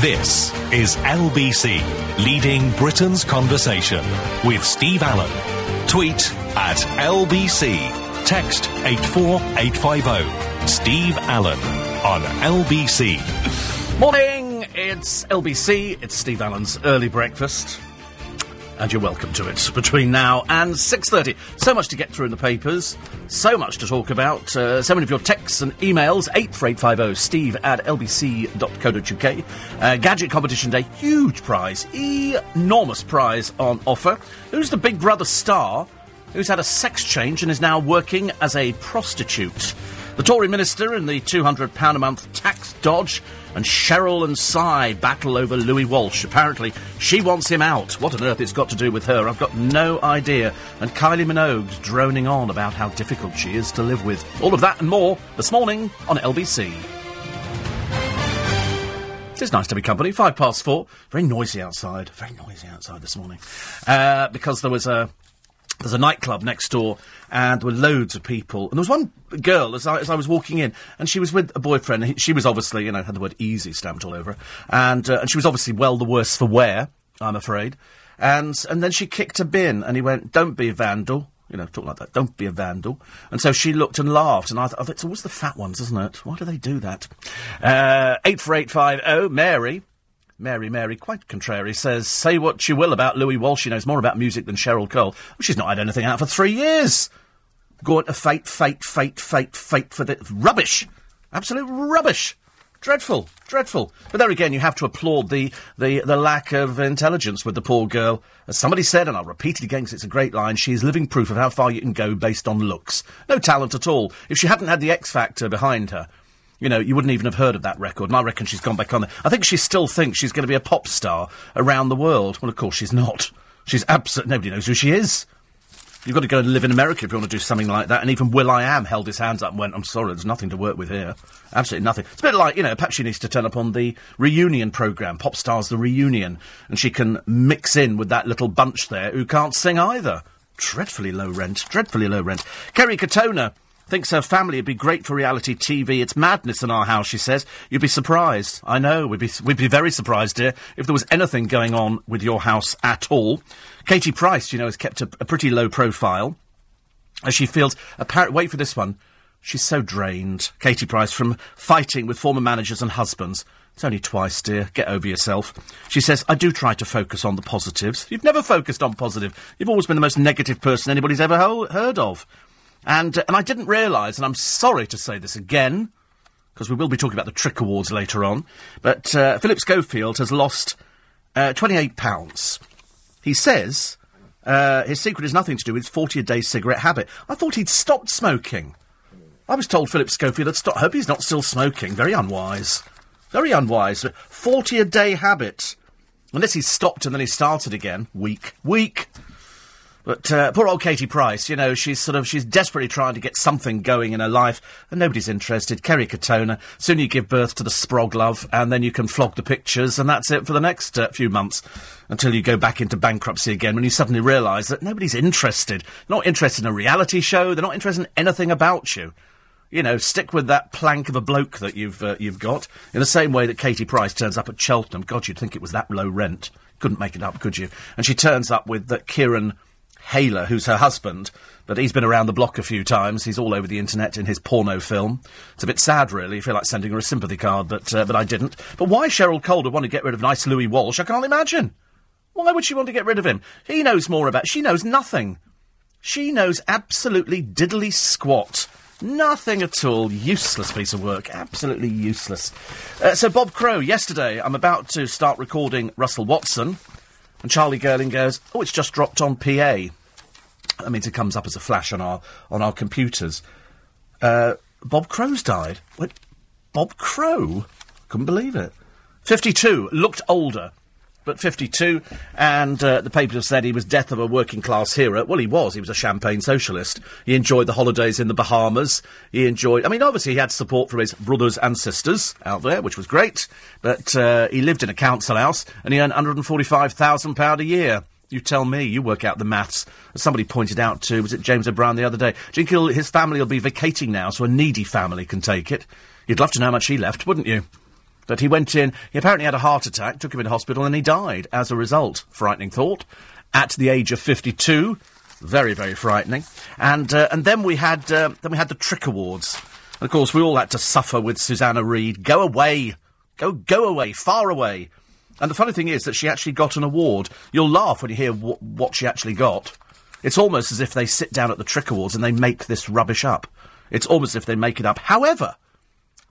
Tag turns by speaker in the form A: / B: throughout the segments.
A: This is LBC, leading Britain's conversation with Steve Allen. Tweet at LBC. Text 84850. Steve Allen on LBC.
B: Morning, it's LBC, it's Steve Allen's early breakfast. And you're welcome to it between now and 6.30. So much to get through in the papers, so much to talk about, uh, so many of your texts and emails, 84850 steve at lbc.co.uk. Uh, Gadget Competition Day, huge prize, enormous prize on offer. Who's the Big Brother star who's had a sex change and is now working as a prostitute? The Tory minister in the £200 a month tax dodge, and Cheryl and Cy battle over Louis Walsh. Apparently, she wants him out. What on earth it's got to do with her, I've got no idea. And Kylie Minogue droning on about how difficult she is to live with. All of that and more this morning on LBC. It's nice to be company. Five past four. Very noisy outside. Very noisy outside this morning. Uh, because there was a there's a nightclub next door, and there were loads of people. And there was one girl as I, as I was walking in, and she was with a boyfriend. He, she was obviously, you know, had the word easy stamped all over her, and uh, and she was obviously well the worse for wear. I'm afraid. And and then she kicked a bin, and he went, "Don't be a vandal." You know, talk like that. Don't be a vandal. And so she looked and laughed, and I thought, it's always the fat ones, isn't it? Why do they do that? Uh, eight four eight five oh, Mary. Mary, Mary, quite contrary, says, say what you will about Louis Walsh, she knows more about music than Cheryl Cole. She's not had anything out for three years. Going to fate, fate, fate, fate, fate for the... Rubbish! Absolute rubbish! Dreadful, dreadful. But there again, you have to applaud the, the, the lack of intelligence with the poor girl. As somebody said, and I'll repeat it again because it's a great line, she is living proof of how far you can go based on looks. No talent at all. If she hadn't had the X Factor behind her, you know, you wouldn't even have heard of that record, and I reckon she's gone back on there. I think she still thinks she's going to be a pop star around the world. Well, of course she's not. She's absolutely... Nobody knows who she is. You've got to go and live in America if you want to do something like that. And even will.i.am held his hands up and went, I'm sorry, there's nothing to work with here. Absolutely nothing. It's a bit like, you know, perhaps she needs to turn up on the reunion programme, Pop Stars The Reunion, and she can mix in with that little bunch there who can't sing either. Dreadfully low rent, dreadfully low rent. Kerry Katona Thinks her family would be great for reality TV. It's madness in our house, she says. You'd be surprised. I know, we'd be, we'd be very surprised, dear, if there was anything going on with your house at all. Katie Price, you know, has kept a, a pretty low profile. As she feels, apparent, wait for this one, she's so drained, Katie Price, from fighting with former managers and husbands. It's only twice, dear. Get over yourself. She says, I do try to focus on the positives. You've never focused on positive. You've always been the most negative person anybody's ever ho- heard of. And, uh, and I didn't realise, and I'm sorry to say this again, because we will be talking about the TRIC Awards later on, but uh, Philip Schofield has lost uh, £28. He says uh, his secret is nothing to do with his 40 a day cigarette habit. I thought he'd stopped smoking. I was told Philip Schofield had stopped. hope he's not still smoking. Very unwise. Very unwise. 40 a day habit. Unless he's stopped and then he started again. Weak. Weak. But uh, poor old Katie Price, you know, she's sort of she's desperately trying to get something going in her life, and nobody's interested. Kerry Katona. Soon you give birth to the Sprog love, and then you can flog the pictures, and that's it for the next uh, few months until you go back into bankruptcy again. When you suddenly realise that nobody's interested, not interested in a reality show, they're not interested in anything about you. You know, stick with that plank of a bloke that you've uh, you've got. In the same way that Katie Price turns up at Cheltenham. God, you'd think it was that low rent. Couldn't make it up, could you? And she turns up with that Kieran Hayler, who's her husband, but he's been around the block a few times. He's all over the internet in his porno film. It's a bit sad, really. I feel like sending her a sympathy card, but uh, but I didn't. But why Cheryl Cole would want to get rid of nice Louis Walsh, I can't imagine. Why would she want to get rid of him? He knows more about. She knows nothing. She knows absolutely diddly squat. Nothing at all. Useless piece of work. Absolutely useless. Uh, so, Bob Crow, yesterday, I'm about to start recording Russell Watson, and Charlie Girling goes, Oh, it's just dropped on PA. That means it comes up as a flash on our on our computers. Uh, Bob Crow's died. What? Bob Crow? Couldn't believe it. Fifty-two. Looked older, but fifty-two. And uh, the papers said he was death of a working class hero. Well, he was. He was a champagne socialist. He enjoyed the holidays in the Bahamas. He enjoyed. I mean, obviously he had support from his brothers and sisters out there, which was great. But uh, he lived in a council house and he earned one hundred and forty-five thousand pound a year. You tell me, you work out the maths. As somebody pointed out to, was it James O'Brien the other day? Do you think his family will be vacating now so a needy family can take it? You'd love to know how much he left, wouldn't you? That he went in, he apparently had a heart attack, took him into hospital, and he died as a result. Frightening thought. At the age of 52. Very, very frightening. And, uh, and then we had, uh, then we had the TRIC Awards. And of course, we all had to suffer with Susanna Reid. Go away! Go, go away, far away. And the funny thing is that she actually got an award. You'll laugh when you hear wh- what she actually got. It's almost as if they sit down at the TRIC Awards and they make this rubbish up. It's almost as if they make it up. However,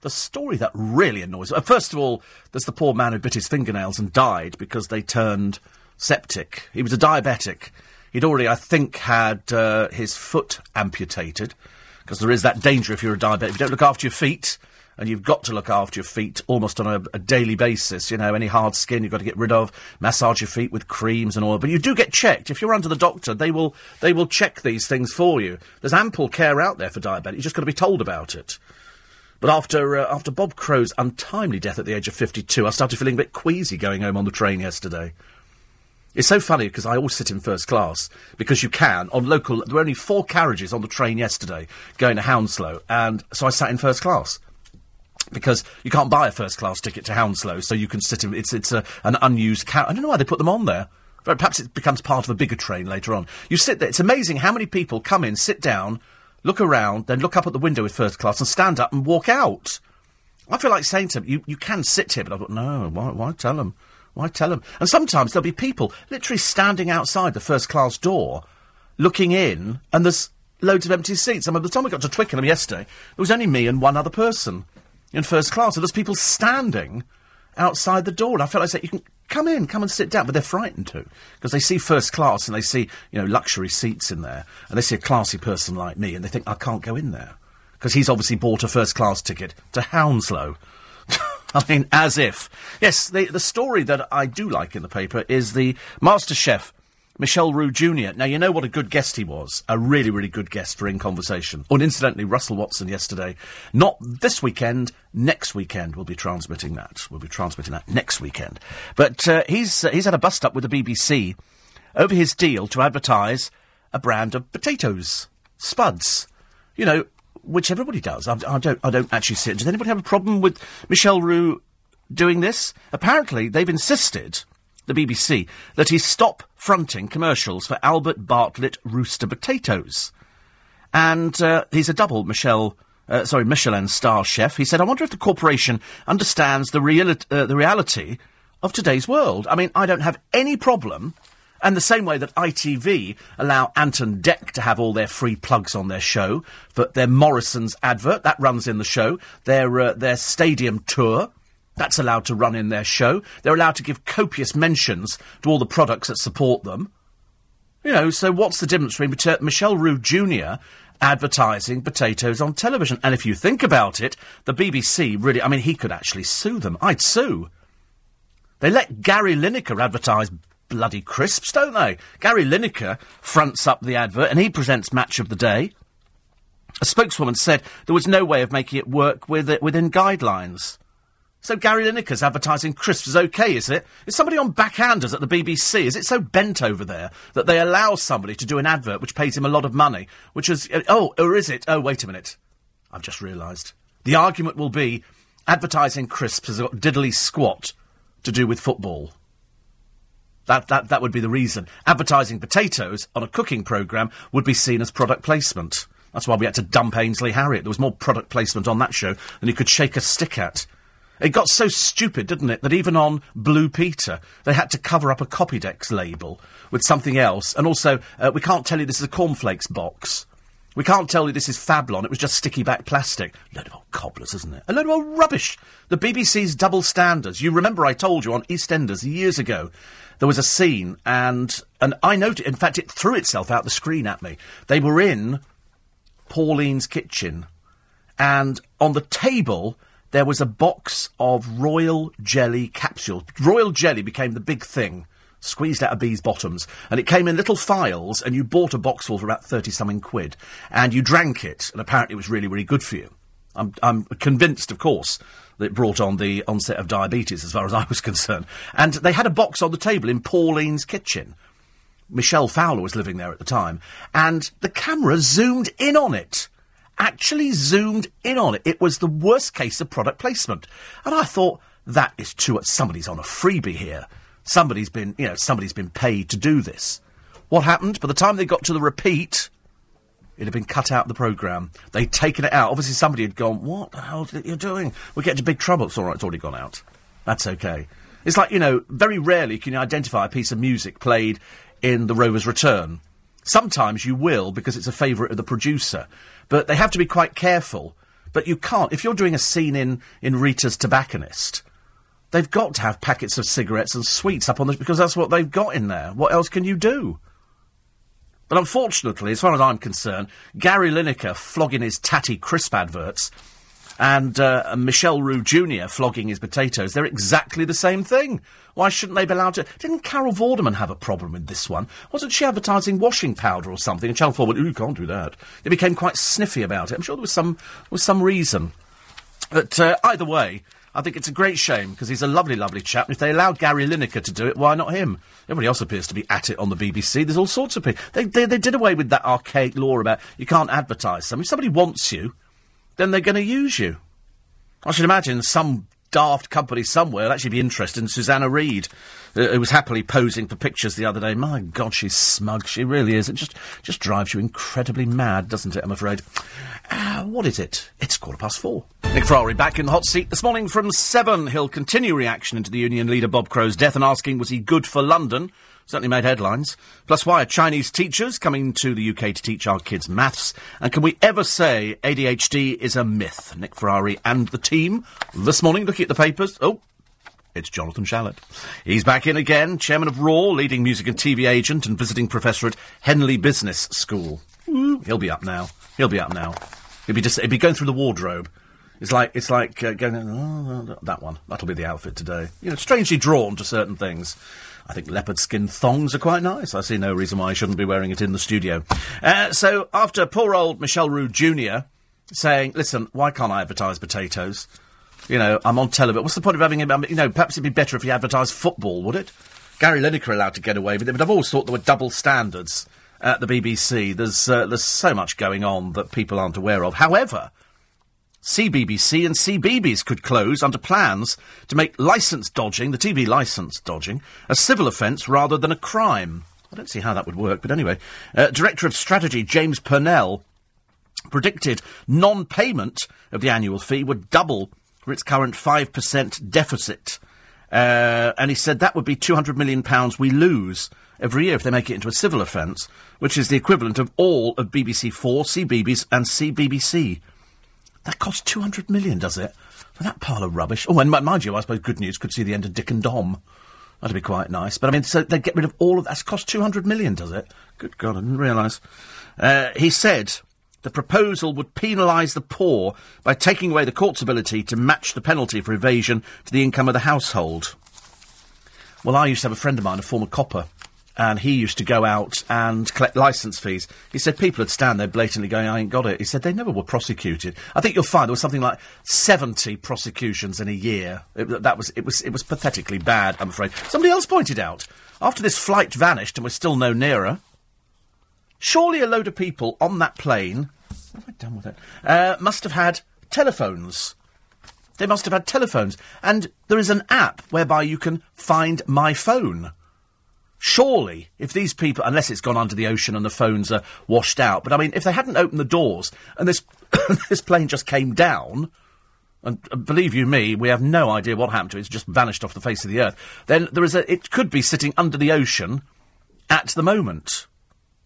B: the story that really annoys me. Uh, first of all, there's the poor man who bit his fingernails and died because they turned septic. He was a diabetic. He'd already, I think, had uh, his foot amputated because there is that danger if you're a diabetic. If you don't look after your feet, and you've got to look after your feet almost on a, a, daily basis. You know, any hard skin you've got to get rid of, massage your feet with creams and oil. But you do get checked. If you're under the doctor, they will they will check these things for you. There's ample care out there for diabetes. You've just got to be told about it. But after uh, after Bob Crow's untimely death at the age of 52, I started feeling a bit queasy going home on the train yesterday. It's so funny because I always sit in first class because you can on local. There were only four carriages on the train yesterday going to Hounslow, and so I sat in first class because you can't buy a first class ticket to Hounslow, so you can sit in. It's it's a, an unused car. I don't know why they put them on there. Perhaps it becomes part of a bigger train later on. You sit there. It's amazing how many people come in, sit down, look around, then look up at the window with first class and stand up and walk out. I feel like saying to them, you, you can sit here, but I thought, no, why, why tell them? Why tell them? And sometimes there'll be people literally standing outside the first class door, looking in, and there's loads of empty seats. I mean, by the time we got to Twickenham yesterday, there was only me and one other person in first class. And there's people standing outside the door. And I felt like saying, you can come in, come and sit down. But they're frightened too because they see first class and they see, you know, luxury seats in there. And they see a classy person like me and they think, I can't go in there. Because he's obviously bought a first class ticket to Hounslow. I mean, as if. Yes, the, the story that I do like in the paper is the Master Chef Michel Roux Jr. Now, you know what a good guest he was. A really, really good guest for In Conversation. And incidentally, Russell Watson yesterday. Not this weekend, next weekend we'll be transmitting that. We'll be transmitting that next weekend. But uh, he's, uh, he's had a bust up with the BBC over his deal to advertise a brand of potatoes. Spuds. You know, which everybody does. I, I, don't. I don't actually see it. Does anybody have a problem with Michel Roux doing this? Apparently, they've insisted, the BBC, that he stop fronting commercials for Albert Bartlett rooster potatoes, and uh, he's a double Michel. Uh, sorry, Michelin star chef. He said, "I wonder if the corporation understands the, reali- uh, the reality of today's world. I mean, I don't have any problem and the same way that ITV allow Ant and Dec to have all their free plugs on their show, but their Morrison's advert, that runs in the show, their, uh, their stadium tour, that's allowed to run in their show. They're allowed to give copious mentions to all the products that support them. You know, so what's the difference between Michel Roux Jr. advertising potatoes on television? And if you think about it, the BBC really, I mean, he could actually sue them. I'd sue. They let Gary Lineker advertise bloody crisps, don't they? Gary Lineker fronts up the advert and he presents Match of the Day. A spokeswoman said there was no way of making it work with it within guidelines. So Gary Lineker's advertising crisps is okay, is it? Is somebody on backhanders at the BBC? Is it so bent over there that they allow somebody to do an advert which pays him a lot of money? Which is, uh, oh, or is it? Oh, wait a minute. I've just realised. The argument will be advertising crisps has got diddly squat to do with football. That, that, that would be the reason. Advertising potatoes on a cooking programme would be seen as product placement. That's why we had to dump Ainsley Harriott. There was more product placement on that show than you could shake a stick at. It got so stupid, didn't it, that even on Blue Peter, they had to cover up a Copydex label with something else. And also, uh, we can't tell you this is a cornflakes box. We can't tell you this is Fablon. It was just sticky back plastic. A load of old cobblers, isn't it? A load of old rubbish. The BBC's double standards. You remember I told you on EastEnders years ago there was a scene, and and I noted. In fact, it threw itself out the screen at me. They were in Pauline's kitchen, and on the table there was a box of royal jelly capsules. Royal jelly became the big thing. Squeezed out of bees' bottoms, and it came in little phials, and you bought a boxful for about thirty something quid, and you drank it, and apparently it was really, really good for you. I'm, I'm convinced, of course, that it brought on the onset of diabetes, as far as I was concerned. And they had a box on the table in Pauline's kitchen. Michelle Fowler was living there at the time, and the camera zoomed in on it. Actually zoomed in on it. It was the worst case of product placement. And I thought, that is too. Somebody's on a freebie here. Somebody's been, you know, somebody's been paid to do this. What happened? By the time they got to the repeat, it had been cut out of the programme. They'd taken it out. Obviously, somebody had gone, What the hell are you doing? We'll get into big trouble. It's all right, it's already gone out. That's okay. It's like, you know, very rarely can you identify a piece of music played in The Rover's Return. Sometimes you will because it's a favourite of the producer. But they have to be quite careful. But you can't. If you're doing a scene in, in Rita's Tobacconist, they've got to have packets of cigarettes and sweets up on this because that's what they've got in there. What else can you do? But unfortunately, as far as I'm concerned, Gary Lineker flogging his tatty crisp adverts and uh, Michel Roux Jr. flogging his potatoes, they're exactly the same thing. Why shouldn't they be allowed to? Didn't Carol Vorderman have a problem with this one? Wasn't she advertising washing powder or something? And Channel 4 went, you can't do that. They became quite sniffy about it. I'm sure there was some, was some reason. But uh, either way, I think it's a great shame because he's a lovely, lovely chap. If they allow Gary Lineker to do it, why not him? Everybody else appears to be at it on the BBC. There's all sorts of people. They, they, they did away with that archaic law about you can't advertise something. If somebody wants you, then they're going to use you. I should imagine some daft company somewhere will actually be interested in Susanna Reid, uh, who was happily posing for pictures the other day. My God, she's smug. She really is. It just just drives you incredibly mad, doesn't it? I'm afraid. Uh, what is it? It's quarter past four. Nick Ferrari back in the hot seat this morning from seven. He'll continue reaction into the union leader Bob Crow's death and asking was he good for London. Certainly made headlines. Plus, why are Chinese teachers coming to the UK to teach our kids maths? And can we ever say ADHD is a myth? Nick Ferrari and the team this morning looking at the papers. Oh, it's Jonathan Shalit. He's back in again, chairman of ROAR, leading music and TV agent and visiting professor at Henley Business School. He'll be up now. He'll be up now. He'll be just he'll be going through the wardrobe. It's like it's like uh, going oh, that one. That'll be the outfit today. You know, strangely drawn to certain things. I think leopard skin thongs are quite nice. I see no reason why I shouldn't be wearing it in the studio. Uh, so after poor old Michel Roux Jr. saying, "Listen, why can't I advertise potatoes?" You know, I'm on television. What's the point of having him? You know, perhaps it'd be better if he advertised football, would it? Gary Lineker allowed to get away with it, but I've always thought there were double standards at the BBC. There's uh, there's so much going on that people aren't aware of. However, CBBC and CBeebies could close under plans to make licence dodging, the TV licence dodging, a civil offence rather than a crime. I don't see how that would work, but anyway. Uh, Director of Strategy James Purnell predicted non payment of the annual fee would double for its current 5% deficit. Uh, and he said that would be £200 million we lose every year if they make it into a civil offence, which is the equivalent of all of BBC4, CBeebies, and CBBC. That costs 200 million, does it? For that pile of rubbish. Oh, and mind you, I suppose good news could see the end of Dick and Dom. That'd be quite nice. But I mean, so they get rid of all of that's cost 200 million, does it? Good God, I didn't realise. Uh, he said the proposal would penalise the poor by taking away the court's ability to match the penalty for evasion to the income of the household. Well, I used to have a friend of mine, a former copper, and he used to go out and collect licence fees. He said people would stand there blatantly going, I ain't got it. He said they never were prosecuted. I think you'll find there was something like 70 prosecutions in a year. It, that was, it, was, it was pathetically bad, I'm afraid. Somebody else pointed out, after this flight vanished and we're still no nearer, surely a load of people on that plane, what have I done with it, uh, must have had telephones. They must have had telephones. And there is an app whereby you can find my phone. Surely, if these people, unless it's gone under the ocean and the phones are washed out, but I mean, if they hadn't opened the doors and this this plane just came down, and uh, believe you me, we have no idea what happened to it, it's just vanished off the face of the earth, then there is a, it could be sitting under the ocean at the moment.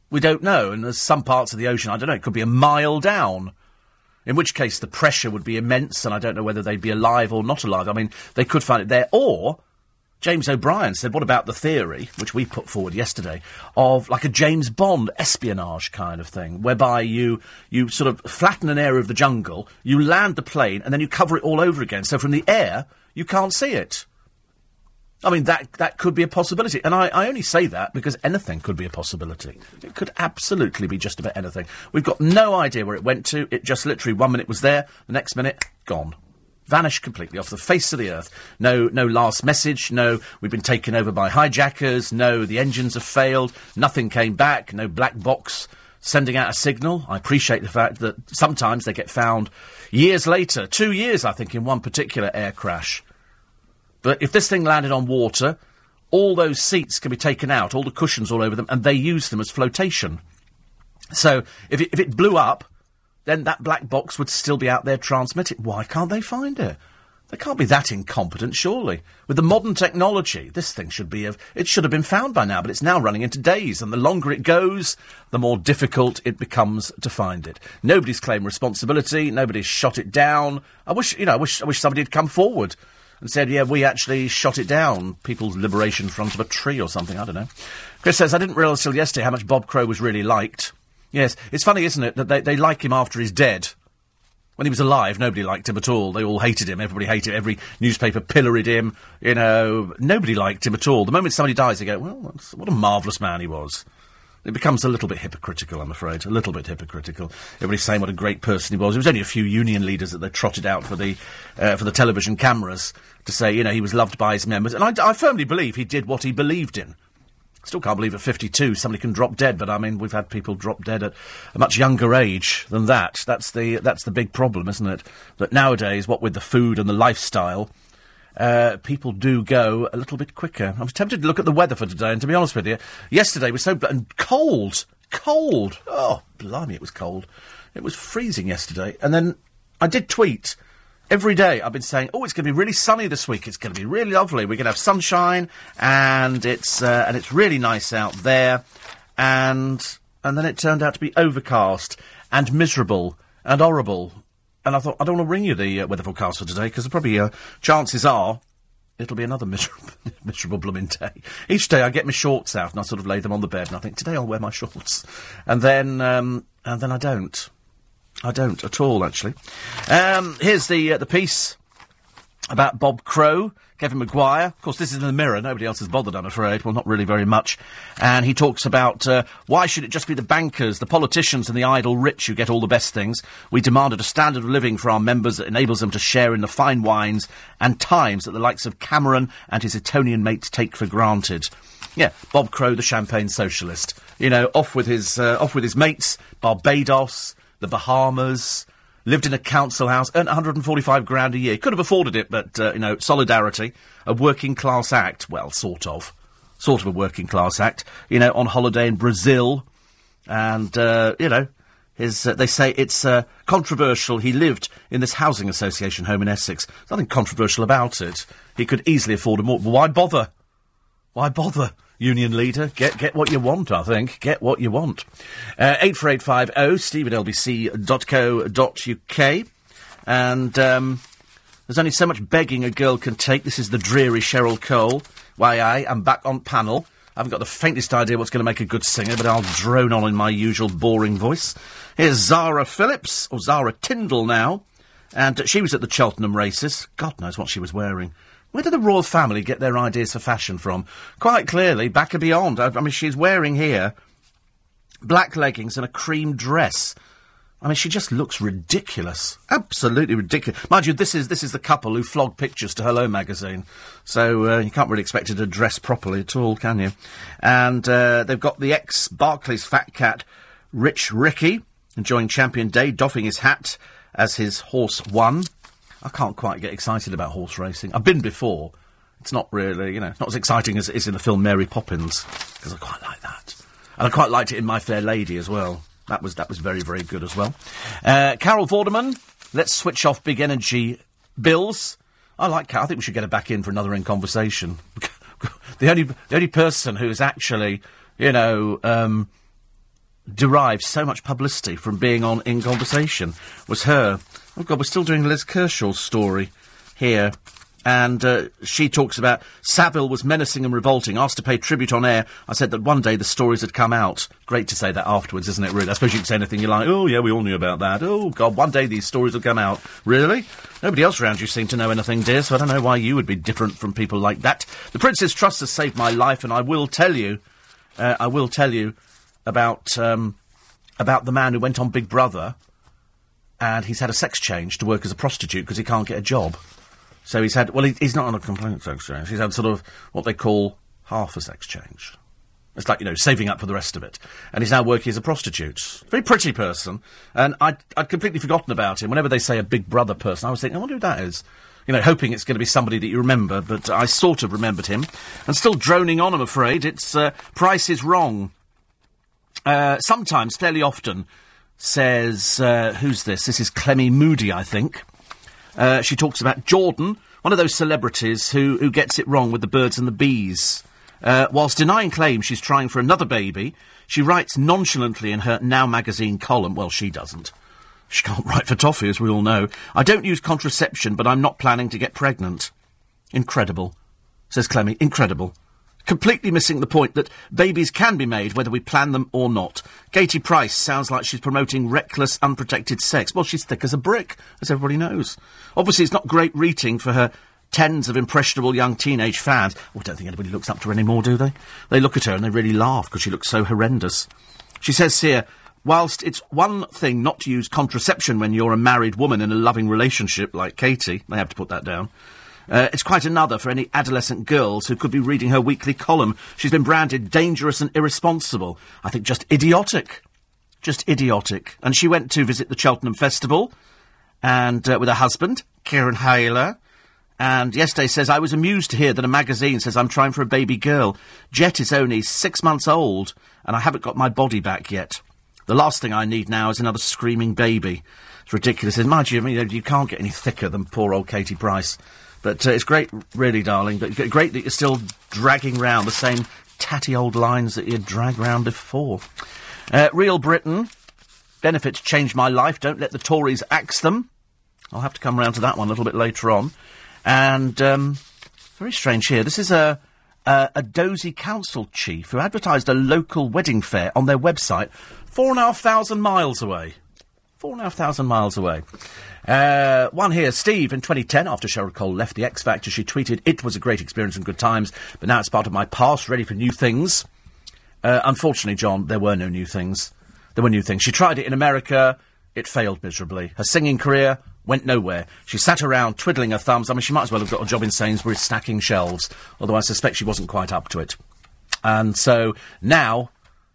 B: We don't know, and there's some parts of the ocean, I don't know, it could be a mile down. In which case the pressure would be immense, and I don't know whether they'd be alive or not alive. I mean, they could find it there, or James O'Brien said, what about the theory, which we put forward yesterday, of like a James Bond espionage kind of thing, whereby you, you sort of flatten an area of the jungle, you land the plane, and then you cover it all over again. So from the air, you can't see it. I mean, that, that could be a possibility. And I, I only say that because anything could be a possibility. It could absolutely be just about anything. We've got no idea where it went to. It just literally one minute was there, the next minute, gone vanished completely off the face of the earth. No, no last message. No, we've been taken over by hijackers. No, the engines have failed. Nothing came back. No black box sending out a signal. I appreciate the fact that sometimes they get found years later, two years, I think, in one particular air crash. But if this thing landed on water, all those seats can be taken out, all the cushions all over them, and they use them as flotation. So if it, if it blew up, then that black box would still be out there transmitting. Why can't they find it? They can't be that incompetent, surely. With the modern technology, this thing should be of, it should have been found by now, but it's now running into days, and the longer it goes, the more difficult it becomes to find it. Nobody's claimed responsibility, nobody's shot it down. I wish, you know, I wish, I wish somebody had come forward and said, yeah, we actually shot it down. People's Liberation Front of a tree or something, I don't know. Chris says, I didn't realise till yesterday how much Bob Crow was really liked. Yes, it's funny, isn't it, that they, they like him after he's dead. When he was alive, nobody liked him at all. They all hated him. Everybody hated him. Every newspaper pilloried him. You know, nobody liked him at all. The moment somebody dies, they go, well, what a marvellous man he was. It becomes a little bit hypocritical, I'm afraid. A little bit hypocritical. Everybody's saying what a great person he was. It was only a few union leaders that they trotted out for the uh, for the television cameras to say, you know, he was loved by his members. And I, I firmly believe he did what he believed in. Still can't believe at 52 somebody can drop dead, but I mean, we've had people drop dead at a much younger age than that. That's the, that's the big problem, isn't it? That nowadays, what with the food and the lifestyle, uh, people do go a little bit quicker. I was tempted to look at the weather for today, and to be honest with you, yesterday was so bl- and cold, cold. Oh, blimey, it was cold. It was freezing yesterday, and then I did tweet every day I've been saying, "Oh, it's going to be really sunny this week. It's going to be really lovely. We're going to have sunshine, and it's uh, and it's really nice out there." And and then it turned out to be overcast and miserable and horrible. And I thought I don't want to ring you the uh, weather forecast for today because probably uh, chances are it'll be another miserable, miserable blooming day. Each day I get my shorts out and I sort of lay them on the bed and I think today I'll wear my shorts, and then um, and then I don't. I don't at all, actually. Um, here's the uh, the piece about Bob Crow, Kevin Maguire. Of course, this is in the Mirror. Nobody else has bothered, I'm afraid. Well, not really very much. And he talks about uh, why should it just be the bankers, the politicians, and the idle rich who get all the best things? We demanded a standard of living for our members that enables them to share in the fine wines and times that the likes of Cameron and his Etonian mates take for granted. Yeah, Bob Crow, the champagne socialist. You know, off with his uh, off with his mates, Barbados, the Bahamas, lived in a council house, earned 145 grand a year. Could have afforded it, but, uh, you know, solidarity, a working class act. Well, sort of. Sort of a working class act. You know, on holiday in Brazil. And, uh, you know, his, uh, they say it's uh, controversial. He lived in this housing association home in Essex. Nothing controversial about it. He could easily afford a more. Why bother? Why bother? Union leader. Get get what you want, I think. Get what you want. Uh, 84850 steve at lbc.co.uk. And um, there's only so much begging a girl can take. This is the dreary Cheryl Cole. Why, I am back on panel. I haven't got the faintest idea what's going to make a good singer, but I'll drone on in my usual boring voice. Here's Zara Phillips, or Zara Tindall now. And she was at the Cheltenham races. God knows what she was wearing. Where did the royal family get their ideas for fashion from? Quite clearly, back and beyond. I, I mean, she's wearing here black leggings and a cream dress. I mean, she just looks ridiculous. Absolutely ridiculous. Mind you, this is this is the couple who flogged pictures to Hello magazine, so uh, you can't really expect her to dress properly at all, can you? And uh, they've got the ex Barclays fat cat, Rich Ricci, enjoying Champion Day, doffing his hat as his horse won. I can't quite get excited about horse racing. I've been before. It's not really, you know, it's not as exciting as it is in the film Mary Poppins, because I quite like that. And I quite liked it in My Fair Lady as well. That was, that was very, very good as well. Uh, Carol Vorderman, let's switch off big energy bills. I like Carol. I think we should get her back in for another in conversation. the only, the only person who is actually, you know, um, derived so much publicity from being on in conversation was her. Oh God, we're still doing Liz Kershaw's story here. And uh, she talks about Savile was menacing and revolting, asked to pay tribute on air. I said that one day the stories had come out. Great to say that afterwards, isn't it, really? I suppose you can say anything you like. Oh, yeah, we all knew about that. Oh, God, one day these stories will come out. Really? Nobody else around you seemed to know anything, dear, so I don't know why you would be different from people like that. The Prince's Trust has saved my life, and I will tell you, uh, I will tell you about, um, about the man who went on Big Brother and he's had a sex change to work as a prostitute because he can't get a job. So he's had, well, he, he's not on a complete sex change. He's had sort of what they call half a sex change. It's like, you know, saving up for the rest of it. And he's now working as a prostitute. Very pretty person. And I'd, I'd completely forgotten about him. Whenever they say a big brother person, I was thinking, I wonder who that is. you know, hoping it's going to be somebody that you remember, but I sort of remembered him. And still droning on, I'm afraid. It's uh, Price is Wrong. Uh, sometimes, fairly often, says, uh, who's this? This is Clemmie Moody, I think. Uh, she talks about Jordan, one of those celebrities who, who gets it wrong with the birds and the bees. Uh, whilst denying claims she's trying for another baby, she writes nonchalantly in her Now magazine column, well, she doesn't. She can't write for toffee, as we all know. I don't use contraception, but I'm not planning to get pregnant. Incredible, says Clemmie. Incredible. Completely missing the point that babies can be made whether we plan them or not. Katie Price sounds like she's promoting reckless, unprotected sex. Well, she's thick as a brick, as everybody knows. Obviously, it's not great reading for her tens of impressionable young teenage fans. Oh, I don't think anybody looks up to her anymore, do they? They look at her and they really laugh because she looks so horrendous. She says here, whilst it's one thing not to use contraception when you're a married woman in a loving relationship like Katie, they have to put that down. Uh, it's quite another for any adolescent girls who could be reading her weekly column. She's been branded dangerous and irresponsible. I think just idiotic. Just idiotic. And she went to visit the Cheltenham Festival and uh, with her husband, Kieran Hayler, and yesterday says, I was amused to hear that a magazine says I'm trying for a baby girl. Jet is only six months old, and I haven't got my body back yet. The last thing I need now is another screaming baby. It's ridiculous. Mind you, I mean, you can't get any thicker than poor old Katie Price. But uh, it's great, really, darling. But great that you're still dragging round the same tatty old lines that you dragged round before. Uh, Real Britain. Benefits changed my life. Don't let the Tories axe them. I'll have to come round to that one a little bit later on. And um, very strange here. This is a, a, a dozy council chief who advertised a local wedding fair on their website four and a half thousand miles away. Four and a half thousand miles away. Uh, one here, Steve, in 2010, after Cheryl Cole left the X Factor, she tweeted, It was a great experience and good times, but now it's part of my past, ready for new things. Uh, unfortunately, John, there were no new things. There were new things. She tried it in America, it failed miserably. Her singing career, went nowhere. She sat around twiddling her thumbs. I mean, she might as well have got a job in Sainsbury's stacking shelves, although I suspect she wasn't quite up to it. And so now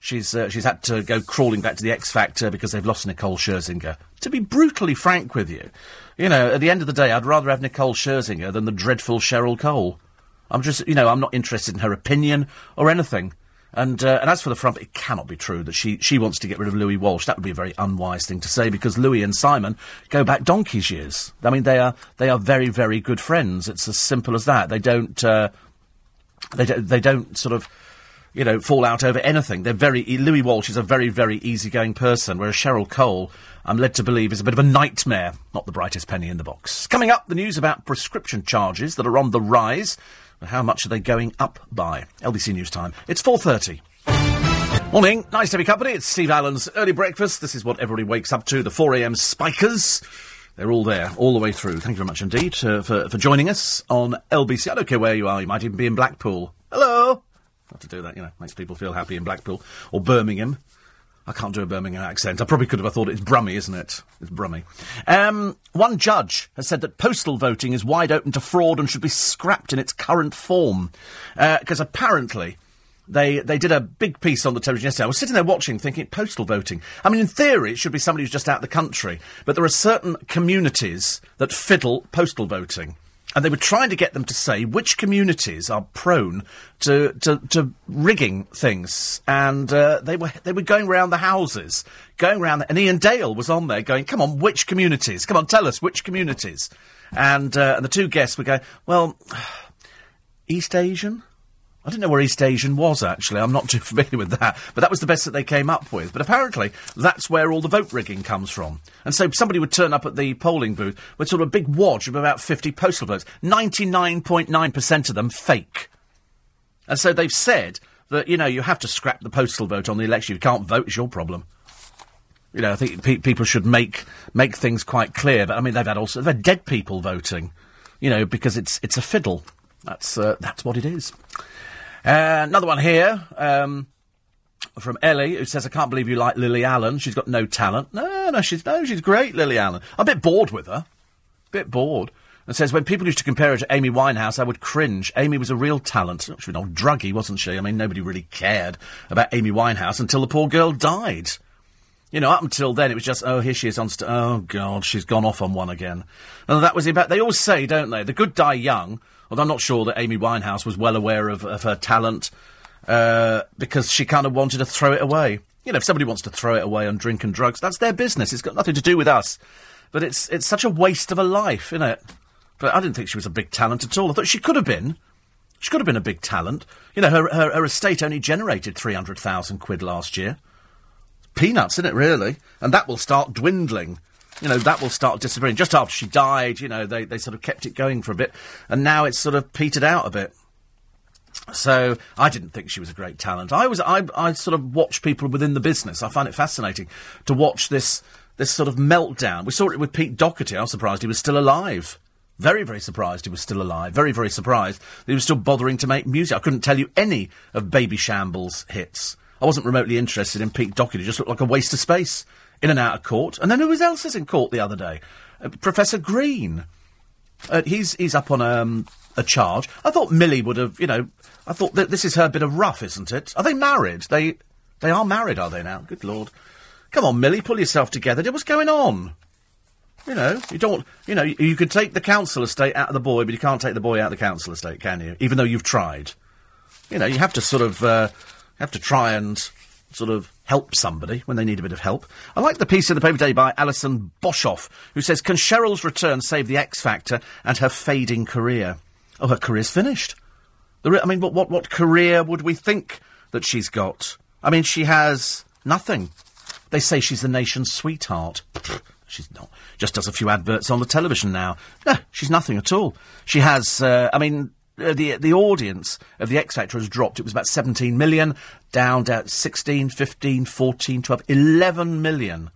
B: she's uh, she's had to go crawling back to the X Factor because they've lost Nicole Scherzinger. To be brutally frank with you, you know, at the end of the day, I'd rather have Nicole Scherzinger than the dreadful Cheryl Cole. I'm just, you know, I'm not interested in her opinion or anything. And, uh, and as for the front, it cannot be true that she, she wants to get rid of Louis Walsh. That would be a very unwise thing to say because Louis and Simon go back donkey's years. I mean, they are, they are very, very good friends. It's as simple as that. They don't, uh, they, don't they don't sort of, you know, fall out over anything. They're very, Louis Walsh is a very, very easygoing person, whereas Cheryl Cole, I'm led to believe, is a bit of a nightmare. Not the brightest penny in the box. Coming up, the news about prescription charges that are on the rise. How much are they going up by? LBC News Time. It's 4.30. Morning, nice to your company. It's Steve Allen's early breakfast. This is what everybody wakes up to, the 4am spikers. They're all there, all the way through. Thank you very much indeed uh, for, for joining us on LBC. I don't care where you are, you might even be in Blackpool. Hello! Have to do that, you know, makes people feel happy in Blackpool. Or Birmingham. I can't do a Birmingham accent. I probably could have. I thought it's Brummy, isn't it? It's Brummy. Um, one judge has said that postal voting is wide open to fraud and should be scrapped in its current form. Because uh, apparently, they, they did a big piece on the television yesterday. I was sitting there watching, thinking, postal voting. I mean, in theory, it should be somebody who's just out of the country. But there are certain communities that fiddle postal voting and they were trying to get them to say which communities are prone to to, to rigging things, and uh, they were they were going around the houses, going around, the, and Iain Dale was on there going, "Come on, which communities? Come on, tell us which communities." And uh, and the two guests were going, "Well, East Asian." I didn't know where East Asian was, actually. I'm not too familiar with that. But that was the best that they came up with. But apparently, that's where all the vote rigging comes from. And so somebody would turn up at the polling booth with sort of a big wad of about 50 postal votes. 99.9% of them fake. And so they've said that, you know, you have to scrap the postal vote on the election. You can't vote, it's your problem. You know, I think pe- people should make make things quite clear. But I mean, they've had also they've had dead people voting, you know, because it's it's a fiddle. That's uh, that's what it is. Uh, another one here um, from Ellie, who says, "I can't believe you like Lily Allen. She's got no talent. No, no, she's no, she's great, Lily Allen. I'm a bit bored with her. A bit bored." And says, when people used to compare her to Amy Winehouse, I would cringe. Amy was a real talent. She was an old druggie, wasn't she? I mean, nobody really cared about Amy Winehouse until the poor girl died. You know, up until then, it was just, oh, here she is on st- Oh, God, she's gone off on one again. And that was about, they always say, don't they, the good die young, although I'm not sure that Amy Winehouse was well aware of, of her talent, uh, because she kind of wanted to throw it away. You know, if somebody wants to throw it away on drink and drugs, that's their business. It's got nothing to do with us. But it's, it's such a waste of a life, isn't it? But I didn't think she was a big talent at all. I thought she could have been. She could have been a big talent. You know, her, her, her estate only generated 300,000 quid last year. Peanuts, isn't it, really? And that will start dwindling. You know, that will start disappearing. Just after she died, you know, they, they sort of kept it going for a bit. And now it's sort of petered out a bit. So I didn't think she was a great talent. I was I, I sort of watch people within the business. I find it fascinating to watch this this sort of meltdown. We saw it with Pete Doherty. I was surprised he was still alive. Very, very surprised he was still alive. Very, very surprised he was still bothering to make music. I couldn't tell you any of Babyshambles' hits. I wasn't remotely interested in Pete Doherty. It just looked like a waste of space. In and out of court. And then who was else is in court the other day? Uh, Professor Green. Uh, he's he's up on um, a charge. I thought Millie would have, you know, I thought that this is her bit of rough, isn't it? Are they married? They they are married, are they now? Good lord. Come on, Millie, pull yourself together. What's going on? You know, you don't. You know, you, you could take the council estate out of the boy, but you can't take the boy out of the council estate, can you? Even though you've tried. You know, you have to sort of uh, have to try and sort of help somebody when they need a bit of help. I like the piece in the paper today by Alison Boshoff, who says, "Can Cheryl's return save the X Factor and her fading career?" Oh, her career's finished. Re- I mean, what, what what career would we think that she's got? I mean, she has nothing. They say she's the nation's sweetheart. She's not. Just does a few adverts on the television now. No, she's nothing at all. She has. Uh, I mean, uh, the the audience of the X Factor has dropped. It was about 17 million, down to 16, 15, 14, 12, 11 million.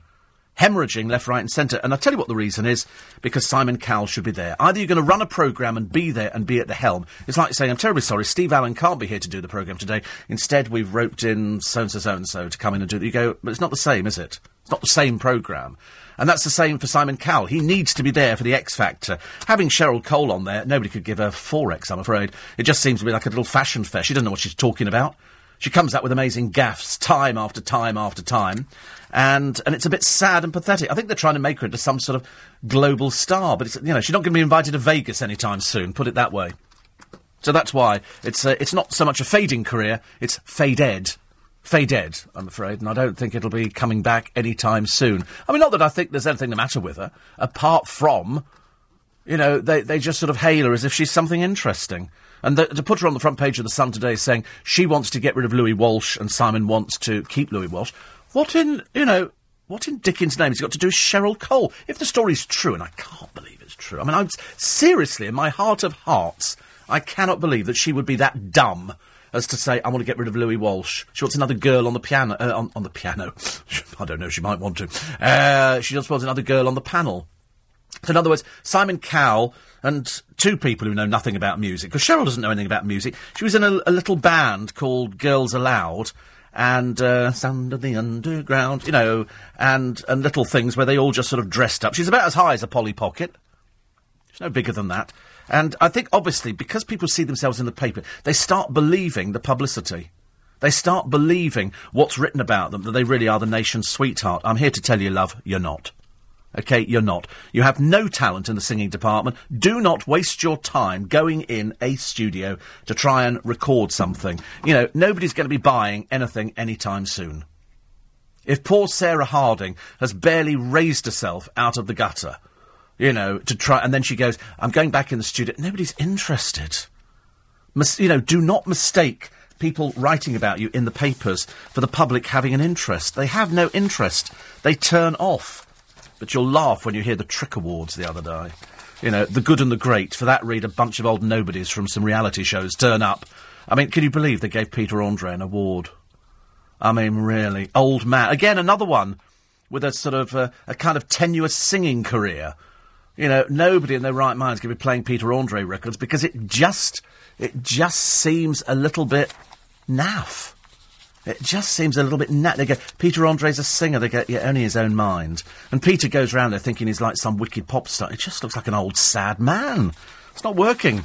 B: Hemorrhaging left, right, and centre. And I'll tell you what the reason is because Simon Cowell should be there. Either you're going to run a programme and be there and be at the helm. It's like saying, I'm terribly sorry, Steve Allen can't be here to do the programme today. Instead, we've roped in so and so, so and so to come in and do it. You go, but it's not the same, is it? It's not the same programme. And that's the same for Simon Cowell. He needs to be there for the X Factor. Having Cheryl Cole on there, nobody could give her 4X, I'm afraid. It just seems to be like a little fashion fair. She doesn't know what she's talking about. She comes out with amazing gaffes time after time after time. And, and it's a bit sad and pathetic. I think they're trying to make her into some sort of global star, but it's, you know, she's not going to be invited to Vegas anytime soon, put it that way. So that's why it's, uh, it's not so much a fading career, it's faded faded, I'm afraid, and I don't think it'll be coming back any time soon. I mean, not that I think there's anything the matter with her, apart from, you know, they, they just sort of hail her as if she's something interesting. And the, to put her on the front page of The Sun today saying she wants to get rid of Louis Walsh and Simon wants to keep Louis Walsh. What in, you know, what in Dickens' name has got to do with Cheryl Cole? If the story's true, and I can't believe it's true, I mean, I'm seriously, in my heart of hearts, I cannot believe that she would be that dumb as to say, I want to get rid of Louis Walsh. She wants another girl on the piano. Uh, on, on, the piano. I don't know, she might want to. Uh, she just wants another girl on the panel. So, in other words, Simon Cowell and two people who know nothing about music, because Cheryl doesn't know anything about music. She was in a, a little band called Girls Aloud and uh, Sound of the Underground, you know, and, and little things where they all just sort of dressed up. She's about as high as a Polly Pocket. She's no bigger than that. And I think, obviously, because people see themselves in the paper, they start believing the publicity. They start believing what's written about them, that they really are the nation's sweetheart. I'm here to tell you, love, you're not. Okay, you're not. You have no talent in the singing department. Do not waste your time going in a studio to try and record something. You know, nobody's going to be buying anything anytime soon. If poor Sarah Harding has barely raised herself out of the gutter, you know, to try. And then she goes, I'm going back in the studio. Nobody's interested. Mis- you know, do not mistake people writing about you in the papers for the public having an interest. They have no interest. They turn off. But you'll laugh when you hear the TRIC Awards the other day. You know, the good and the great. For that read, a bunch of old nobodies from some reality shows turn up. I mean, can you believe they gave Peter Andre an award? I mean, really. Old man. Again, another one with a sort of uh, a kind of tenuous singing career you know, nobody in their right mind is going to be playing Peter Andre records because it just, it just seems a little bit naff. It just seems a little bit naff. They go, Peter Andre's a singer. They go, yeah, only his own mind. And Peter goes around there thinking he's like some wicked pop star. It just looks like an old sad man. It's not working.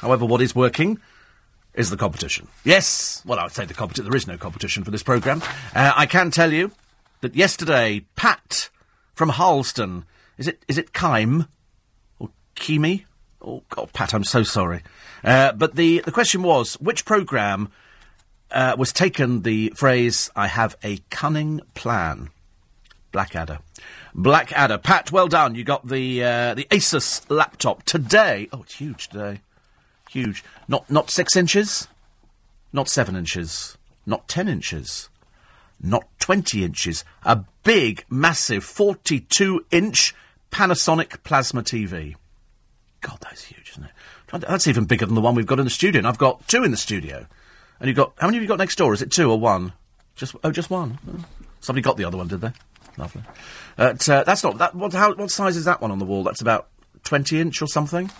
B: However, what is working is the competition. Yes, well, I would say the competition. There is no competition for this programme. Uh, I can tell you that yesterday Pat from Harleston, is it is it Kime or Kimi? Oh God, Pat, I'm so sorry. Uh, but the the question was which programme uh, was taken the phrase "I have a cunning plan." Blackadder. Blackadder. Pat, well done. You got the uh, the Asus laptop today. Oh, it's huge today. Huge. Not not six inches. Not seven inches. Not ten inches. Not twenty inches. A big, massive, forty-two inch Panasonic plasma TV. God, that's huge, isn't it? That's even bigger than the one we've got in the studio. And I've got two in the studio. And you've got how many have you got next door? Is it two or one? Just oh, just one. Somebody got the other one, did they? Lovely. Uh, that's not that. What, how, what size is that one on the wall? That's about twenty inch or something.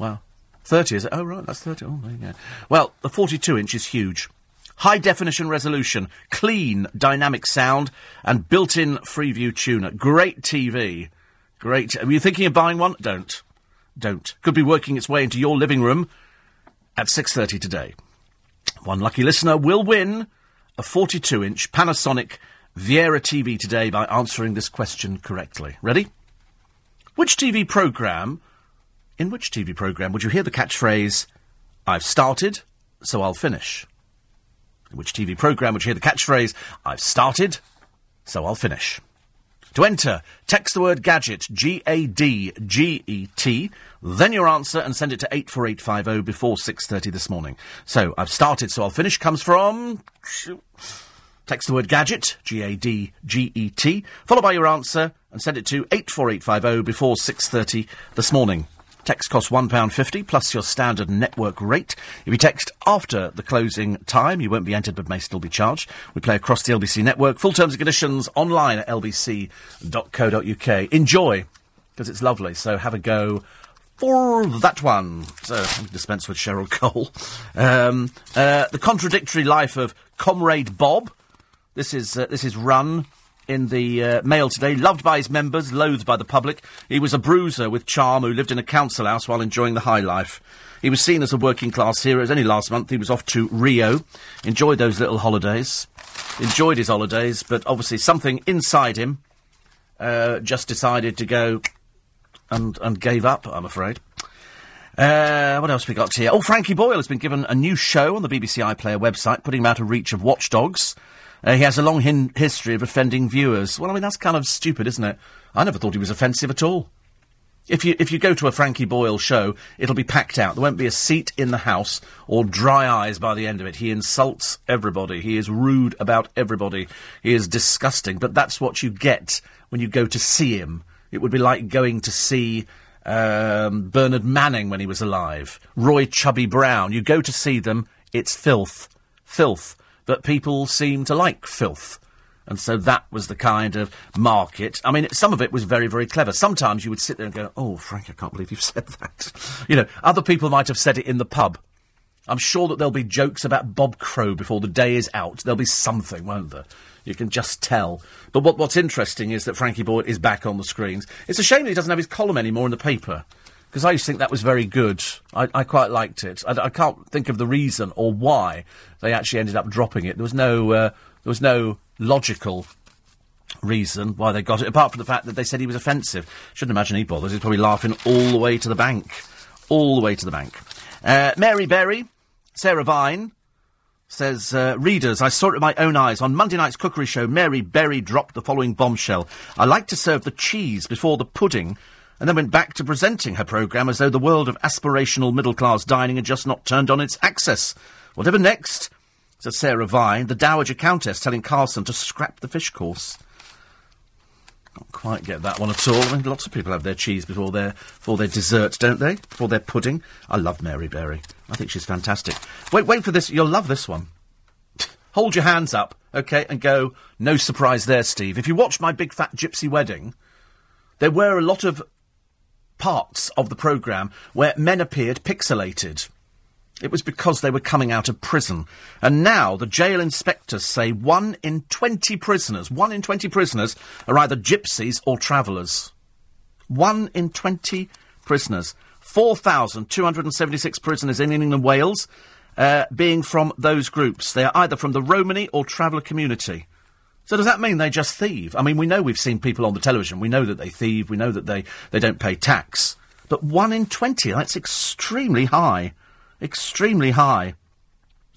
B: Wow, thirty is it? Oh right, that's thirty. Oh there you go. Well, the forty-two inch is huge. High definition resolution, clean dynamic sound, and built-in Freeview tuner. Great TV. Great. Are you thinking of buying one? Don't. Don't. Could be working its way into your living room at six thirty today. One lucky listener will win a 42 inch Panasonic Viera TV today by answering this question correctly. Ready? Which TV programme, in which TV programme would you hear the catchphrase, I've started, so I'll finish? In which TV programme would you hear the catchphrase, I've started, so I'll finish? To enter, text the word gadget, G A D G E T, then your answer and send it to 84850 before 6.30 this morning. So, I've started, so I'll finish, comes from... Text the word gadget, G A D G E T, followed by your answer and send it to 84850 before 6.30 this morning. Text costs £1.50 plus your standard network rate. If you text after the closing time, you won't be entered but may still be charged. We play across the LBC network. Full terms and conditions online at lbc.co.uk. Enjoy, because it's lovely. So have a go for that one. So dispense with Cheryl Cole. Um, uh, the contradictory life of Comrade Bob. This is uh, this is run in the uh, Mail today. Loved by his members, loathed by the public. He was a bruiser with charm who lived in a council house while enjoying the high life. He was seen as a working class hero. Only last month he was off to Rio. Enjoyed those little holidays. Enjoyed his holidays, but obviously something inside him uh, just decided to go and, and gave up, I'm afraid. Uh, what else we got here? Oh, Frankie Boyle has been given a new show on the BBC iPlayer website, putting him out of reach of watchdogs. Uh, he has a long hin- history of offending viewers. Well, I mean, that's kind of stupid, isn't it? I never thought he was offensive at all. If you if you go to a Frankie Boyle show, it'll be packed out. There won't be a seat in the house or dry eyes by the end of it. He insults everybody. He is rude about everybody. He is disgusting. But that's what you get when you go to see him. It would be like going to see um, Bernard Manning when he was alive, Roy Chubby Brown. You go to see them, it's filth, filth but people seem to like filth. And so that was the kind of market. I mean, some of it was very, very clever. Sometimes you would sit there and go, oh, Frank, I can't believe you've said that. you know, other people might have said it in the pub. I'm sure that there'll be jokes about Bob Crow before the day is out. There'll be something, won't there? You can just tell. But what, what's interesting is that Frankie Boyle is back on the screens. It's a shame that he doesn't have his column anymore in the paper because I used to think that was very good. I, I quite liked it. I, I, can't think of the reason or why they actually ended up dropping it. There was no, uh, there was no logical reason why they got it, apart from the fact that they said he was offensive. Shouldn't imagine he bothers. He's probably laughing all the way to the bank, all the way to the bank. Uh, Mary Berry, Sarah Vine. Says, uh, readers, I saw it with my own eyes. On Monday night's cookery show, Mary Berry dropped the following bombshell. I like to serve the cheese before the pudding and then went back to presenting her programme as though the world of aspirational middle class dining had just not turned on its axis. Whatever next, said Sarah Vine, the Dowager Countess telling Carson to scrap the fish course. Can't quite get that one at all. I mean, lots of people have their cheese before their before their dessert, don't they? Before their pudding. I love Mary Berry. I think she's fantastic. Wait, wait for this. You'll love this one. Hold your hands up, okay, and go. No surprise there, Steve. If you watched my big fat gypsy wedding, there were a lot of parts of the programme where men appeared pixelated. It was because they were coming out of prison. And now the jail inspectors say one in 20 prisoners, one in 20 prisoners are either gypsies or travellers. One in 20 prisoners. 4,276 prisoners in England and Wales uh, being from those groups. They are either from the Romani or traveller community. So does that mean they just thieve? I mean, we know we've seen people on the television. We know that they thieve. We know that they, they don't pay tax. But one in 20, that's extremely high. Extremely high.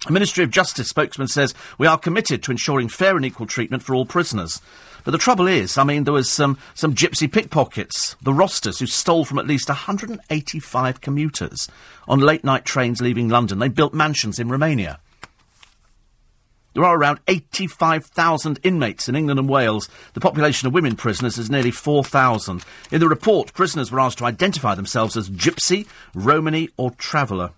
B: A Ministry of Justice spokesman says, We are committed to ensuring fair and equal treatment for all prisoners. But the trouble is, I mean, there was some, some gypsy pickpockets, the rosters, who stole from at least 185 commuters on late night trains leaving London. They built mansions in Romania. There are around 85,000 inmates in England and Wales. The population of women prisoners is nearly 4,000. In the report, prisoners were asked to identify themselves as gypsy, Romany, or traveller.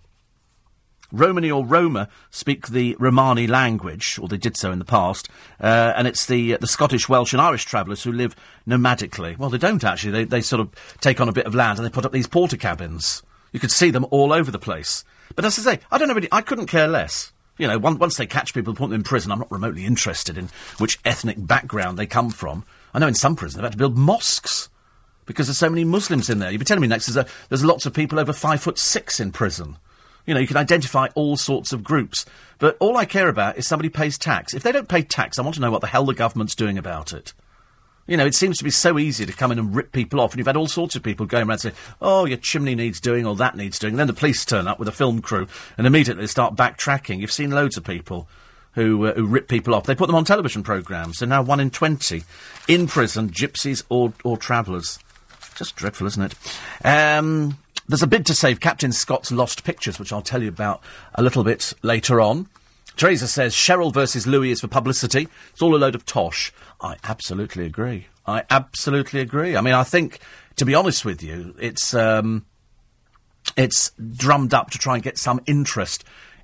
B: Romany or Roma speak the Romani language, or they did so in the past, uh, and it's the uh, the Scottish, Welsh, and Irish travellers who live nomadically. Well, they don't actually. They they sort of take on a bit of land and they put up these Portakabins. You could see them all over the place. But as I say, I don't know really. I couldn't care less. You know, one, once they catch people and put them in prison, I'm not remotely interested in which ethnic background they come from. I know in some prisons they've had to build mosques because there's so many Muslims in there. You'd be telling me next there's, a, there's lots of people over five foot six in prison. You know, you can identify all sorts of groups. But all I care about is somebody pays tax. If they don't pay tax, I want to know what the hell the government's doing about it. You know, it seems to be so easy to come in and rip people off, and you've had all sorts of people going around saying, oh, your chimney needs doing, or that needs doing. And then the police turn up with a film crew, and immediately start backtracking. You've seen loads of people who, uh, who rip people off. They put them on television programmes, They're now one in 20 in prison, gypsies or, or travellers. Just dreadful, isn't it? Um, there's a bid to save Captain Scott's lost pictures, which I'll tell you about a little bit later on. Teresa says Cheryl versus Louis is for publicity. It's all a load of tosh. I absolutely agree. I absolutely agree. I mean, I think, to be honest with you, it's um, it's drummed up to try and get some interest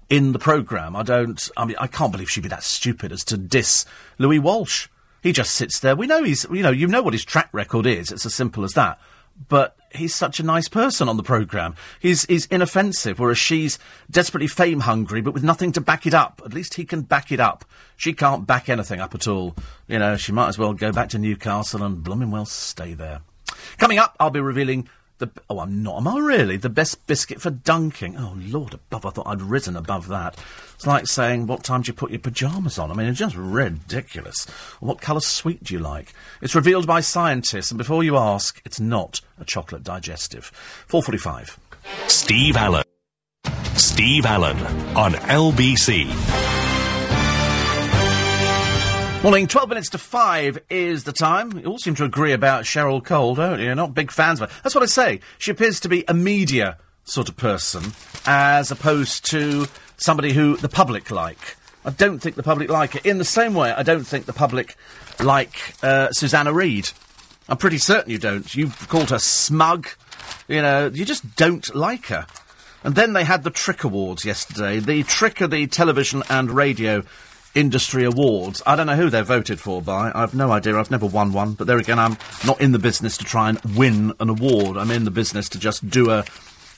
B: in the programme. I don't. I mean, I can't believe she'd be that stupid as to diss Louis Walsh. He just sits there. We know he's. You know, you know what his track record is. It's as simple as that but he's such a nice person on the programme. He's, he's inoffensive, whereas she's desperately fame hungry, but with nothing to back it up. At least he can back it up. She can't back anything up at all. You know, she might as well go back to Newcastle and blooming well stay there. Coming up, I'll be revealing the, oh, I'm not. Am I really? The best biscuit for dunking? Oh, Lord above. I thought I'd risen above that. It's like saying, what time do you put your pyjamas on? I mean, it's just ridiculous. What colour sweet do you like? It's revealed by scientists, and before you ask, it's not a chocolate digestive. 4.45.
A: Steve Allen. Steve Allen on LBC.
B: Morning, 12 minutes to 5 is the time. You all seem to agree about Cheryl Cole, don't you? You're not big fans of her. That's what I say. She appears to be a media sort of person, as opposed to somebody who the public like. I don't think the public like it. In the same way, I don't think the public like uh, Susanna Reid. I'm pretty certain you don't. You called her smug. You know, you just don't like her. And then they had the TRIC Awards yesterday. The TRIC of the television and radio industry awards. I don't know who they're voted for by. I've no idea. I've never won one. But there again, I'm not in the business to try and win an award. I'm in the business to just do a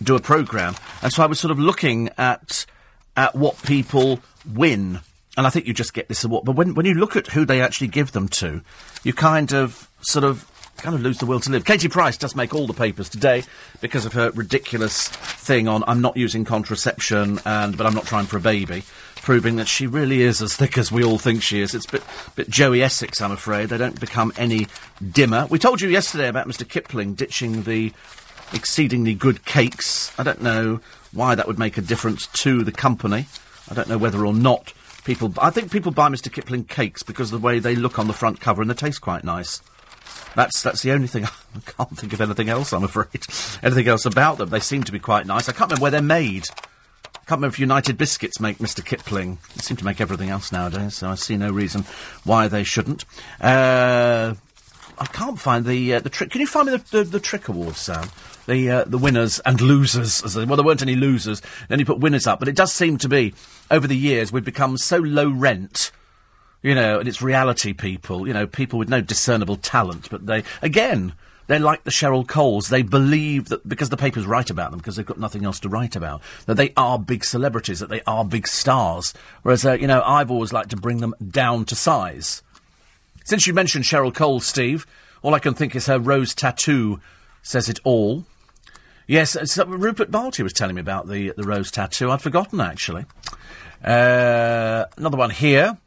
B: do a program. And so I was sort of looking at at what people win. And I think you just get this award. But when when you look at who they actually give them to, you kind of sort of kind of lose the will to live. Katie Price does make all the papers today because of her ridiculous thing on I'm not using contraception and but I'm not trying for a baby proving that she really is as thick as we all think she is. It's a bit, bit Joey Essex, I'm afraid. They don't become any dimmer. We told you yesterday about Mr. Kipling ditching the exceedingly good cakes. I don't know why that would make a difference to the company. I don't know whether or not people. I think people buy Mr. Kipling cakes because of the way they look on the front cover and they taste quite nice. That's that's the only thing. I can't think of anything else. I'm afraid. anything else about them? They seem to be quite nice. I can't remember where they're made. I can't remember if United Biscuits make Mr. Kipling. They seem to make everything else nowadays, so I see no reason why they shouldn't. Uh, I can't find the uh, the TRIC. Can you find me the, the, the TRIC awards, Sam? The uh, the winners and losers. Well, there weren't any losers. Then you put winners up, but it does seem to be over the years we've become so low rent. You know, and it's reality people. You know, people with no discernible talent, but they again they're like the Cheryl Coles. They believe that because the papers write about them, because they've got nothing else to write about, that they are big celebrities, that they are big stars. Whereas, uh, you know, I've always liked to bring them down to size. Since you mentioned Cheryl Cole, Steve, all I can think is her rose tattoo says it all. Yes, uh, Rupert Balty was telling me about the the rose tattoo. I'd forgotten actually. Uh, another one here.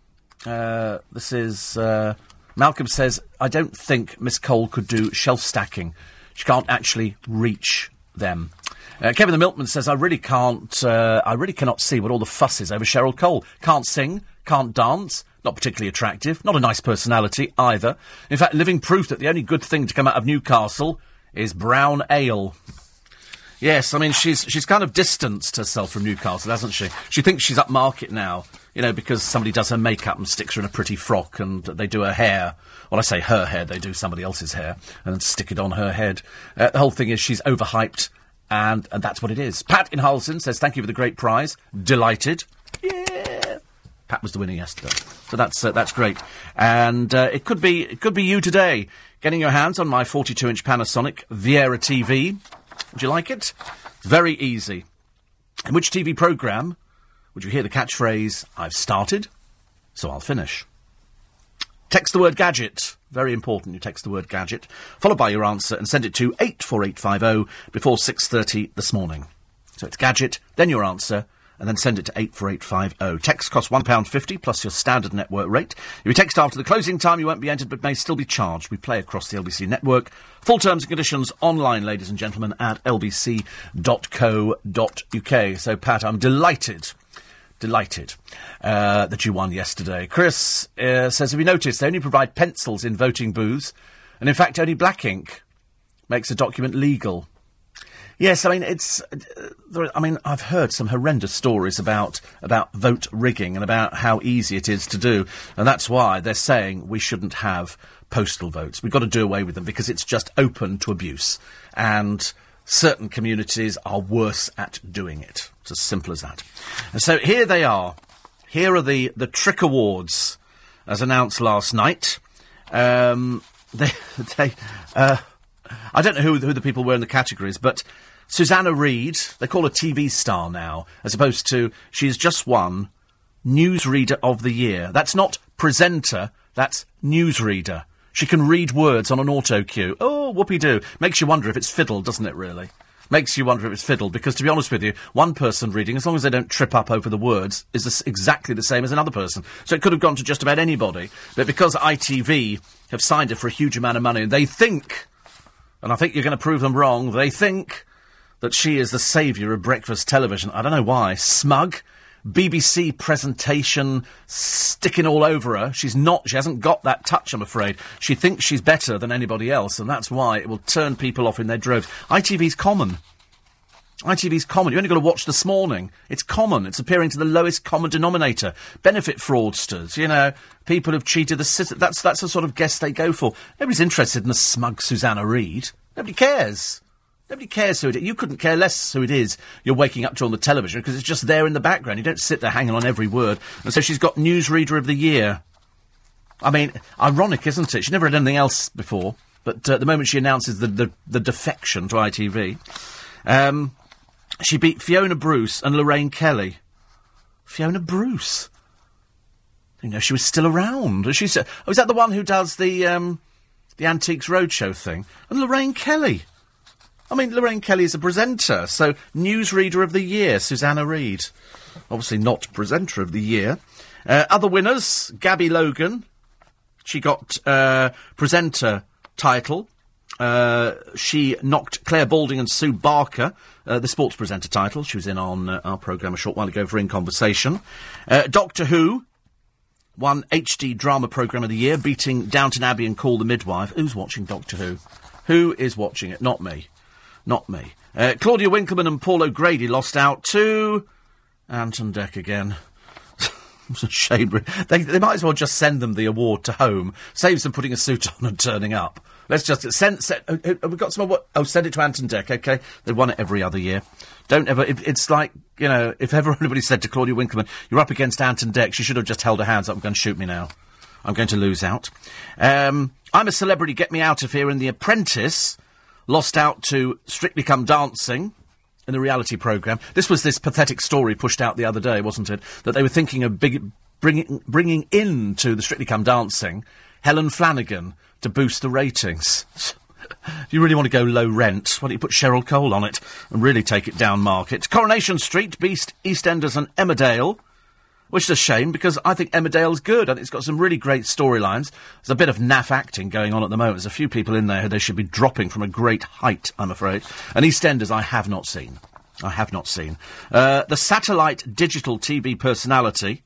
B: Uh, this is uh, Malcolm says, I don't think Miss Cole could do shelf stacking. She can't actually reach them. Uh, Kevin the Milkman says, I really can't, uh, I really cannot see what all the fuss is over Cheryl Cole. Can't sing, can't dance, not particularly attractive, not a nice personality either. In fact, living proof that the only good thing to come out of Newcastle is brown ale. Yes, I mean she's she's kind of distanced herself from Newcastle, hasn't she? She thinks she's upmarket now, you know, because somebody does her makeup and sticks her in a pretty frock, and they do her hair. Well, I say her hair; they do somebody else's hair and stick it on her head. Uh, the whole thing is she's overhyped, and and that's what it is. Pat in Harlesden says thank you for the great prize. Delighted. Yeah. Pat was the winner yesterday, so that's uh, that's great, and uh, it could be it could be you today getting your hands on my 42-inch Panasonic Viera TV. Would you like it? Very easy. In which TV programme would you hear the catchphrase, I've started, so I'll finish? Text the word gadget. Very important, you text the word gadget, followed by your answer, and send it to 84850 before 6.30 this morning. So it's gadget, then your answer, and then send it to 84850. Text costs £1.50 plus your standard network rate. If you text after the closing time, you won't be entered but may still be charged. We play across the LBC network. Full terms and conditions online, ladies and gentlemen, at lbc.co.uk. So, Pat, I'm delighted. Delighted uh, that you won yesterday. Chris uh, says, Have you noticed they only provide pencils in voting booths? And in fact, only black ink makes a document legal. Yes, I mean it's. Uh, I mean, I've heard some horrendous stories about about vote rigging and about how easy it is to do, and that's why they're saying we shouldn't have postal votes. We've got to do away with them because it's just open to abuse, and certain communities are worse at doing it. It's as simple as that. And so here they are. Here are the the TRIC Awards, as announced last night. Um, they they. Uh, I don't know who, who the people were in the categories, but Susanna Reid, they call her TV star now, as opposed to she's just won Newsreader of the Year. That's not presenter, that's newsreader. She can read words on an auto cue. Oh, whoopee doo. Makes you wonder if it's fiddle, doesn't it, really? Makes you wonder if it's fiddled. because to be honest with you, one person reading, as long as they don't trip up over the words, is this exactly the same as another person. So it could have gone to just about anybody. But because ITV have signed her for a huge amount of money, and they think, and I think you're going to prove them wrong, they think that she is the saviour of breakfast television. I don't know why. Smug. BBC presentation sticking all over her. She's not, she hasn't got that touch, I'm afraid. She thinks she's better than anybody else, and that's why it will turn people off in their droves. ITV's common. ITV's common. You only got to watch this morning. It's common. It's appearing to the lowest common denominator. Benefit fraudsters, you know, people who've cheated the system. That's, that's the sort of guest they go for. Nobody's interested in the smug Susanna Reid. Nobody cares. Nobody cares who it is. You couldn't care less who it is you're waking up to on the television because it's just there in the background. You don't sit there hanging on every word. And so she's got Newsreader of the Year. I mean, ironic, isn't it? She never had anything else before. But uh, the moment she announces the, the, the defection to ITV, um, she beat Fiona Bruce and Lorraine Kelly. Fiona Bruce? You know, she was still around. She said, "Oh, is that the one who does the um, the Antiques Roadshow thing?" And Lorraine Kelly. I mean, Lorraine Kelly is a presenter, so newsreader of the year, Susanna Reid. Obviously not presenter of the year. Uh, other winners, Gabby Logan. She got uh, presenter title. Uh, she knocked Clare Balding and Sue Barker, uh, the sports presenter title. She was in on uh, our programme a short while ago for In Conversation. Uh, Doctor Who won HD Drama Programme of the Year, beating Downton Abbey and Call the Midwife. Who's watching Doctor Who? Who is watching it? Not me. Not me. Uh, Claudia Winkleman and Paul O'Grady lost out to Ant and Dec again. it's a shame. They, they might as well just send them the award to home. Saves them putting a suit on and turning up. Let's just send. send uh, uh, we've got some more. Oh, send it to Ant and Dec. Okay, they won it every other year. Don't ever. It, it's like you know, if ever anybody said to Claudia Winkleman, "You're up against Ant and Dec," she should have just held her hands up and gone, "Shoot me now. I'm going to lose out." Um, I'm a celebrity. Get me out of here. In The Apprentice, lost out to Strictly Come Dancing in the reality programme. This was this pathetic story pushed out the other day, wasn't it? That they were thinking of big, bringing, bringing in to the Strictly Come Dancing Helen Flanagan to boost the ratings. you really want to go low rent, why don't you put Cheryl Cole on it and really take it down market? Coronation Street, Beast, EastEnders and Emmerdale. Which is a shame because I think Emmerdale's good. I think it's got some really great storylines. There's a bit of naff acting going on at the moment. There's a few people in there who they should be dropping from a great height, I'm afraid. And EastEnders I have not seen. I have not seen. Uh, the satellite digital TV personality,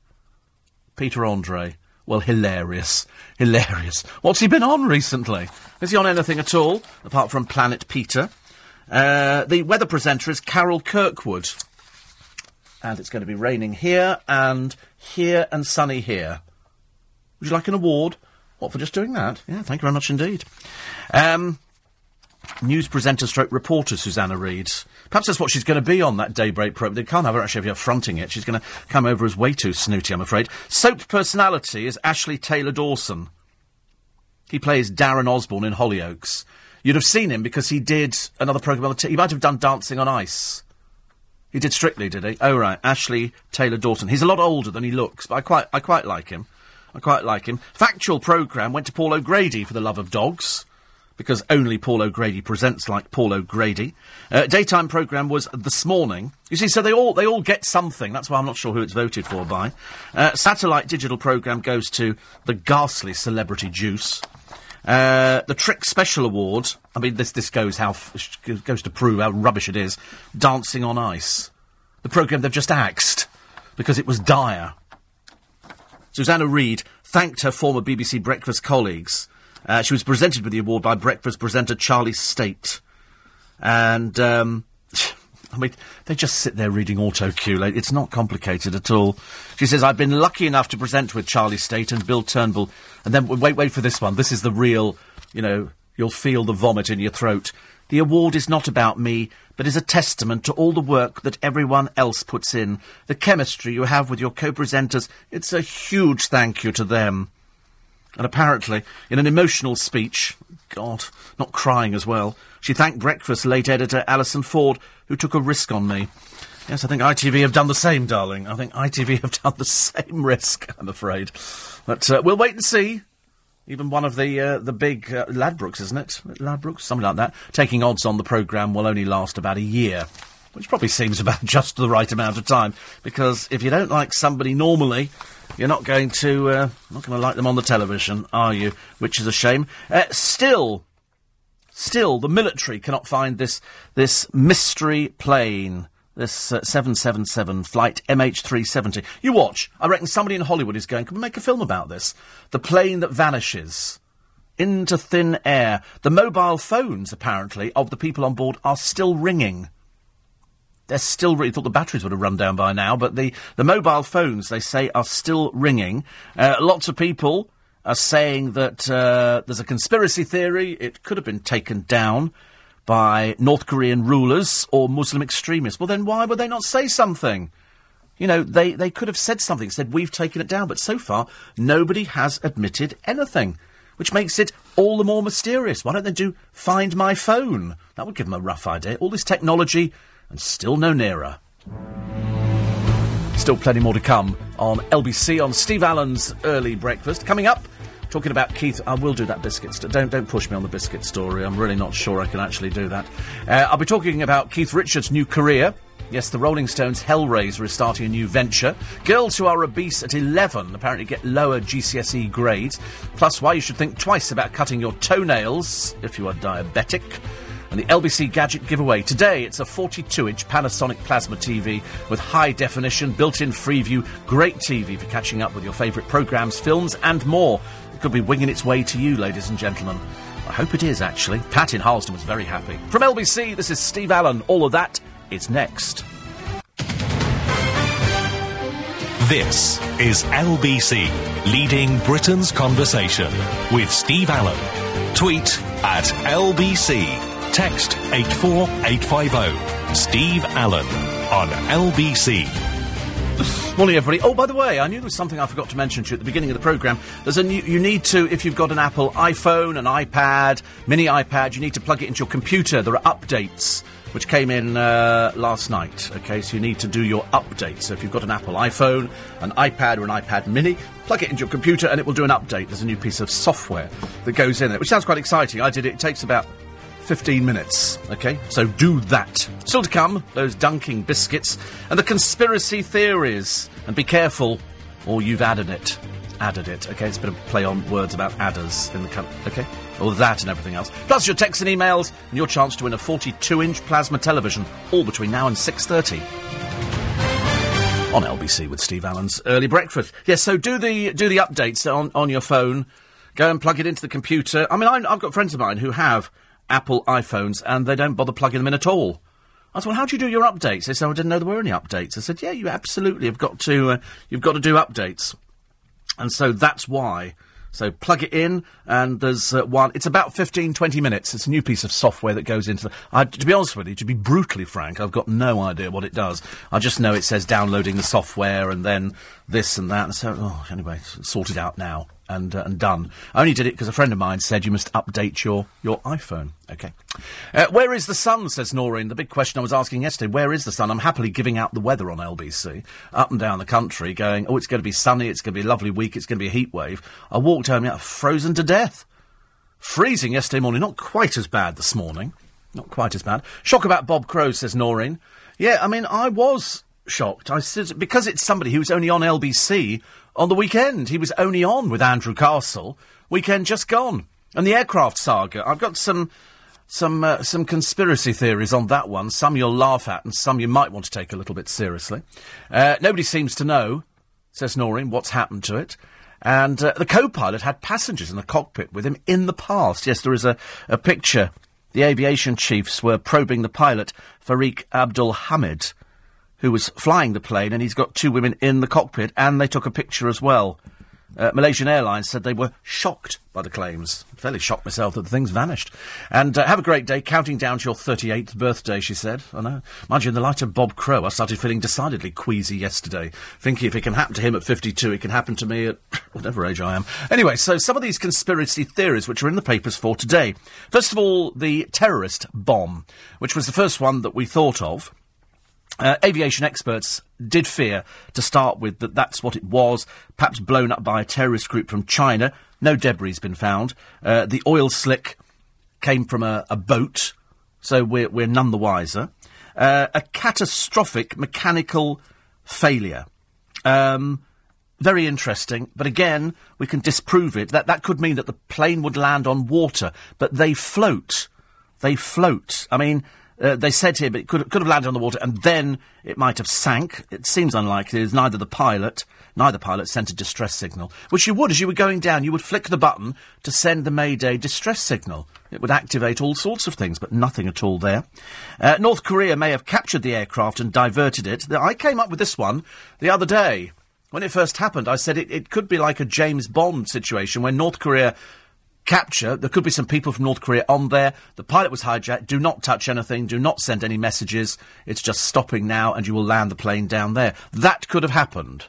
B: Peter Andre. Well, hilarious. Hilarious. What's he been on recently? Is he on anything at all, apart from Planet Peter? Uh, the weather presenter is Carol Kirkwood and it's going to be raining here and here and sunny here. Would you like an award? What, for just doing that? Yeah, thank you very much indeed. Um, news presenter stroke reporter Susanna Reid. Perhaps that's what she's going to be on that daybreak program. They can't have her actually if you're fronting it. She's going to come over as way too snooty, I'm afraid. Soap personality is Ashley Taylor Dawson. He plays Darren Osborne in Hollyoaks. You'd have seen him because he did another program on the t- he might have done Dancing on Ice. He did Strictly, did he? Oh right, Ashley Taylor Dawson. He's a lot older than he looks, but I quite, I quite like him. I quite like him. Factual programme went to Paul O'Grady for the love of dogs, because only Paul O'Grady presents like Paul O'Grady. Uh, daytime programme was this morning. You see, so they all they all get something. That's why I'm not sure who it's voted for by. Uh, satellite digital programme goes to the ghastly celebrity juice. Uh, the TRIC Special Award. I mean, this this goes how f- goes to prove how rubbish it is. Dancing on Ice, the program they've just axed because it was dire. Susanna Reid thanked her former BBC Breakfast colleagues. Uh, she was presented with the award by Breakfast presenter Charlie Stayt, and um, I mean, they just sit there reading auto cue. It's not complicated at all. She says, I've been lucky enough to present with Charlie Stayt and Bill Turnbull. And then, wait, wait for this one. This is the real, you know, you'll feel the vomit in your throat. The award is not about me, but is a testament to all the work that everyone else puts in. The chemistry you have with your co-presenters, it's a huge thank you to them. And apparently, in an emotional speech, God, not crying as well, she thanked Breakfast late editor Alison Ford, who took a risk on me. Yes, I think ITV have done the same, darling. I think ITV have done the same risk, I'm afraid. But uh, we'll wait and see. Even one of the uh, the big uh, Ladbrokes, isn't it? Ladbrokes, something like that. Taking odds on the programme will only last about a year, which probably seems about just the right amount of time. Because if you don't like somebody normally, you're not going to uh, not going to like them on the television, are you? Which is a shame. Uh, still, Still, the military cannot find this this mystery plane. This uh, 777 flight MH370. You watch. I reckon somebody in Hollywood is going, can we make a film about this? The plane that vanishes into thin air. The mobile phones, apparently, of the people on board are still ringing. They're still ringing. Thought the batteries would have run down by now, but the, the mobile phones, they say, are still ringing. Uh, lots of people are saying that uh, there's a conspiracy theory. It could have been taken down by North Korean rulers or Muslim extremists. Well, then why would they not say something? You know, they, they could have said something, said, we've taken it down. But so far, nobody has admitted anything, which makes it all the more mysterious. Why don't they do Find My Phone? That would give them a rough idea. All this technology, and still no nearer. Still plenty more to come on LBC on Steve Allen's early breakfast. Coming up, talking about Keith. I will do that biscuit. St- don't don't push me on the biscuit story. I'm really not sure I can actually do that. Uh, I'll be talking about Keith Richards' new career. Yes, the Rolling Stones' Hellraiser is starting a new venture. Girls who are obese at 11 apparently get lower GCSE grades. Plus, why you should think twice about cutting your toenails if you are diabetic and the LBC Gadget giveaway. Today, it's a 42-inch Panasonic Plasma TV with high definition, built-in Freeview, great TV for catching up with your favourite programmes, films and more. It could be winging its way to you, ladies and gentlemen. I hope it is, actually. Pat in Harlesden was very happy. From LBC, this is Steve Allen. All of that is next.
A: This is LBC, leading Britain's conversation with Steve Allen. Tweet at LBC Text 84850. Steve Allen on LBC.
B: Morning, everybody. Oh, by the way, I knew there was something I forgot to mention to you at the beginning of the programme. There's a new, you need to, if you've got an Apple iPhone, an iPad, mini iPad, you need to plug it into your computer. There are updates which came in uh, last night. Okay, so you need to do your update. So if you've got an Apple iPhone, an iPad, or an iPad Mini, plug it into your computer and it will do an update. There's a new piece of software that goes in it, which sounds quite exciting. I did it. It takes about 15 minutes. Okay, so do that. Still to come, those dunking biscuits and the conspiracy theories. And be careful, or you've added it. Added it. Okay, it's a bit of play on words about adders in the country. Okay, all that and everything else. Plus your texts and emails and your chance to win a 42-inch plasma television, all between now and 6:30 on LBC with Steve Allen's early breakfast. Yes, so do the do the updates on on your phone. Go and plug it into the computer. I mean, I, I've got friends of mine who have Apple iPhones and they don't bother plugging them in at all. I said, "Well, how do you do your updates?" They said, "I didn't know there were any updates." I said, "Yeah, you absolutely have got to. Uh, you've got to do updates." And so that's why. So plug it in, and there's uh, one. It's about 15, 20 minutes. It's a new piece of software that goes into the. I, to be honest with you, to be brutally frank, I've got no idea what it does. I just know it says downloading the software and then this and that. And so, oh, anyway, sort it out now and uh, and done. I only did it because a friend of mine said you must update your your iPhone. Okay. Uh, where is the sun? Says Noreen. The big question I was asking yesterday. Where is the sun? I'm happily giving out the weather on LBC up and down the country, going, oh, it's going to be sunny. It's going to be a lovely week. It's going to be a heat wave. I walked home, yeah, frozen to death. Freezing yesterday morning. Not quite as bad this morning. Not quite as bad. Shock about Bob Crow, says Noreen. Yeah, I mean, I was shocked. I said because it's somebody who's only on LBC on the weekend. He was only on with Andrew Castle. Weekend just gone. And the aircraft saga. I've got some some uh, some conspiracy theories on that one. Some you'll laugh at, and some you might want to take a little bit seriously. Uh, nobody seems to know, says Noreen, what's happened to it. And uh, the co-pilot had passengers in the cockpit with him in the past. Yes, there is a, a picture. The aviation chiefs were probing the pilot, Fariq Abdul Hamid, who was flying the plane, and he's got two women in the cockpit, and they took a picture as well. Uh, Malaysian Airlines said they were shocked by the claims. Fairly shocked myself that the thing's vanished. And uh, have a great day, counting down to your 38th birthday, she said. I know. Mind you, in the light of Bob Crow, I started feeling decidedly queasy yesterday, thinking if it can happen to him at 52, it can happen to me at whatever age I am. Anyway, so some of these conspiracy theories which are in the papers for today. First of all, the terrorist bomb, which was the first one that we thought of. Uh, aviation experts did fear to start with that that's what it was, perhaps blown up by a terrorist group from China. No debris has been found. Uh, the oil slick came from a, a boat, so we're, we're none the wiser. Uh, a catastrophic mechanical failure. Um, very interesting, but again, we can disprove it. That that could mean that the plane would land on water, but they float. They float. I mean, uh, they said here, but it could, could have landed on the water and then it might have sank. It seems unlikely. There's neither the pilot, neither pilot sent a distress signal, which you would as you were going down. You would flick the button to send the Mayday distress signal. It would activate all sorts of things, but nothing at all there. Uh, North Korea may have captured the aircraft and diverted it. I came up with this one the other day. When it first happened, I said it, it could be like a James Bond situation where North Korea capture. There could be some people from North Korea on there. The pilot was hijacked. Do not touch anything. Do not send any messages. It's just stopping now, and you will land the plane down there. That could have happened,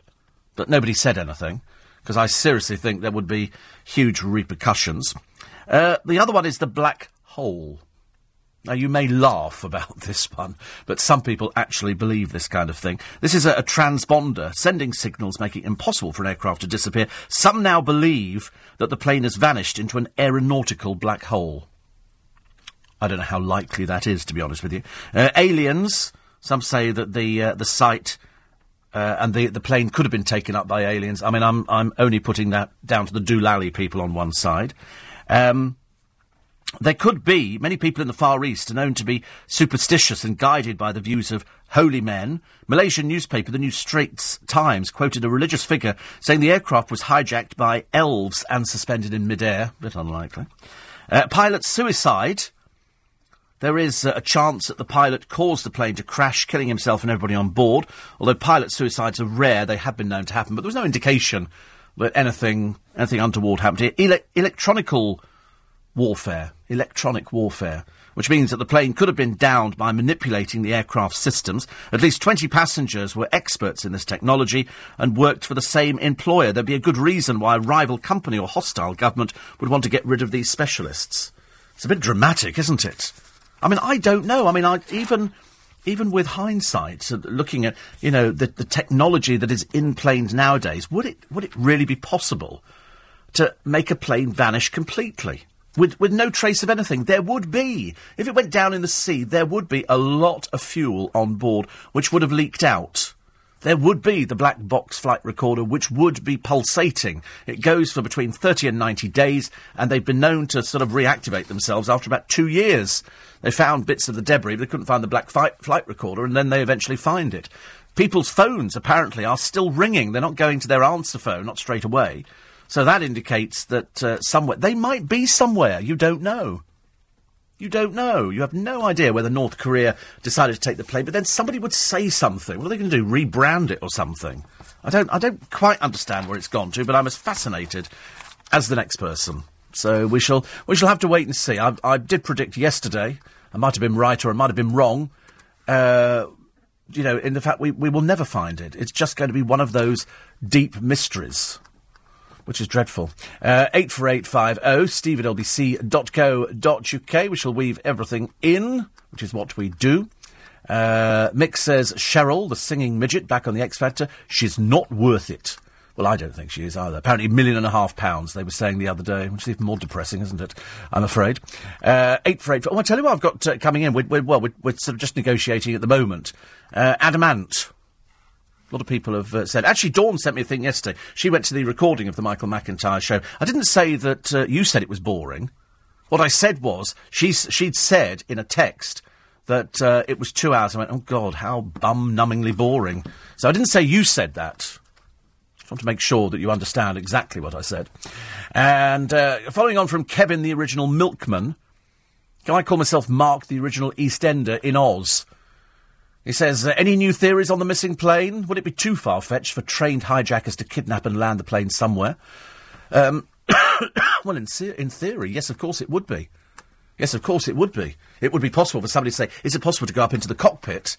B: but nobody said anything because I seriously think there would be huge repercussions. Uh, the other one is the black hole. Now, you may laugh about this one, but some people actually believe this kind of thing. This is a, a, transponder sending signals making it impossible for an aircraft to disappear. Some now believe that the plane has vanished into an aeronautical black hole. I don't know how likely that is, to be honest with you. Uh, aliens, some say that the, uh, the site uh, and the, the plane could have been taken up by aliens. I mean, I'm, I'm only putting that down to the Doolally people on one side. Um, there could be many people in the Far East are known to be superstitious and guided by the views of holy men. Malaysian newspaper, the New Straits Times, quoted a religious figure saying the aircraft was hijacked by elves and suspended in midair. A bit unlikely. Uh, pilot suicide. There is uh, a chance that the pilot caused the plane to crash, killing himself and everybody on board. Although pilot suicides are rare, they have been known to happen, but there was no indication that anything anything untoward happened here. Ele- electronical warfare, electronic warfare, which means that the plane could have been downed by manipulating the aircraft systems. At least 20 passengers were experts in this technology and worked for the same employer. There'd be a good reason why a rival company or hostile government would want to get rid of these specialists. It's a bit dramatic, isn't it? I mean, I don't know. I mean, I, even even with hindsight, looking at you know the, the technology that is in planes nowadays, would it would it really be possible to make a plane vanish completely? With, with no trace of anything. There would be. If it went down in the sea, there would be a lot of fuel on board which would have leaked out. there would be the black box flight recorder, which would be pulsating. It goes for between 30 and 90 days, and they've been known to sort of reactivate themselves after about two years. They found bits of the debris, but they couldn't find the black fi- flight recorder, and then they eventually find it. People's phones, apparently, are still ringing. They're not going to their answer phone, not straight away. So that indicates that uh, somewhere, they might be somewhere, you don't know. You don't know. You have no idea whether North Korea decided to take the plane, but then somebody would say something. What are they going to do? Rebrand it or something? I don't. I don't quite understand where it's gone to, but I'm as fascinated as the next person. So we shall. We shall have to wait and see. I, I did predict yesterday. I might have been right or I might have been wrong. Uh, you know, in the fact we, we will never find it. It's just going to be one of those deep mysteries which is dreadful. Uh, 84850 steve at lbc.co.uk. We shall weave everything in, which is what we do. Uh, Mick says Cheryl, the singing midget, back on the X Factor, she's not worth it. Well, I don't think she is either. Apparently, a million and a half pounds, they were saying the other day, which is even more depressing, isn't it? I'm afraid. Uh, eight. Oh, I'll tell you what I've got uh, coming in. We're, we're, well, we're, we're, sort of just negotiating at the moment. Uh, Adamant. A lot of people have uh, said. Actually, Dawn sent me a thing yesterday. She went to the recording of the Michael McIntyre show. I didn't say that uh, you said it was boring. What I said was she's, she'd said in a text that uh, it was two hours. I went, oh God, how bum numbingly boring. So I didn't say you said that. I want to make sure that you understand exactly what I said. And uh, following on from Kevin, the original milkman, can I call myself Mark, the original EastEnder in Oz? He says, uh, any new theories on the missing plane? Would it be too far-fetched for trained hijackers to kidnap and land the plane somewhere? Um, well, in, in theory, yes, of course it would be. Yes, of course it would be. It would be possible for somebody to say, is it possible to go up into the cockpit?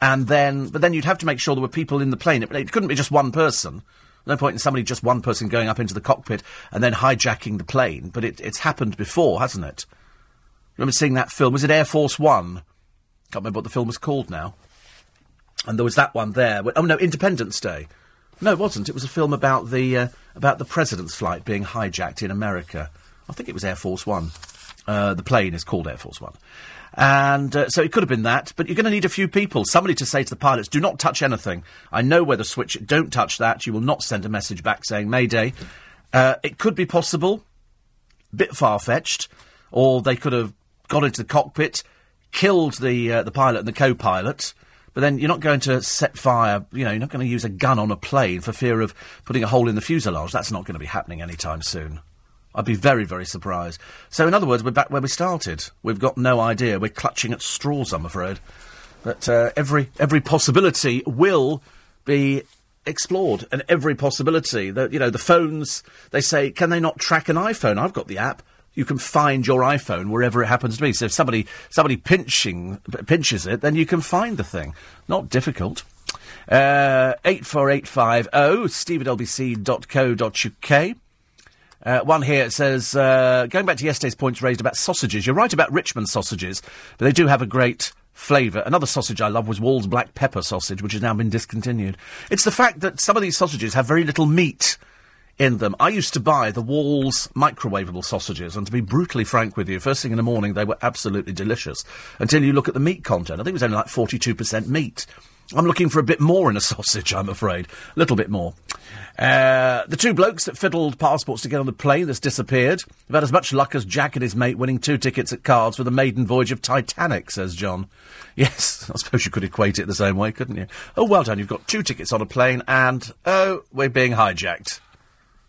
B: And then, but then you'd have to make sure there were people in the plane. It, it couldn't be just one person. No point in somebody, just one person going up into the cockpit and then hijacking the plane. But it, it's happened before, hasn't it? Remember seeing that film? Was it Air Force One? Can't remember what the film was called now. And there was that one there. oh no, Independence Day. No, it wasn't. It was a film about the uh, about the president's flight being hijacked in America. I think it was Air Force One. Uh, the plane is called Air Force One. And uh, so it could have been that, but you're going to need a few people. Somebody to say to the pilots, do not touch anything. I know where the switch, don't touch that. You will not send a message back saying Mayday. Uh, it could be possible, bit far fetched, or they could have got into the cockpit, killed the uh, the pilot and the co-pilot. But then you're not going to set fire, you know, you're not going to use a gun on a plane for fear of putting a hole in the fuselage. That's not going to be happening anytime soon. I'd be very, very surprised. So, in other words, we're back where we started. We've got no idea. We're clutching at straws, I'm afraid. But uh, every every possibility will be explored, and every possibility that you know the phones. They say, can they not track an iPhone? I've got the app you can find your iPhone wherever it happens to be. So if somebody somebody pinching pinches it, then you can find the thing. Not difficult. Uh, eight four eight five zero. Steve at lbc.co.uk. Uh, one here says, uh, going back to yesterday's points raised about sausages, you're right about Richmond sausages, but they do have a great flavour. Another sausage I love was Wall's black pepper sausage, which has now been discontinued. It's the fact that some of these sausages have very little meat in them. I used to buy the Wall's microwavable sausages, and to be brutally frank with you, first thing in the morning they were absolutely delicious. Until you look at the meat content, I think it was only like forty-two percent meat. I'm looking for a bit more in a sausage, I'm afraid. A little bit more. Uh, the two blokes that fiddled passports to get on the plane that's disappeared have had as much luck as Jack and his mate winning two tickets at cards for the maiden voyage of Titanic, says John. Yes, I suppose you could equate it the same way, couldn't you? Oh, well done, you've got two tickets on a plane and, oh, we're being hijacked.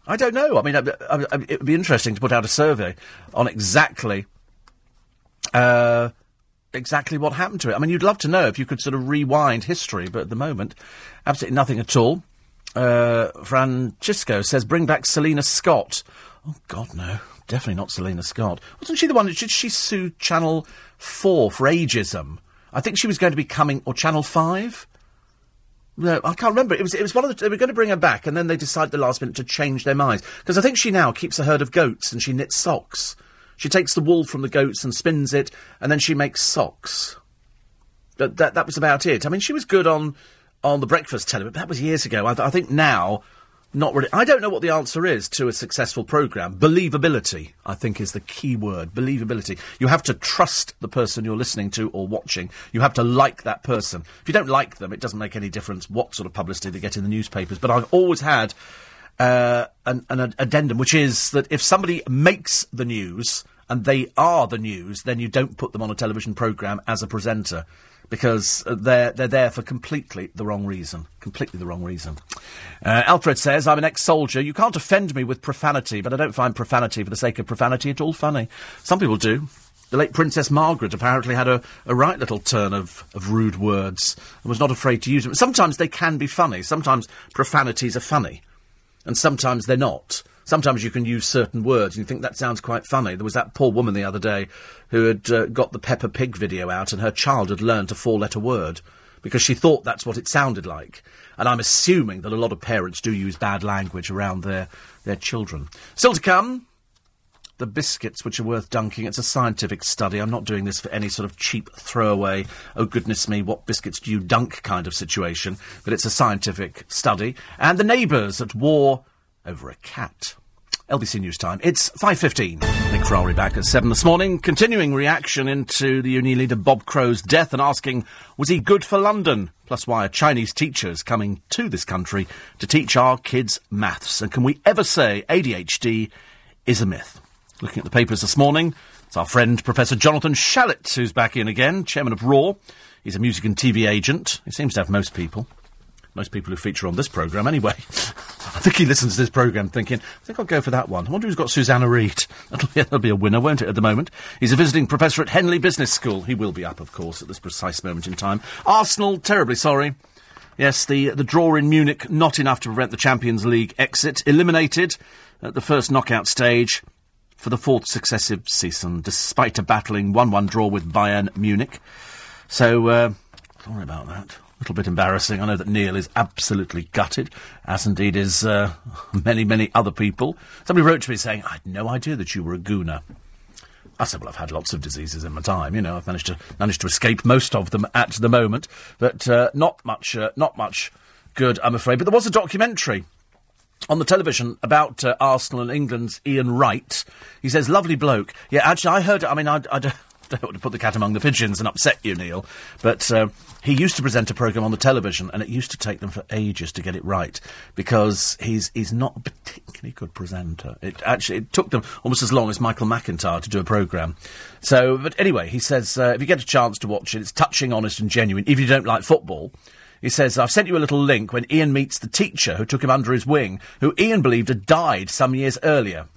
B: I don't know. I mean, it would be interesting to put out a survey on exactly, uh, exactly what happened to it. I mean, you'd love to know if you could sort of rewind history, but at the moment, absolutely nothing at all. Uh, Francisco says, "Bring back Selina Scott." Oh God, no, definitely not Selina Scott. Wasn't she the one? Did she sue Channel Four for ageism? I think she was going to be coming, or Channel Five. No, I can't remember. It was it was one of the. They were going to bring her back, and then they decided the last minute to change their minds because I think she now keeps a herd of goats and she knits socks. She takes the wool from the goats and spins it, and then she makes socks. But that that was about it. I mean, she was good on on the breakfast television, but that was years ago. I, I think now not really. I don't know what the answer is to a successful program. Believability, I think, is the key word. Believability. You have to trust the person you're listening to or watching. You have to like that person. If you don't like them, it doesn't make any difference what sort of publicity they get in the newspapers. But I've always had uh, an, an addendum, which is that if somebody makes the news and they are the news, then you don't put them on a television program as a presenter because they're they're there for completely the wrong reason. Completely the wrong reason. Uh, Alfred says, "I'm an ex-soldier. You can't offend me with profanity, but I don't find profanity for the sake of profanity at all funny. Some people do." The late Princess Margaret apparently had a, a right little turn of, of rude words and was not afraid to use them. Sometimes they can be funny. Sometimes profanities are funny, and sometimes they're not. Sometimes you can use certain words and you think that sounds quite funny. There was that poor woman the other day who had uh, got the Peppa Pig video out and her child had learned a four letter word because she thought that's what it sounded like. And I'm assuming that a lot of parents do use bad language around their, their children. Still to come, the biscuits which are worth dunking. It's a scientific study. I'm not doing this for any sort of cheap throwaway, oh goodness me, what biscuits do you dunk kind of situation. But it's a scientific study. And the neighbours at war over a cat. LBC News Time. It's 5.15. Nick Ferrari back at 7 this morning. Continuing reaction into the uni leader Bob Crow's death and asking, was he good for London? Plus why are Chinese teachers coming to this country to teach our kids maths? And can we ever say ADHD is a myth? Looking at the papers this morning, it's our friend Professor Jonathan Shalit who's back in again, chairman of ROAR. He's a music and TV agent. He seems to have most people. Most people who feature on this programme, anyway. I think he listens to this programme thinking, I think I'll go for that one. I wonder who's got Susanna Reid. That'll be, that'll be a winner, won't it, at the moment? He's a visiting professor at Henley Business School. He will be up, of course, at this precise moment in time. Arsenal, terribly sorry. Yes, the, the draw in Munich, not enough to prevent the Champions League exit. Eliminated at the first knockout stage for the fourth successive season, despite a battling 1-1 draw with Bayern Munich. So, uh, sorry about that little bit embarrassing. I know that Neil is absolutely gutted, as indeed is uh, many, many other people. Somebody wrote to me saying, I had no idea that you were a gooner. I said, well, I've had lots of diseases in my time. You know, I've managed to managed to escape most of them at the moment, but uh, not much, uh, not much good, I'm afraid. But there was a documentary on the television about uh, Arsenal and England's Ian Wright. He says, lovely bloke. Yeah, actually, I heard. I mean, I, I don't, want to put the cat among the pigeons and upset you, Neil, but uh, he used to present a programme on the television, and it used to take them for ages to get it right because he's he's not a particularly good presenter. It actually it took them almost as long as Michael McIntyre to do a programme. So, but anyway, he says uh, if you get a chance to watch it, it's touching, honest, and genuine. If you don't like football. He says, I've sent you a little link when Ian meets the teacher who took him under his wing, who Ian believed had died some years earlier.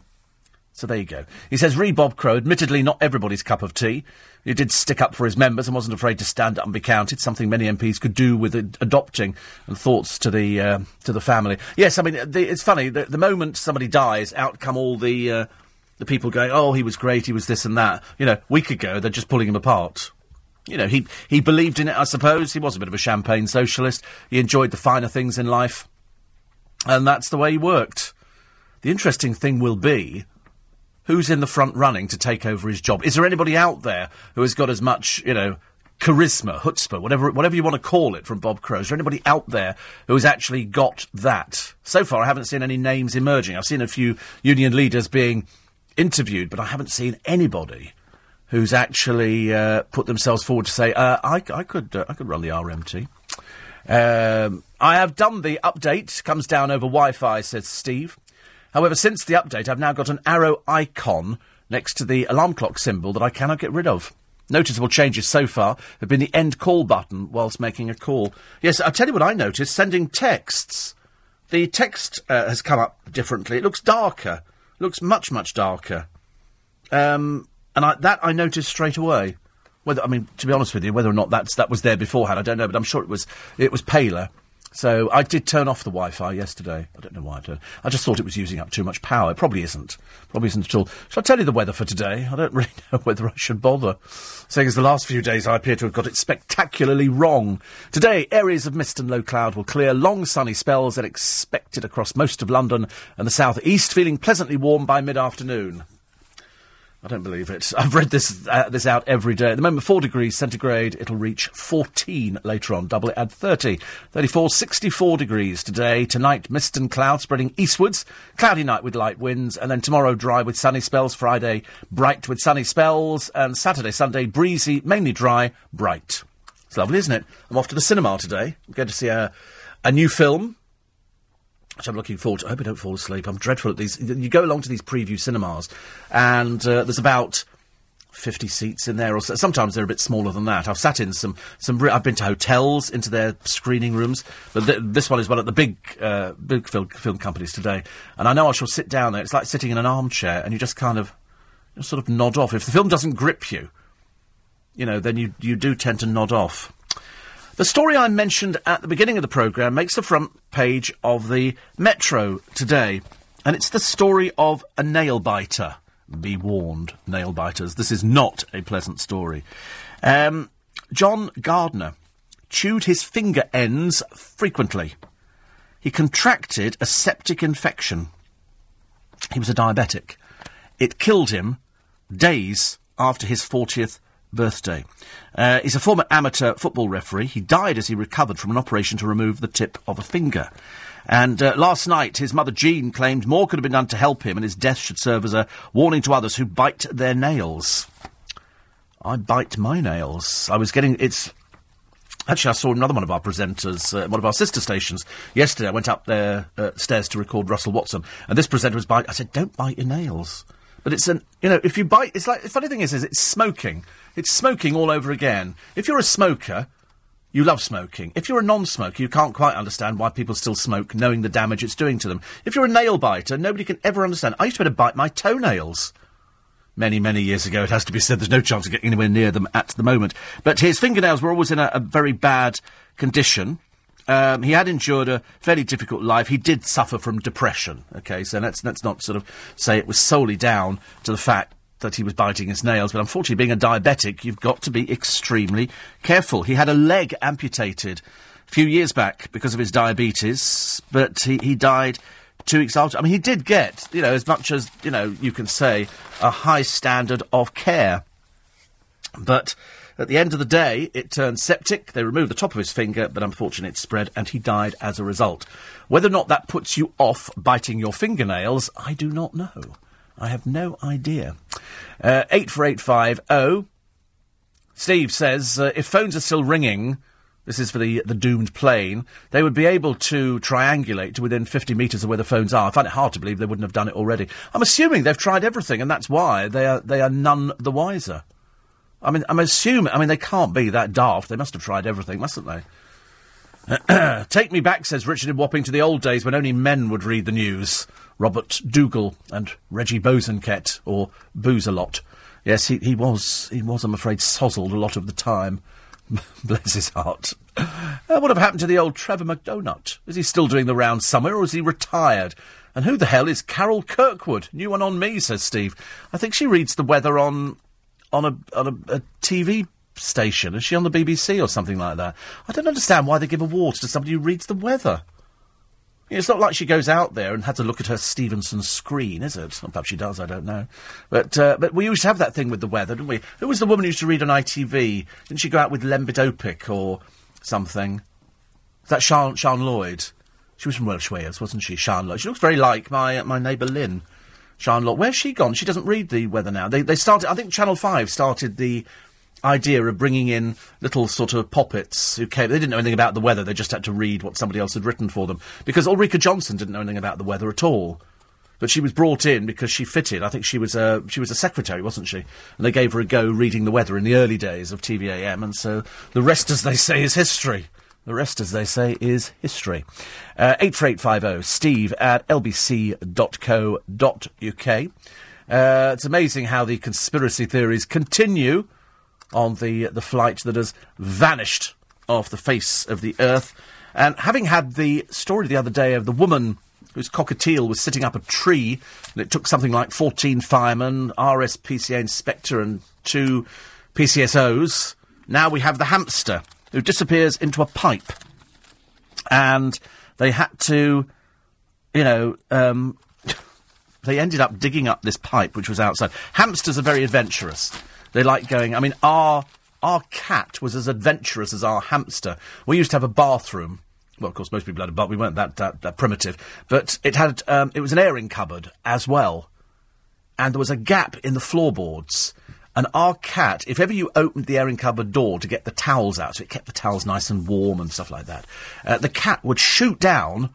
B: So there you go. He says, re Bob Crow, admittedly not everybody's cup of tea. He did stick up for his members and wasn't afraid to stand up and be counted, something many MPs could do with ad- adopting and thoughts to the uh, to the family. Yes, I mean, the, it's funny, the, the, moment somebody dies, out come all the, uh, the people going, oh, he was great, he was this and that. You know, week ago, they're just pulling him apart. You know, he, he believed in it, I suppose. He was a bit of a champagne socialist. He enjoyed the finer things in life. And that's the way he worked. The interesting thing will be who's in the front running to take over his job? Is there anybody out there who has got as much, you know, charisma, chutzpah, whatever, whatever you want to call it from Bob Crow? Is there anybody out there who has actually got that? So far, I haven't seen any names emerging. I've seen a few union leaders being interviewed, but I haven't seen anybody who's actually uh, put themselves forward to say, uh, I, I, could, uh, I could run the RMT. Um, I have done the update. Comes down over Wi-Fi, says Steve. However, since the update, I've now got an arrow icon next to the alarm clock symbol that I cannot get rid of. Noticeable changes so far have been the end call button whilst making a call. Yes, I'll tell you what I noticed sending texts. The text uh, has come up differently. It looks darker. It looks much, much darker. Um, and I, that I noticed straight away. Whether I mean, to be honest with you, whether or not that's that was there beforehand, I don't know. But I'm sure it was it was paler. So I did turn off the Wi-Fi yesterday. I don't know why I did. I just thought it was using up too much power. It probably isn't. Probably isn't at all. Shall I tell you the weather for today? I don't really know whether I should bother. Saying as the last few days I appear to have got it spectacularly wrong. Today, areas of mist and low cloud will clear. Long sunny spells are expected across most of London and the south east, feeling pleasantly warm by mid-afternoon. I don't believe it. I've read this uh, this out every day. At the moment, 4 degrees centigrade. It'll reach 14 later on. Double it, add 30. 34, 64 degrees today. Tonight, mist and cloud spreading eastwards. Cloudy night with light winds. And then tomorrow, dry with sunny spells. Friday, bright with sunny spells. And Saturday, Sunday, breezy, mainly dry, bright. It's lovely, isn't it? I'm off to the cinema today. I'm going to see a, a new film which I'm looking forward to. I hope I don't fall asleep. I'm dreadful at these. You go along to these preview cinemas, and uh, there's about 50 seats in there, or so. sometimes they're a bit smaller than that. I've sat in some, some. I've been to hotels, into their screening rooms, but th- this one is one of the big, uh, big film, film companies today. And I know I shall sit down there. It's like sitting in an armchair, and you just kind of, just sort of nod off. If the film doesn't grip you, you know, then you you do tend to nod off. The story I mentioned at the beginning of the programme makes the front page of the Metro today, and it's the story of a nail biter. Be warned, nail biters, this is not a pleasant story. Um, John Gardner chewed his finger ends frequently. He contracted a septic infection. He was a diabetic. It killed him days after his 40th birthday. Uh, he's a former amateur football referee. He died as he recovered from an operation to remove the tip of a finger. And uh, last night, his mother Jean claimed more could have been done to help him, and his death should serve as a warning to others who bite their nails. I bite my nails. I was getting it's. Actually, I saw another one of our presenters, uh, one of our sister stations, yesterday. I went up there uh, stairs to record Russell Watson, and this presenter was biting. I said, "Don't bite your nails." But it's an, you know, if you bite, it's like the funny thing is, is it's smoking. It's smoking all over again. If you're a smoker, you love smoking. If you're a non-smoker, you can't quite understand why people still smoke, knowing the damage it's doing to them. If you're a nail biter, nobody can ever understand. I used to be able to bite my toenails. Many, many years ago, it has to be said. There's no chance of getting anywhere near them at the moment. But his fingernails were always in a, a very bad condition. Um, he had endured a fairly difficult life. He did suffer from depression. Okay, so let's let's not sort of say it was solely down to the fact that he was biting his nails, but unfortunately, being a diabetic, you've got to be extremely careful. He had a leg amputated a few years back because of his diabetes, but he, he died two weeks after. I mean, he did get, you know, as much as, you know, you can say, a high standard of care. But at the end of the day, it turned septic. They removed the top of his finger, but unfortunately it spread and he died as a result. Whether or not that puts you off biting your fingernails, I do not know. I have no idea. Uh, 84850. Steve says uh, if phones are still ringing, this is for the the doomed plane, they would be able to triangulate to within 50 metres of where the phones are. I find it hard to believe they wouldn't have done it already. I'm assuming they've tried everything, and that's why they are, they are none the wiser. I mean, I'm assuming, I mean, they can't be that daft. They must have tried everything, mustn't they? Take me back, says Richard in Wapping, to the old days when only men would read the news. Robert Dougall and Reggie Bosanquet, or Booze-a-lot. Yes, he, he was, he was, I'm afraid, sozzled a lot of the time. Bless his heart. Uh, what have happened to the old Trevor McDonald? Is he still doing the rounds somewhere, or is he retired? And who the hell is Carol Kirkwood? New one on me, says Steve. I think she reads the weather on on a on a, a TV station. Is she on the BBC or something like that? I don't understand why they give awards to somebody who reads the weather. It's not like she goes out there and had to look at her Stevenson screen, is it? Perhaps she does, I don't know. But uh, but we used to have that thing with the weather, didn't we? Who was the woman who used to read on ITV? Didn't she go out with Lembit or something? Is that Sian, Sian Lloyd? She was from Welsh Wales, wasn't she? Sian Lloyd. She looks very like my my neighbour Lynn. Sian Lloyd. Where's she gone? She doesn't read the weather now. They they started. I think Channel Five started the idea of bringing in little sort of poppets who came. They didn't know anything about the weather. They just had to read what somebody else had written for them. Because Ulrika Jonsson didn't know anything about the weather at all. But she was brought in because she fitted. I think she was a she was a secretary, wasn't she? And they gave her a go reading the weather in the early days of TVAM. And so the rest, as they say, is history. The rest, as they say, is history. Uh, 84850 steve at lbc.co.uk. Uh, it's amazing how the conspiracy theories continue on the the flight that has vanished off the face of the earth. And having had the story the other day of the woman whose cockatiel was sitting up a tree, and it took something like 14 firemen, RSPCA inspector, and two PCSOs, now we have the hamster who disappears into a pipe. And they had to, you know, um, they ended up digging up this pipe which was outside. Hamsters are very adventurous. They like going. I mean, our our cat was as adventurous as our hamster. We used to have a bathroom. Well, of course, most people had a bath. We weren't that, that, that primitive, but it had um, it was an airing cupboard as well, and there was a gap in the floorboards. And our cat, if ever you opened the airing cupboard door to get the towels out, so it kept the towels nice and warm and stuff like that, uh, the cat would shoot down.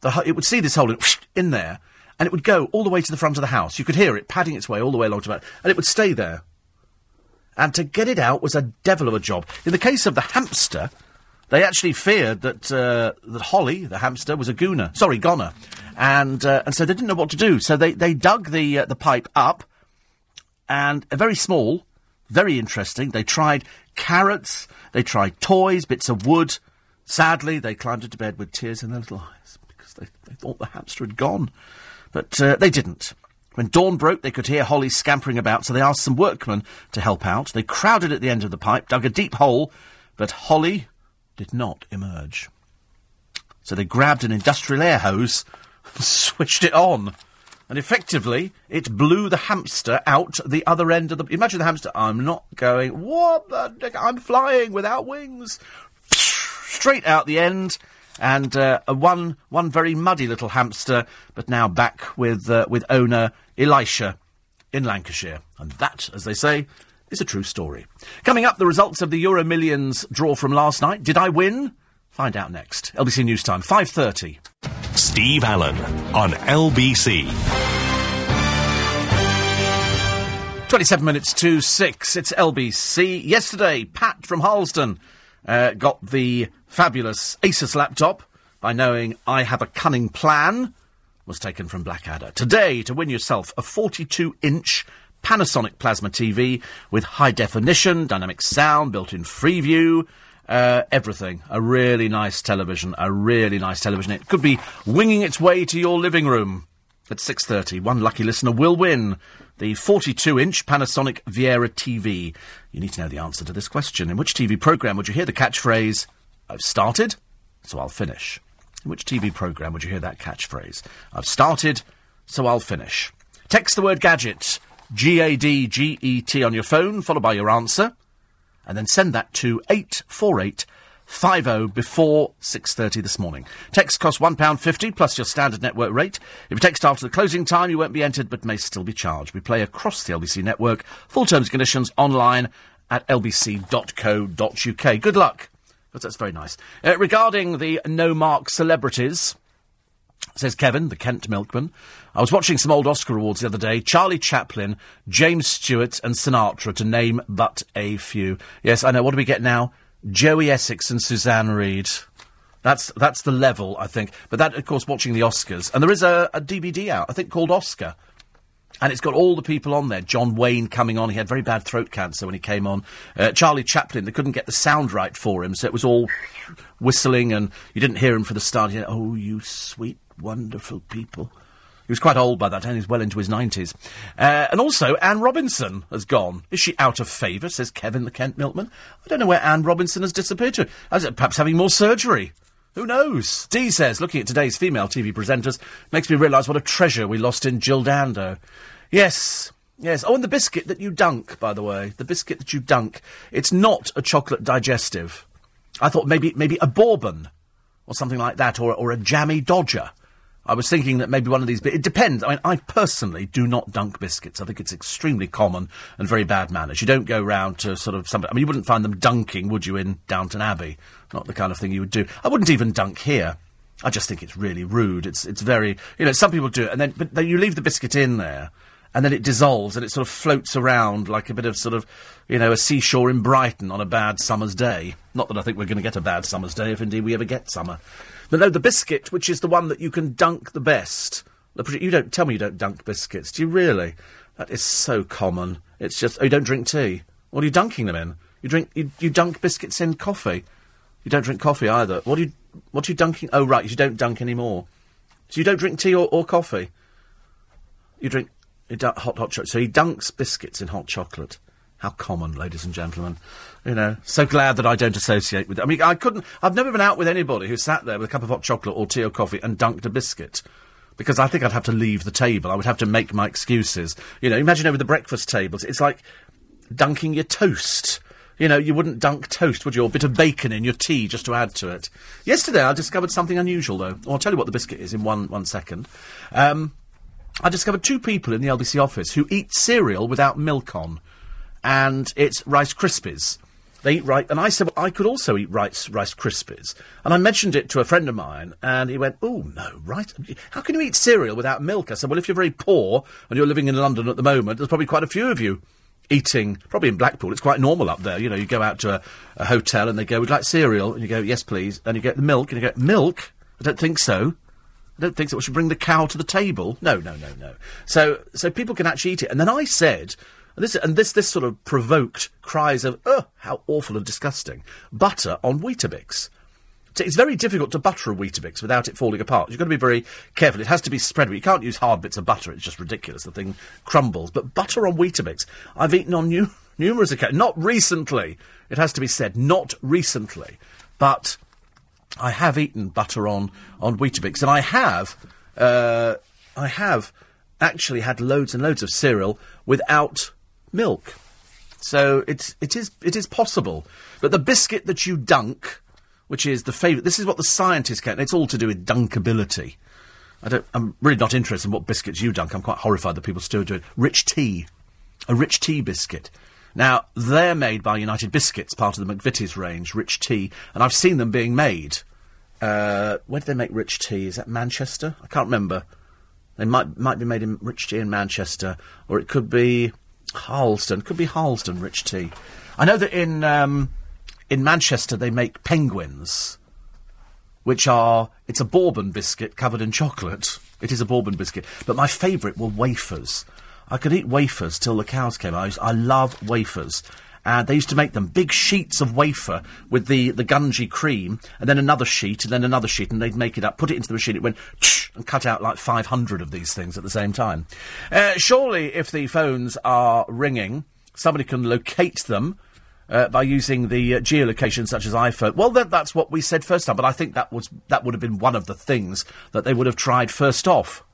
B: The, it would see this hole in, in there, and it would go all the way to the front of the house. You could hear it padding its way all the way along to the and it would stay there. And to get it out was a devil of a job. In the case of the hamster, they actually feared that uh, that Holly, the hamster, was a gooner. Sorry, goner, and uh, and so they didn't know what to do. So they they dug the uh, the pipe up and very small, very interesting. They tried carrots, they tried toys, bits of wood. Sadly, they climbed into bed with tears in their little eyes because they, they thought the hamster had gone. But uh, they didn't. When dawn broke, they could hear Holly scampering about, so they asked some workmen to help out. They crowded at the end of the pipe, dug a deep hole, but Holly did not emerge. So they grabbed an industrial air hose and switched it on and effectively it blew the hamster out the other end of the. Imagine the hamster. I'm not going. What the? I'm flying without wings. Straight out the end, and uh, one one very muddy little hamster, but now back with uh, with owner Elisha in Lancashire, and that, as they say, is a true story. Coming up, the results of the Euro Millions draw from last night. Did I win? Find out next. LBC News Time, five thirty.
A: Steve Allen on LBC.
B: 27 minutes to 6. It's LBC. Yesterday, Pat from Harlesden uh, got the fabulous Asus laptop by knowing I have a cunning plan. Was taken from Blackadder. Today, to win yourself a 42 inch Panasonic plasma TV with high definition, dynamic sound, built in Freeview, uh, everything. A really nice television. A really nice television. It could be winging its way to your living room. At 6.30, one lucky listener will win the 42-inch Panasonic Viera TV. You need to know the answer to this question. In which TV programme would you hear the catchphrase, I've started, so I'll finish? In which TV programme would you hear that catchphrase? I've started, so I'll finish. Text the word gadget, G-A-D-G-E-T on your phone, followed by your answer and then send that to 84850 before 6.30 this morning. Text costs £1.50 plus your standard network rate. If you text after the closing time, you won't be entered but may still be charged. We play across the LBC network. Full terms and conditions online at lbc.co.uk. Good luck. That's very nice. Uh, regarding the no-mark celebrities says Kevin, the Kent milkman. I was watching some old Oscar awards the other day. Charlie Chaplin, James Stewart, and Sinatra, to name but a few. Yes, I know. What do we get now? Joey Essex and Suzanne Reid. That's that's the level, I think. But that, of course, watching the Oscars, and there is a, a DVD out, I think, called Oscar. And it's got all the people on there. John Wayne coming on. He had very bad throat cancer when he came on. Uh, Charlie Chaplin, they couldn't get the sound right for him, so it was all whistling, and you didn't hear him for the start. You know, oh, you sweet wonderful people. He was quite old by that time, he's well into his 90s. Uh, and also, Anne Robinson has gone. Is she out of favour, says Kevin the Kent Milkman? I don't know where Anne Robinson has disappeared to. Perhaps having more surgery. Who knows? Dee says, looking at today's female TV presenters, makes me realise what a treasure we lost in Jill Dando. Yes, yes. Oh, and the biscuit that you dunk, by the way. The biscuit that you dunk. It's not a chocolate digestive. I thought maybe, maybe a bourbon or something like that, or, or a jammy dodger. I was thinking that maybe one of these. But it depends. I mean, I personally do not dunk biscuits. I think it's extremely common and very bad manners. You don't go round to sort of somebody. I mean, you wouldn't find them dunking, would you, in Downton Abbey? Not the kind of thing you would do. I wouldn't even dunk here. I just think it's really rude. It's it's very you know some people do it and then but then you leave the biscuit in there and then it dissolves and it sort of floats around like a bit of sort of you know a seashore in Brighton on a bad summer's day. Not that I think we're going to get a bad summer's day if indeed we ever get summer. But no, the biscuit, which is the one that you can dunk the best. You don't tell me you don't dunk biscuits, do you really? That is so common. It's just oh, you don't drink tea. What are you dunking them in? You drink you, you dunk biscuits in coffee. You don't drink coffee either. What are you what are you dunking? Oh right, you don't dunk anymore. So you don't drink tea or, or coffee. You drink you hot hot chocolate. So he dunks biscuits in hot chocolate. How common, ladies and gentlemen. You know, so glad that I don't associate with it. I mean, I couldn't, I've never been out with anybody who sat there with a cup of hot chocolate or tea or coffee and dunked a biscuit. because I think I'd have to leave the table. I would have to make my excuses. You know, imagine over the breakfast tables. It's like dunking your toast. You know, you wouldn't dunk toast, would you? A bit of bacon in your tea just to add to it. Yesterday, I discovered something unusual, though. I'll tell you what the biscuit is in one, one second. Um, I discovered two people in the LBC office who eat cereal without milk on, and it's Rice Krispies. They eat rice, and I said well, I could also eat Rice Rice Krispies, and I mentioned it to a friend of mine, and he went, "Oh no, right? How can you eat cereal without milk?" I said, "Well, if you're very poor and you're living in London at the moment, there's probably quite a few of you." Eating, probably in Blackpool, it's quite normal up there. You know, you go out to a, a hotel and they go, you like cereal? And you go, Yes, please. And you get the milk, and you go, Milk? I don't think so. I don't think that we should bring the cow to the table. No, no, no, no. So, so people can actually eat it. And then I said, and this, and this, this sort of provoked cries of, oh, how awful and disgusting. Butter on Weetabix. It's very difficult to butter a Weetabix without it falling apart. You've got to be very careful. It has to be spread. You can't use hard bits of butter. It's just ridiculous. The thing crumbles. But butter on Weetabix, I've eaten on nu- numerous occasions. Not recently. It has to be said. Not recently. But I have eaten butter on, on Weetabix. And I have, uh, I have actually had loads and loads of cereal without milk. So it's, it is, it is possible. But the biscuit that you dunk, which is the favourite. This is what the scientists get. It's all to do with dunkability. I don't, I'm really not interested in what biscuits you dunk. I'm quite horrified that people still do it. Rich tea. A rich tea biscuit. Now, they're made by United Biscuits, part of the McVitie's range, Rich Tea, and I've seen them being made. Uh, where do they make Rich Tea? Is that Manchester? I can't remember. They might might be made in Rich Tea in Manchester, or it could be Harlesden. Could be Harlesden Rich Tea. I know that in um, in Manchester they make penguins, which are it's a bourbon biscuit covered in chocolate. It is a bourbon biscuit, but my favourite were wafers. I could eat wafers till the cows came. I, I love wafers. And they used to make them big sheets of wafer with the, the gungy cream, and then another sheet, and then another sheet, and they'd make it up, put it into the machine, it went and cut out like 500 of these things at the same time. Uh, surely, if the phones are ringing, somebody can locate them uh, by using the uh, geolocation such as iPhone. Well, that, that's what we said first time, but I think that was that would have been one of the things that they would have tried first off.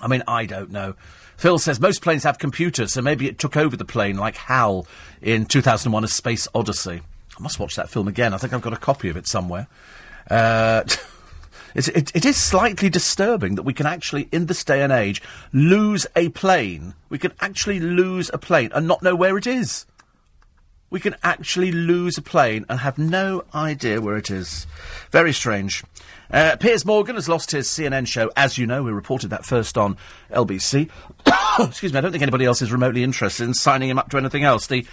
B: I mean, I don't know. Phil says most planes have computers, so maybe it took over the plane like HAL in 2001: A Space Odyssey. I must watch that film again. I think I've got a copy of it somewhere. Uh, it, it, it is slightly disturbing that we can actually, in this day and age, lose a plane. We can actually lose a plane and not know where it is we can actually lose a plane and have no idea where it is. Very strange. Uh, Piers Morgan has lost his CNN show, as you know. We reported that first on LBC. Excuse me, I don't think anybody else is remotely interested in signing him up to anything else. The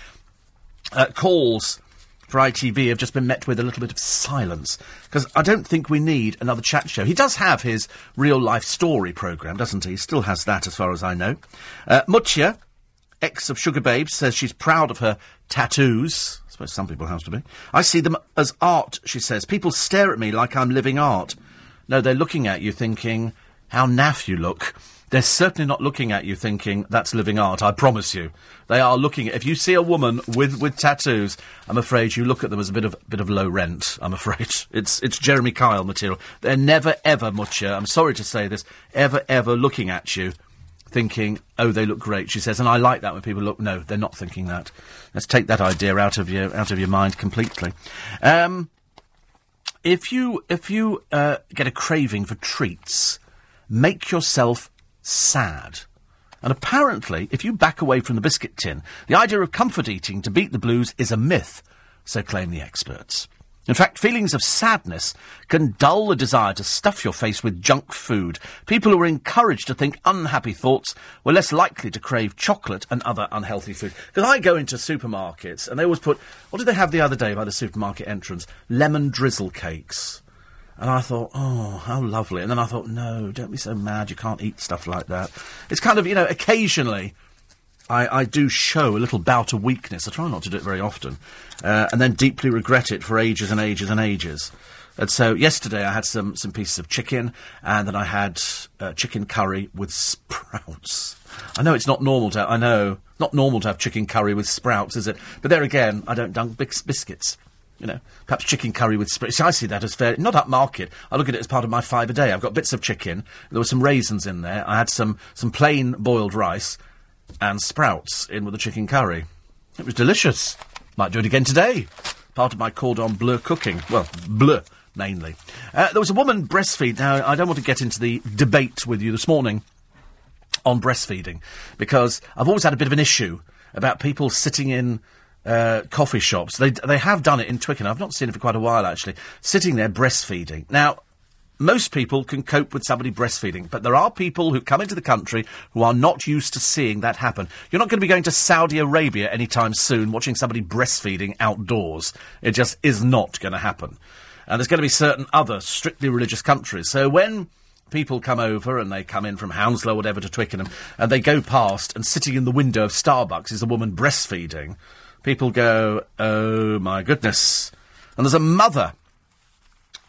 B: uh, calls for ITV have just been met with a little bit of silence because I don't think we need another chat show. He does have his real life story programme, doesn't he? He still has that, as far as I know. Uh, ex of Sugababes, says she's proud of her tattoos. I suppose some people have to be. I see them as art, she says. People stare at me like I'm living art. No, they're looking at you thinking, how naff you look. They're certainly not looking at you thinking, that's living art, I promise you. They are looking at, if you see a woman with, with tattoos, I'm afraid you look at them as a bit of, bit of low rent, I'm afraid. It's, it's Jeremy Kyle material. They're never ever, Mutya, I'm sorry to say this, ever ever looking at you thinking, oh, they look great. She says, and I like that when people look. No, they're not thinking that. Let's take that idea out of your out of your mind completely. Um, if you if you uh, get a craving for treats, make yourself sad. And apparently, if you back away from the biscuit tin, the idea of comfort eating to beat the blues is a myth, so claim the experts. In fact, feelings of sadness can dull the desire to stuff your face with junk food. People who are encouraged to think unhappy thoughts were less likely to crave chocolate and other unhealthy food. Because I go into supermarkets and they always put, what did they have the other day by the supermarket entrance? Lemon drizzle cakes. And I thought, oh, how lovely. And then I thought, no, don't be so mad. You can't eat stuff like that. It's kind of, you know, occasionally I, I do show a little bout of weakness. I try not to do it very often. Uh, and then deeply regret it for ages and ages and ages. And so yesterday I had some, some pieces of chicken, and then I had uh, chicken curry with sprouts. I know it's not normal to. I know not normal to have chicken curry with sprouts, is it? But there again, I don't dunk bis- biscuits. You know, perhaps chicken curry with sprouts. I see that as fair. Not upmarket. I look at it as part of my five a day. I've got bits of chicken. There were some raisins in there. I had some some plain boiled rice and sprouts in with the chicken curry. It was delicious. Might do it again today. Part of my cordon bleu cooking. Well, bleu mainly. Uh, there was a woman breastfeed. Now, I don't want to get into the debate with you this morning on breastfeeding because I've always had a bit of an issue about people sitting in uh, coffee shops. They they have done it in Twickenham. I've not seen it for quite a while actually. Sitting there breastfeeding. Now, most people can cope with somebody breastfeeding, but there are people who come into the country who are not used to seeing that happen. You're not going to be going to Saudi Arabia anytime soon watching somebody breastfeeding outdoors. It just is not going to happen. And there's going to be certain other strictly religious countries. So when people come over and they come in from Hounslow, whatever, to Twickenham, and they go past, and sitting in the window of Starbucks is a woman breastfeeding, people go, oh my goodness. And there's a mother.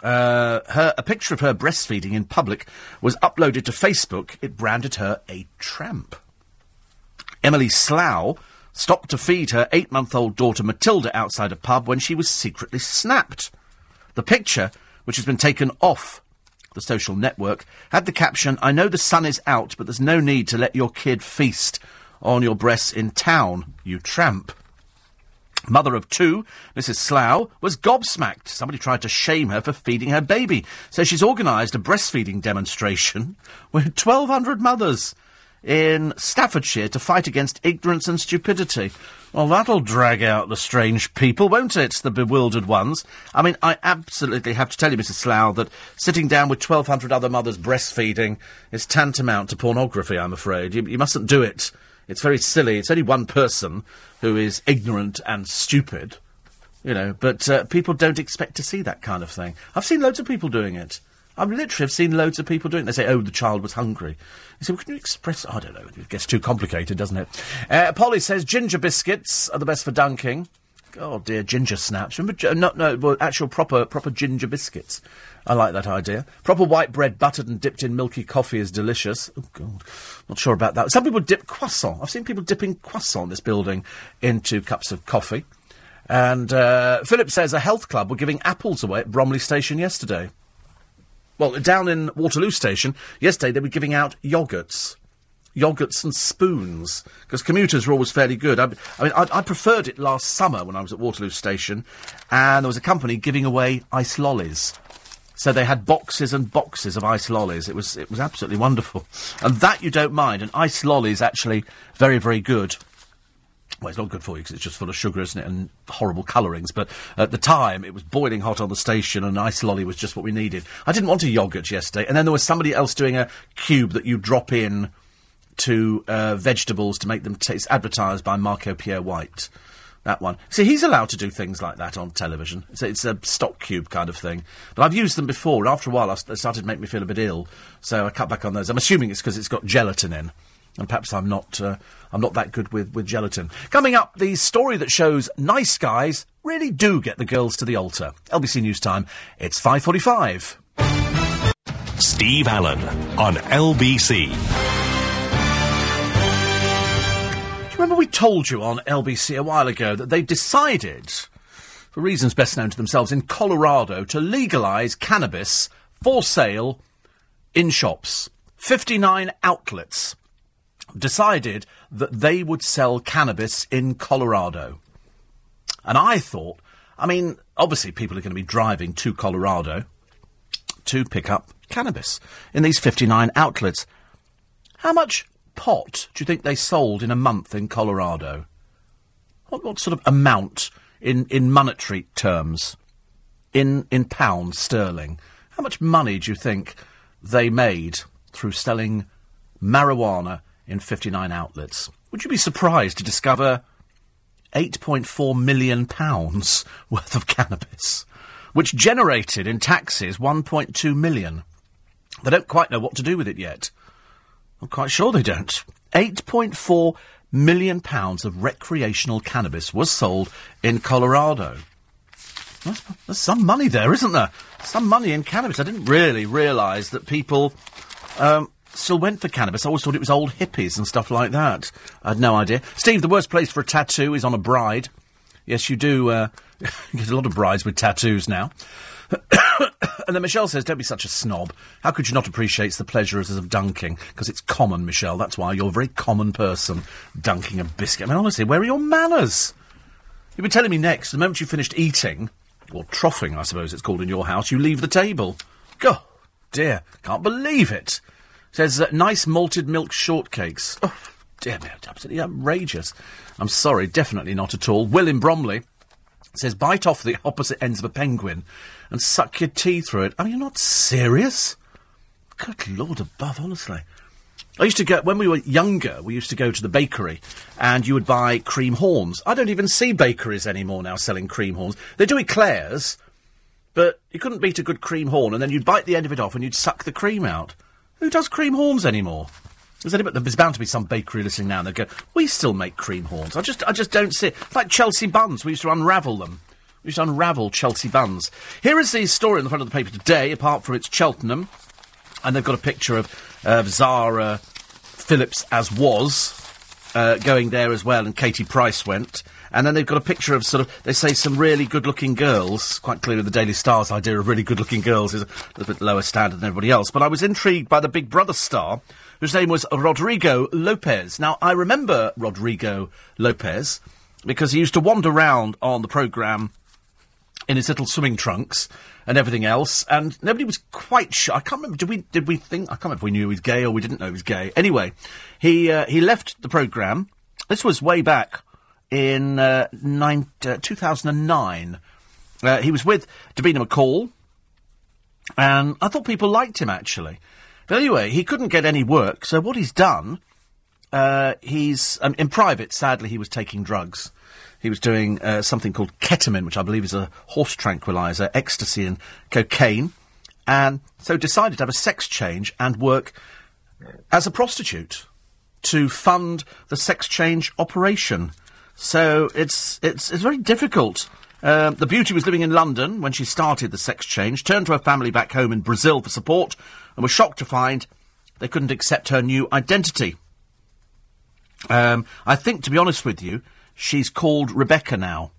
B: Uh, her, a picture of her breastfeeding in public was uploaded to Facebook. It branded her a tramp. Emily Slough stopped to feed her eight month old daughter Matilda outside a pub when she was secretly snapped. The picture, which has been taken off the social network, had the caption I know the sun is out, but there's no need to let your kid feast on your breasts in town, you tramp. Mother of two, Mrs. Slough, was gobsmacked. Somebody tried to shame her for feeding her baby. So she's organised a breastfeeding demonstration with 1,200 mothers in Staffordshire to fight against ignorance and stupidity. Well, that'll drag out the strange people, won't it? The bewildered ones. I mean, I absolutely have to tell you, Mrs. Slough, that sitting down with 1,200 other mothers breastfeeding is tantamount to pornography, I'm afraid. You, you mustn't do it. It's very silly. It's only one person who is ignorant and stupid, you know, but uh, people don't expect to see that kind of thing. I've seen loads of people doing it. I've literally have seen loads of people doing it. They say, oh, the child was hungry. You say, well, can you express... I don't know. It gets too complicated, doesn't it? Uh, Polly says ginger biscuits are the best for dunking. Oh, dear, ginger snaps. Remember, no, no, well, actual proper, proper ginger biscuits. I like that idea. Proper white bread buttered and dipped in milky coffee is delicious. Oh, God. Not sure about that. Some people dip croissant. I've seen people dipping croissant in this building into cups of coffee. And uh, Philip says a health club were giving apples away at Bromley Station yesterday. Well, down in Waterloo Station, yesterday they were giving out yogurts. Yogurts and spoons, because commuters were always fairly good. I, I mean, I, I, preferred it last summer when I was at Waterloo Station, and there was a company giving away ice lollies. So they had boxes and boxes of ice lollies. It was it was absolutely wonderful, and that you don't mind. And ice lollies actually very very good. Well, it's not good for you because it's just full of sugar, isn't it, and horrible colourings. But at the time, it was boiling hot on the station, and ice lolly was just what we needed. I didn't want a yogurt yesterday, and then there was somebody else doing a cube that you drop in to uh, vegetables to make them taste. Advertised by Marco Pierre White. That one. See, he's allowed to do things like that on television. It's, it's a stock cube kind of thing. But I've used them before, and after a while, I, started to make me feel a bit ill. So I cut back on those. I'm assuming it's because it's got gelatin in and perhaps I'm not uh, I'm not that good with, with gelatin. Coming up, the story that shows nice guys really do get the girls to the altar. LBC News Time. It's 5:45.
A: Steve Allen on LBC.
B: Remember, we told you on LBC a while ago that they decided, for reasons best known to themselves, in Colorado to legalise cannabis for sale in shops. 59 outlets decided that they would sell cannabis in Colorado. And I thought, I mean, obviously people are going to be driving to Colorado to pick up cannabis in these 59 outlets. How much pot do you think they sold in a month in Colorado? What, what sort of amount in, in monetary terms? In, in pounds sterling? How much money do you think they made through selling marijuana in 59 outlets. Would you be surprised to discover 8.4 million pounds worth of cannabis, which generated in taxes 1.2 million? They don't quite know what to do with it yet. I'm quite sure they don't. 8.4 million pounds of recreational cannabis was sold in Colorado. There's, some money there, isn't there? Some money in cannabis. I didn't really realise that people um, still went for cannabis. I always thought it was old hippies and stuff like that. I had no idea. Steve, the worst place for a tattoo is on a bride. Yes, you do uh, get a lot of brides with tattoos now. And then Michelle says, Don't be such a snob. How could you not appreciate the pleasures of dunking? Because it's common, Michelle. That's why you're a very common person, dunking a biscuit. I mean, honestly, where are your manners? You've been telling me next, the moment you finished eating, or troughing, I suppose it's called in your house, you leave the table. God, dear, can't believe it. Says, uh, nice malted milk shortcakes. Oh, dear me, absolutely outrageous. I'm sorry, definitely not at all. Will in Bromley says, bite off the opposite ends of a penguin and suck your tea through it. Are you not serious? Good Lord above, honestly. I used to go, when we were younger, we used to go to the bakery and you would buy cream horns. I don't even see bakeries anymore now selling cream horns. They do eclairs, but you couldn't beat a good cream horn and then you'd bite the end of it off and you'd suck the cream out. Who does cream horns anymore? There's, anybody, there's bound to be some bakery listening now and they go, we still make cream horns. I just, I just don't see it. Like Chelsea buns, we used to unravel them. We to unravel Chelsea buns. Here is the story in the front of the paper today, apart from it's Cheltenham. And they've got a picture of, of Zara Phillips as was, uh, going there as well, and Katie Price went. And then they've got a picture of sort of, they say some really good looking girls. Quite clearly, the Daily Star's idea of really good looking girls is a little bit lower standard than everybody else. But I was intrigued by the Big Brother star, whose name was Rodrigo Lopes. Now, I remember Rodrigo Lopes because he used to wander around on the programme in his little swimming trunks and everything else, and nobody was quite sure. I can't remember. Did we? Did we think? I can't remember if we knew he was gay or we didn't know he was gay. Anyway, he uh, he left the program. This was way back in uh, nine, uh, 2009. Uh, he was with Davina McCall, and I thought people liked him actually. But anyway, he couldn't get any work, so what he's done, uh, he's um, in private. Sadly, he was taking drugs. He was doing uh, something called ketamine, which I believe is a horse tranquilizer, ecstasy, and cocaine, and so decided to have a sex change and work as a prostitute to fund the sex change operation. So it's it's it's very difficult. Um, the beauty was living in London when she started the sex change, turned to her family back home in Brazil for support, and was shocked to find they couldn't accept her new identity. Um, I think, to be honest with you, she's called Rebecca now.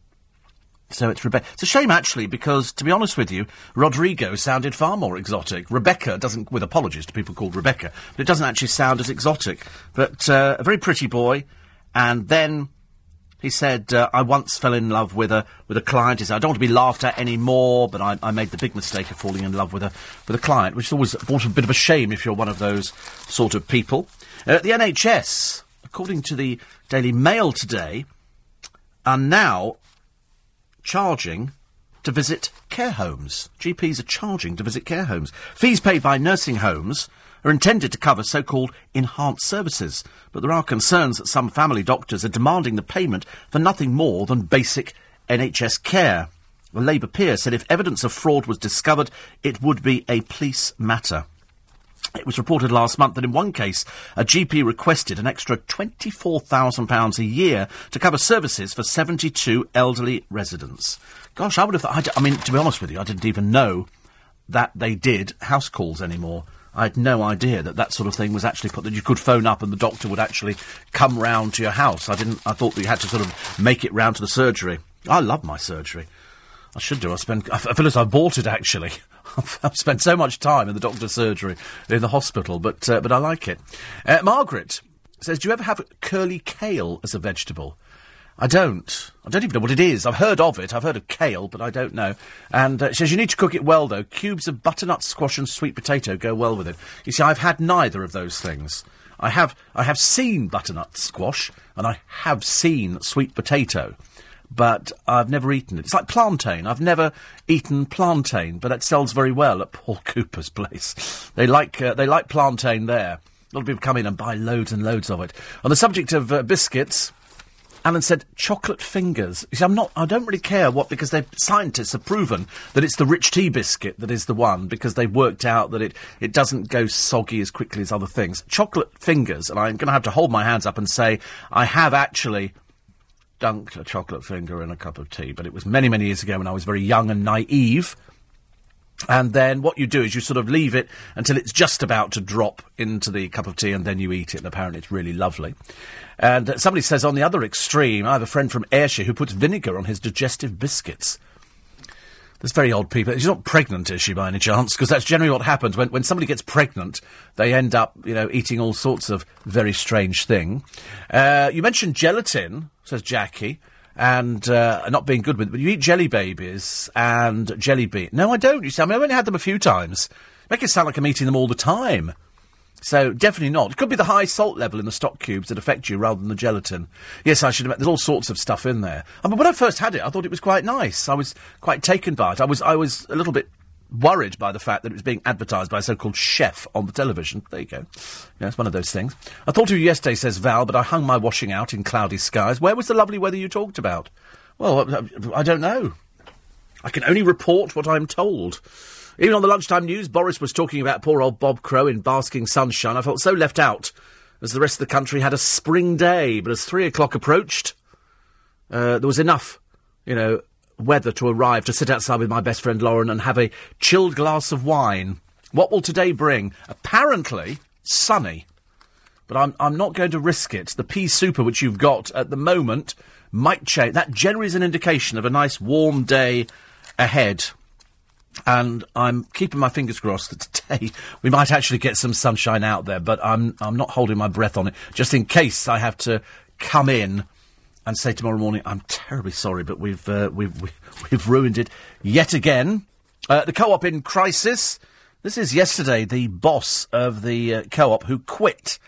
B: So it's Rebecca. It's a shame, actually, because to be honest with you, Rodrigo sounded far more exotic. Rebecca doesn't, with apologies to people called Rebecca, but it doesn't actually sound as exotic. But uh, a very pretty boy, and then he said, uh, "I once fell in love with a with a client. He said, I don't want to be laughed at anymore, but I, I made the big mistake of falling in love with a with a client, which is always a bit of a shame if you're one of those sort of people." Uh, the NHS, according to the Daily Mail today are now charging to visit care homes. GPs are charging to visit care homes. Fees paid by nursing homes are intended to cover so called enhanced services, but there are concerns that some family doctors are demanding the payment for nothing more than basic NHS care. A Labour peer said if evidence of fraud was discovered, it would be a police matter. It was reported last month that in one case, a GP requested an extra £24,000 a year to cover services for 72 elderly residents. Gosh, I would have thought, I mean, to be honest with you, I didn't even know that they did house calls anymore. I had no idea that that sort of thing was actually put, that you could phone up and the doctor would actually come round to your house. I didn't, I thought that you had to sort of make it round to the surgery. I love my surgery. I should do. I spend, I feel as I bought it actually. I've spent so much time in the doctor's surgery, in the hospital, but uh, but I like it. Uh, Margaret says, "Do you ever have curly kale as a vegetable?" I don't. I don't even know what it is. I've heard of it. I've heard of kale, but I don't know. And uh, says you need to cook it well, though. Cubes of butternut squash and sweet potato go well with it. You see, I've had neither of those things. I have. I have seen butternut squash, and I have seen sweet potato but I've never eaten it. It's like plantain. I've never eaten plantain, but it sells very well at Paul Cooper's place. They like uh, they like plantain there. A lot of people come in and buy loads and loads of it. On the subject of uh, biscuits, Alan said chocolate fingers. You see, I'm not. I don't really care what because they scientists have proven that it's the rich tea biscuit that is the one because they've worked out that it it doesn't go soggy as quickly as other things. Chocolate fingers, and I'm going to have to hold my hands up and say I have actually dunked a chocolate finger in a cup of tea, but it was many, many years ago when I was very young and naive. And then what you do is you sort of leave it until it's just about to drop into the cup of tea, and then you eat it. And apparently, it's really lovely. And uh, somebody says on the other extreme, I have a friend from Ayrshire who puts vinegar on his digestive biscuits. There's very odd people. She's not pregnant, is she, by any chance? Because that's generally what happens when when somebody gets pregnant. They end up, you know, eating all sorts of very strange thing. Uh, you mentioned gelatin, says Jackie and uh, not being good with it. But you eat jelly babies and jelly bean. No, I don't. You see, I mean, I've only had them a few times. Make it sound like I'm eating them all the time. So definitely not. It could be the high salt level in the stock cubes that affect you rather than the gelatin. Yes, I should have. There's all sorts of stuff in there. I mean, when I first had it, I thought it was quite nice. I was quite taken by it. I was, I was a little bit worried by the fact that it was being advertised by a so-called chef on the television. There you go. Yeah, it's one of those things. I thought of you yesterday, says Val, but I hung my washing out in cloudy skies. Where was the lovely weather you talked about? Well, I, don't know. I can only report what I'm told. Even on the lunchtime news, Boris was talking about poor old Bob Crow in basking sunshine. I felt so left out as the rest of the country had a spring day. But as three o'clock approached, uh, there was enough, you know, weather to arrive to sit outside with my best friend Lauren and have a chilled glass of wine. What will today bring? Apparently, sunny. But I'm, I'm not going to risk it. The pea souper which you've got at the moment might change. That generally is an indication of a nice warm day ahead. And I'm keeping my fingers crossed that today we might actually get some sunshine out there, but I'm, I'm not holding my breath on it, just in case I have to come in and say tomorrow morning, I'm terribly sorry, but we've, uh, we've, we've ruined it yet again. Uh, the co-op in crisis. This is yesterday the boss of the uh, co-op who quit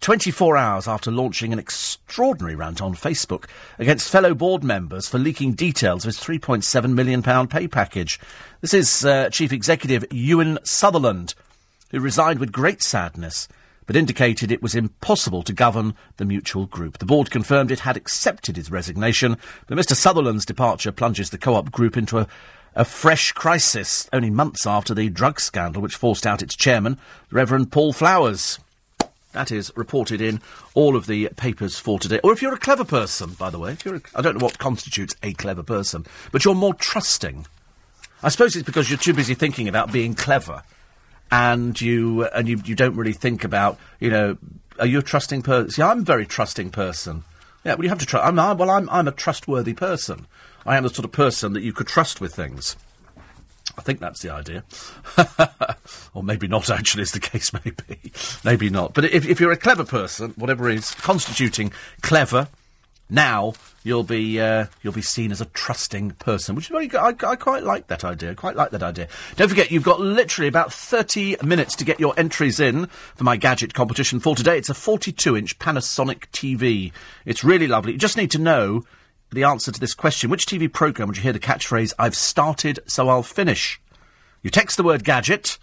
B: 24 hours after launching an extraordinary rant on Facebook against fellow board members for leaking details of his £3.7 million pay package. This is uh, Chief Executive Ewan Sutherland, who resigned with great sadness but indicated it was impossible to govern the mutual group. The board confirmed it had accepted his resignation, but Mr Sutherland's departure plunges the co-op group into a, a fresh crisis only months after the drug scandal which forced out its chairman, the Reverend Paul Flowers. That is reported in all of the papers for today. Or if you're a clever person, by the way, if you're a, I don't know what constitutes a clever person, but you're more trusting. I suppose it's because you're too busy thinking about being clever and you and you, you don't really think about you know are you a trusting person? See, I'm a very trusting person. Yeah, well, you have to trust. I'm, I, well, I'm I'm a trustworthy person. I am the sort of person that you could trust with things. I think that's the idea. or maybe not, actually, as the case may be. maybe not. But if, if you're a clever person, whatever is constituting clever, now you'll be uh, you'll be seen as a trusting person, which is very good. I, I, quite like that idea. Quite like that idea. Don't forget, you've got literally about thirty minutes to get your entries in for my gadget competition for today. It's a forty-two-inch Panasonic TV. It's really lovely. You just need to know the answer to this question: Which TV program would you hear the catchphrase "I've started, so I'll finish"? You text the word gadget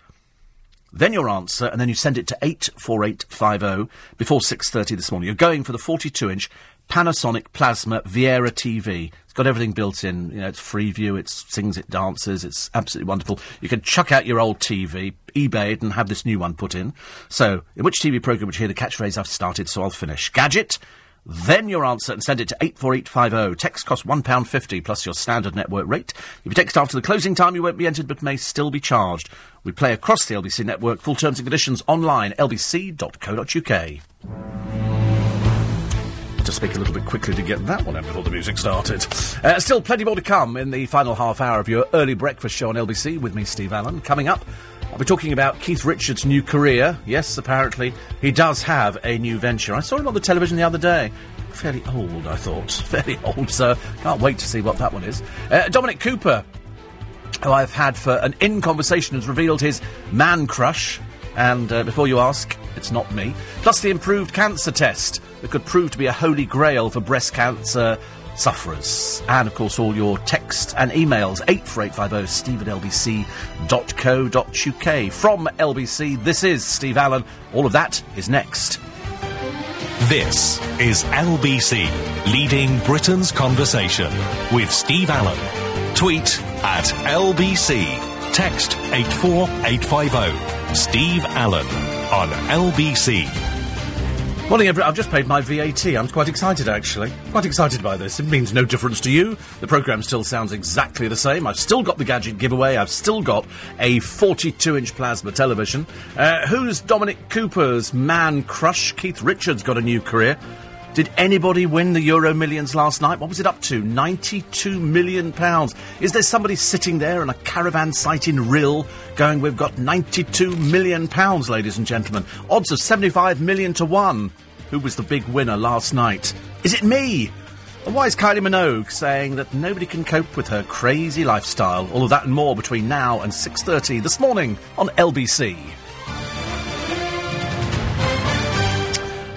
B: then your answer, and then you send it to 84850 before 6.30 this morning. You're going for the 42-inch Panasonic Plasma Viera TV. It's got everything built in. You know, it's Freeview, it sings, it dances, it's absolutely wonderful. You can chuck out your old TV, eBay it, and have this new one put in. So, in which TV programme would you hear the catchphrase I've started, so I'll finish? Gadget? Then your answer and send it to 84850. Text costs £1.50 plus your standard network rate. If you text after the closing time, you won't be entered but may still be charged. We play across the LBC network. Full terms and conditions online, lbc.co.uk to speak a little bit quickly to get that one out before the music started. Uh, still plenty more to come in the final half hour of your early breakfast show on LBC with me, Steve Allen. Coming up, I'll be talking about Keith Richards' new career. Yes, apparently he does have a new venture. I saw him on the television the other day. Fairly old, I thought. Fairly old, so can't wait to see what that one is. Uh, Dominic Cooper, who I've had for an in conversation, has revealed his man crush. And uh, before you ask, it's not me. Plus the improved cancer test that could prove to be a holy grail for breast cancer sufferers. And of course, all your text and emails 84850 steve at lbc.co.uk. From LBC, this is Steve Allen. All of that is next.
A: This is LBC, leading Britain's conversation with Steve Allen. Tweet at LBC. Text 84850. Steve Allen on LBC.
B: Morning, everyone. I've just paid my VAT. I'm quite excited, actually. Quite excited by this. It means no difference to you. The programme still sounds exactly the same. I've still got the gadget giveaway. I've still got a 42-inch plasma television. Uh, who's Dominic Cooper's man crush? Keith Richards got a new career. Did anybody win the Euro Millions last night? What was it up to? £92 million. Is there somebody sitting there in a caravan site in Rhyl going, we've got £92 million, ladies and gentlemen? Odds of 75 million to 1. Who was the big winner last night? Is it me? And why is Kylie Minogue saying that nobody can cope with her crazy lifestyle? All of that and more between now and 6.30 this morning on LBC.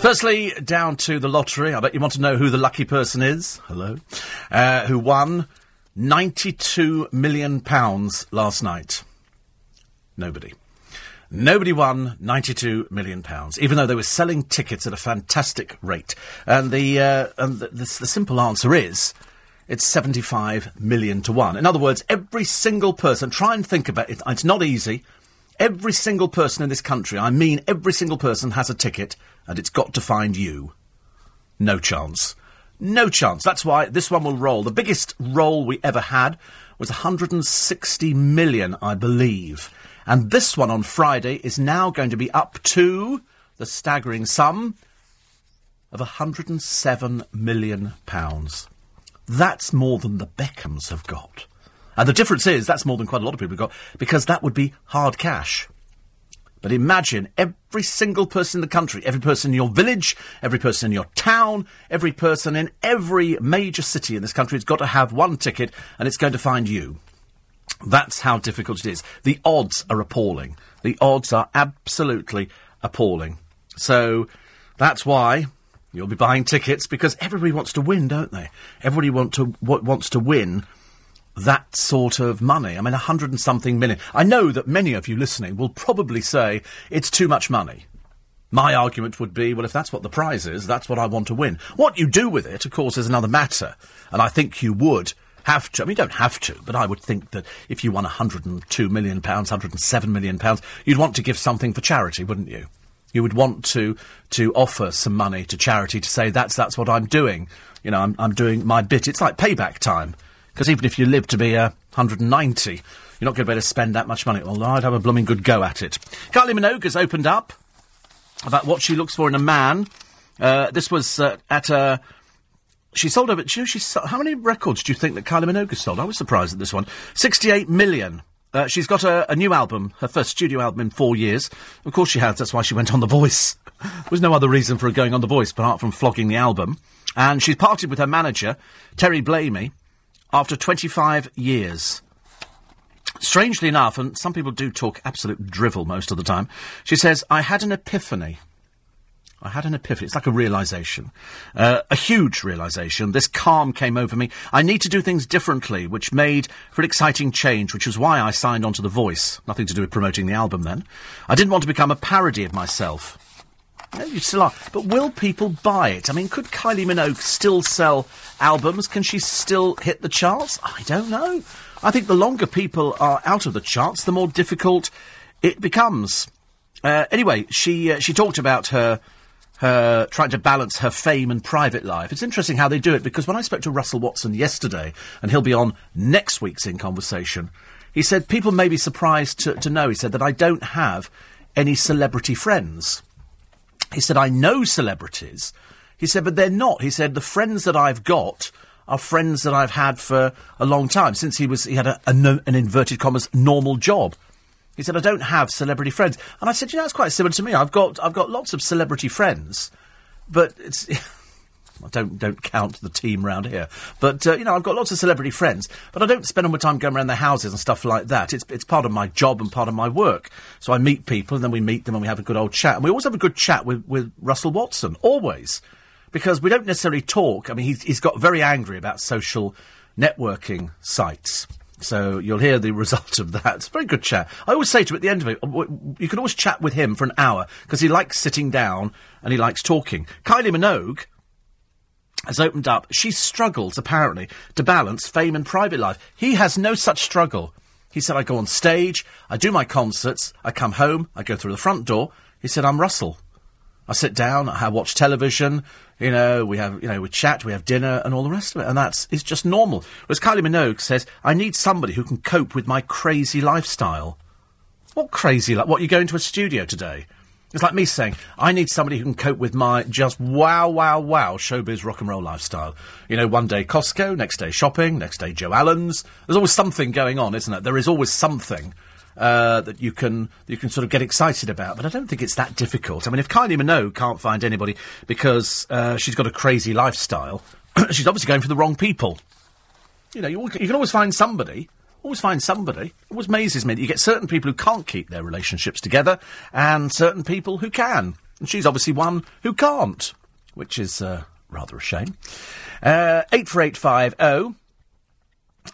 B: Firstly, down to the lottery. I bet you want to know who the lucky person is. Hello. Uh, who won £92 million last night? Nobody. Nobody won £92 million, even though they were selling tickets at a fantastic rate. And the, uh, and the, the, the simple answer is it's 75 million to one. In other words, every single person, try and think about it, it's not easy. Every single person in this country, I mean every single person, has a ticket and it's got to find you. No chance. No chance. That's why this one will roll. The biggest roll we ever had was 160 million, I believe. And this one on Friday is now going to be up to the staggering sum of 107 million pounds. That's more than the Beckhams have got. And the difference is that's more than quite a lot of people have got because that would be hard cash. But imagine every single person in the country, every person in your village, every person in your town, every person in every major city in this country has got to have one ticket and it's going to find you. That's how difficult it is. The odds are appalling. The odds are absolutely appalling. So that's why you'll be buying tickets because everybody wants to win, don't they? Everybody want to, w- wants to win that sort of money. I mean, a hundred and something million. I know that many of you listening will probably say it's too much money. My argument would be, well, if that's what the prize is, that's what I want to win. What you do with it, of course, is another matter. And I think you would have to. I mean, you don't have to, but I would think that if you won 102 million pounds, 107 million pounds, you'd want to give something for charity, wouldn't you? You would want to to offer some money to charity to say that's that's what I'm doing. You know, I'm I'm doing my bit. It's like payback time. Because even if you live to be uh, 190, you're not going to be able to spend that much money. Well, I'd have a blooming good go at it. Kylie Minogue has opened up about what she looks for in a man. Uh, this was uh, at a. She sold over. Know she sold, how many records do you think that Kylie Minogue has sold? I was surprised at this one. 68 million. Uh, she's got a, a, new album, her first studio album in four years. Of course she has. That's why she went on The Voice. there was no other reason for her going on The Voice apart from flogging the album. And she's parted with her manager, Terry Blamey after 25 years. Strangely enough, and some people do talk absolute drivel most of the time, she says, I had an epiphany. I had an epiphany. It's like a realization. Uh, a huge realization. This calm came over me. I need to do things differently, which made for an exciting change, which was why I signed on to The Voice. Nothing to do with promoting the album then. I didn't want to become a parody of myself. You still are. But will people buy it? I mean, could Kylie Minogue still sell albums? Can she still hit the charts? I don't know. I think the longer people are out of the charts, the more difficult it becomes. Uh, anyway, she uh, she talked about her her trying to balance her fame and private life. It's interesting how they do it because when I spoke to Russell Watson yesterday, and he'll be on next week's In Conversation, he said people may be surprised to, to know. He said that I don't have any celebrity friends. He said, I know celebrities. He said, but they're not. He said, the friends that I've got are friends that I've had for a long time, since he was, he had a, a no, an inverted commas normal job. He said, I don't have celebrity friends. And I said, you know, it's quite similar to me. I've got, I've got lots of celebrity friends, but it's, I don't don't count the team round here, but uh, you know I've got lots of celebrity friends, but I don't spend all my time going around their houses and stuff like that. It's it's part of my job and part of my work. So I meet people and then we meet them and we have a good old chat. And we always have a good chat with with Russell Watson, always, because we don't necessarily talk. I mean, he's he's got very angry about social networking sites. So you'll hear the result of that. It's a very good chat. I always say to him at the end of it, you can always chat with him for an hour because he likes sitting down and he likes talking. Kylie Minogue has opened up. She struggles, apparently, to balance fame and private life. He has no such struggle. He said, I go on stage, I do my concerts, I come home, I go through the front door. He said, I'm Russell. I sit down, I watch television, you know, we have, you know, we chat, we have dinner, and all the rest of it, and that's it's just normal. Whereas Kylie Minogue says, "I need somebody who can cope with my crazy lifestyle." What crazy? Like, what you go into a studio today? It's like me saying, I need somebody who can cope with my just wow, wow, wow showbiz rock and roll lifestyle. You know, one day Costco, next day shopping, next day Joe Allen's. There's always something going on, isn't there? There is always something uh, that you can you can sort of get excited about. But I don't think it's that difficult. I mean, if Kylie Minogue can't find anybody because uh, she's got a crazy lifestyle, she's obviously going for the wrong people. You know, you, you can always find somebody. Always find somebody. It always amazes me that you get certain people who can't keep their relationships together and certain people who can. And she's obviously one who can't, which is uh, rather a shame. Uh, 84850.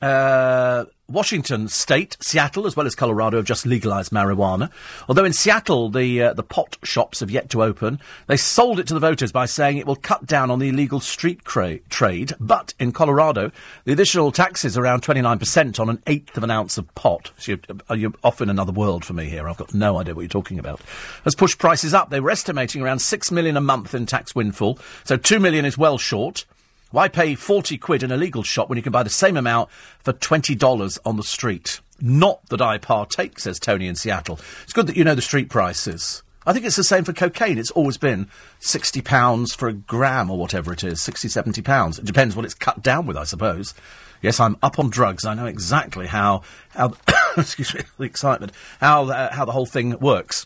B: Uh, Washington State, Seattle, as well as Colorado, have just legalised marijuana. Although in Seattle, the uh, the pot shops have yet to open. They sold it to the voters by saying it will cut down on the illegal street cra- trade. But in Colorado, the additional tax is around 29% on an eighth of an ounce of pot. So you're, uh, you're off in another world for me here. I've got no idea what you're talking about. Has pushed prices up. They were estimating around 6 million a month in tax windfall. So 2 million is well short. Why pay 40 quid in a legal shop when you can buy the same amount for $20 on the street? Not that I partake, says Tony in Seattle. It's good that you know the street prices. I think it's the same for cocaine. It's always been £60 for a gram or whatever it is, 60, 70 pounds. It depends what it's cut down with, I suppose. Yes, I'm up on drugs. I know exactly how, how excuse me, the excitement, how, uh, how the whole thing works.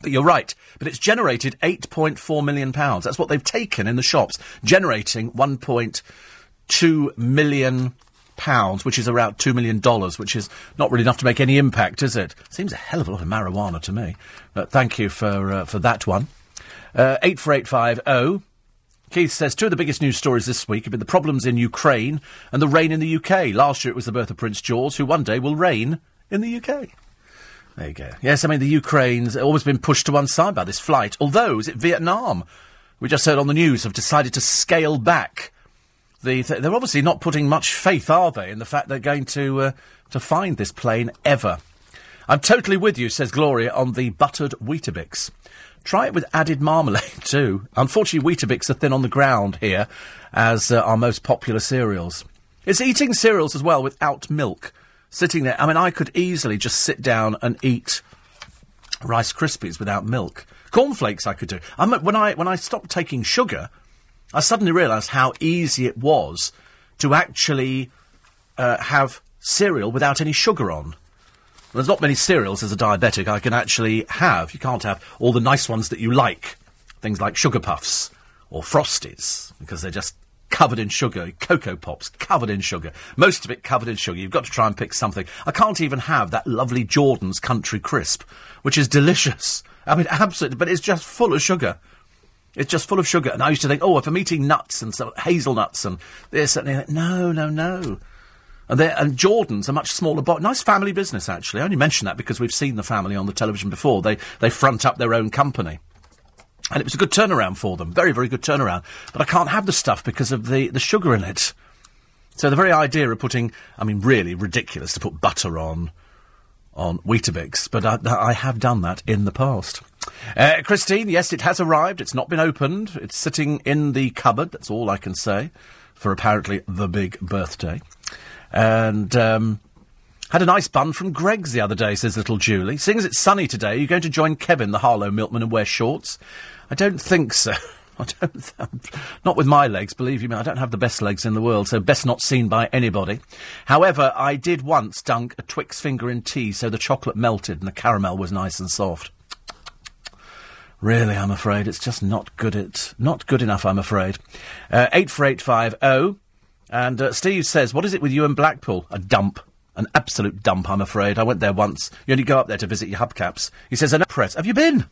B: But you're right. But it's generated £8.4 million. That's what they've taken in the shops, generating £1.2 million pounds, which is around two million dollars, which is not really enough to make any impact, is it? Seems a hell of a lot of marijuana to me. But thank you for uh, for that one. Uh, eight four eight five zero. Keith says two of the biggest news stories this week have been the problems in Ukraine and the rain in the UK. Last year it was the birth of Prince George, who one day will reign in the UK. There you go. Yes, I mean, the Ukraine's always been pushed to one side by this flight. Although, is it Vietnam? We just heard on the news have decided to scale back. The th- they're obviously not putting much faith, are they, in the fact they're going to uh, to find this plane ever. I'm totally with you, says Gloria, on the buttered Weetabix. Try it with added marmalade too. Unfortunately, Weetabix are thin on the ground here, as uh, our most popular cereals. It's eating cereals as well without milk sitting there. I mean, I could easily just sit down and eat Rice Krispies without milk. Cornflakes I could do. I mean, when I when I stopped taking sugar, I suddenly realised how easy it was to actually uh, have cereal without any sugar on. There's not many cereals as a diabetic I can actually have. You can't have all the nice ones that you like, things like sugar puffs or frosties, because they're just covered in sugar, cocoa pops covered in sugar, most of it covered in sugar. You've got to try and pick something. I can't even have that lovely Jordan's Country Crisp, which is delicious. I mean, absolutely, but it's just full of sugar. It's just full of sugar. And I used to think, oh, if I'm eating nuts and so, hazelnuts and this and that, no, no, no. And, and Jordan's a much smaller bot. Nice family business, actually. I only mention that because we've seen the family on the television before. They, they front up their own company. And it was a good turnaround for them. Very, very good turnaround. But I can't have the stuff because of the, the sugar in it. So the very idea of putting, I mean, really ridiculous to put butter on, on Weetabix, but I, I have done that in the past. Uh, Christine, yes, it has arrived. It's not been opened. It's sitting in the cupboard. That's all I can say for apparently the big birthday. And, um, had a nice bun from Greggs the other day, says little Julie. Seeing as it's sunny today, are you going to join Kevin, the Harlow milkman, and wear shorts? I don't think so. I don't. Not with my legs, believe you me. I don't have the best legs in the world, so best not seen by anybody. However, I did once dunk a Twix finger in tea, so the chocolate melted and the caramel was nice and soft. Really, I'm afraid it's just not good. It not good enough. I'm afraid. Uh, eight four eight five zero, and uh, Steve says, "What is it with you and Blackpool? A dump." An absolute dump, I'm afraid. I went there once. You only go up there to visit your hubcaps. He says, "An press. Have you been?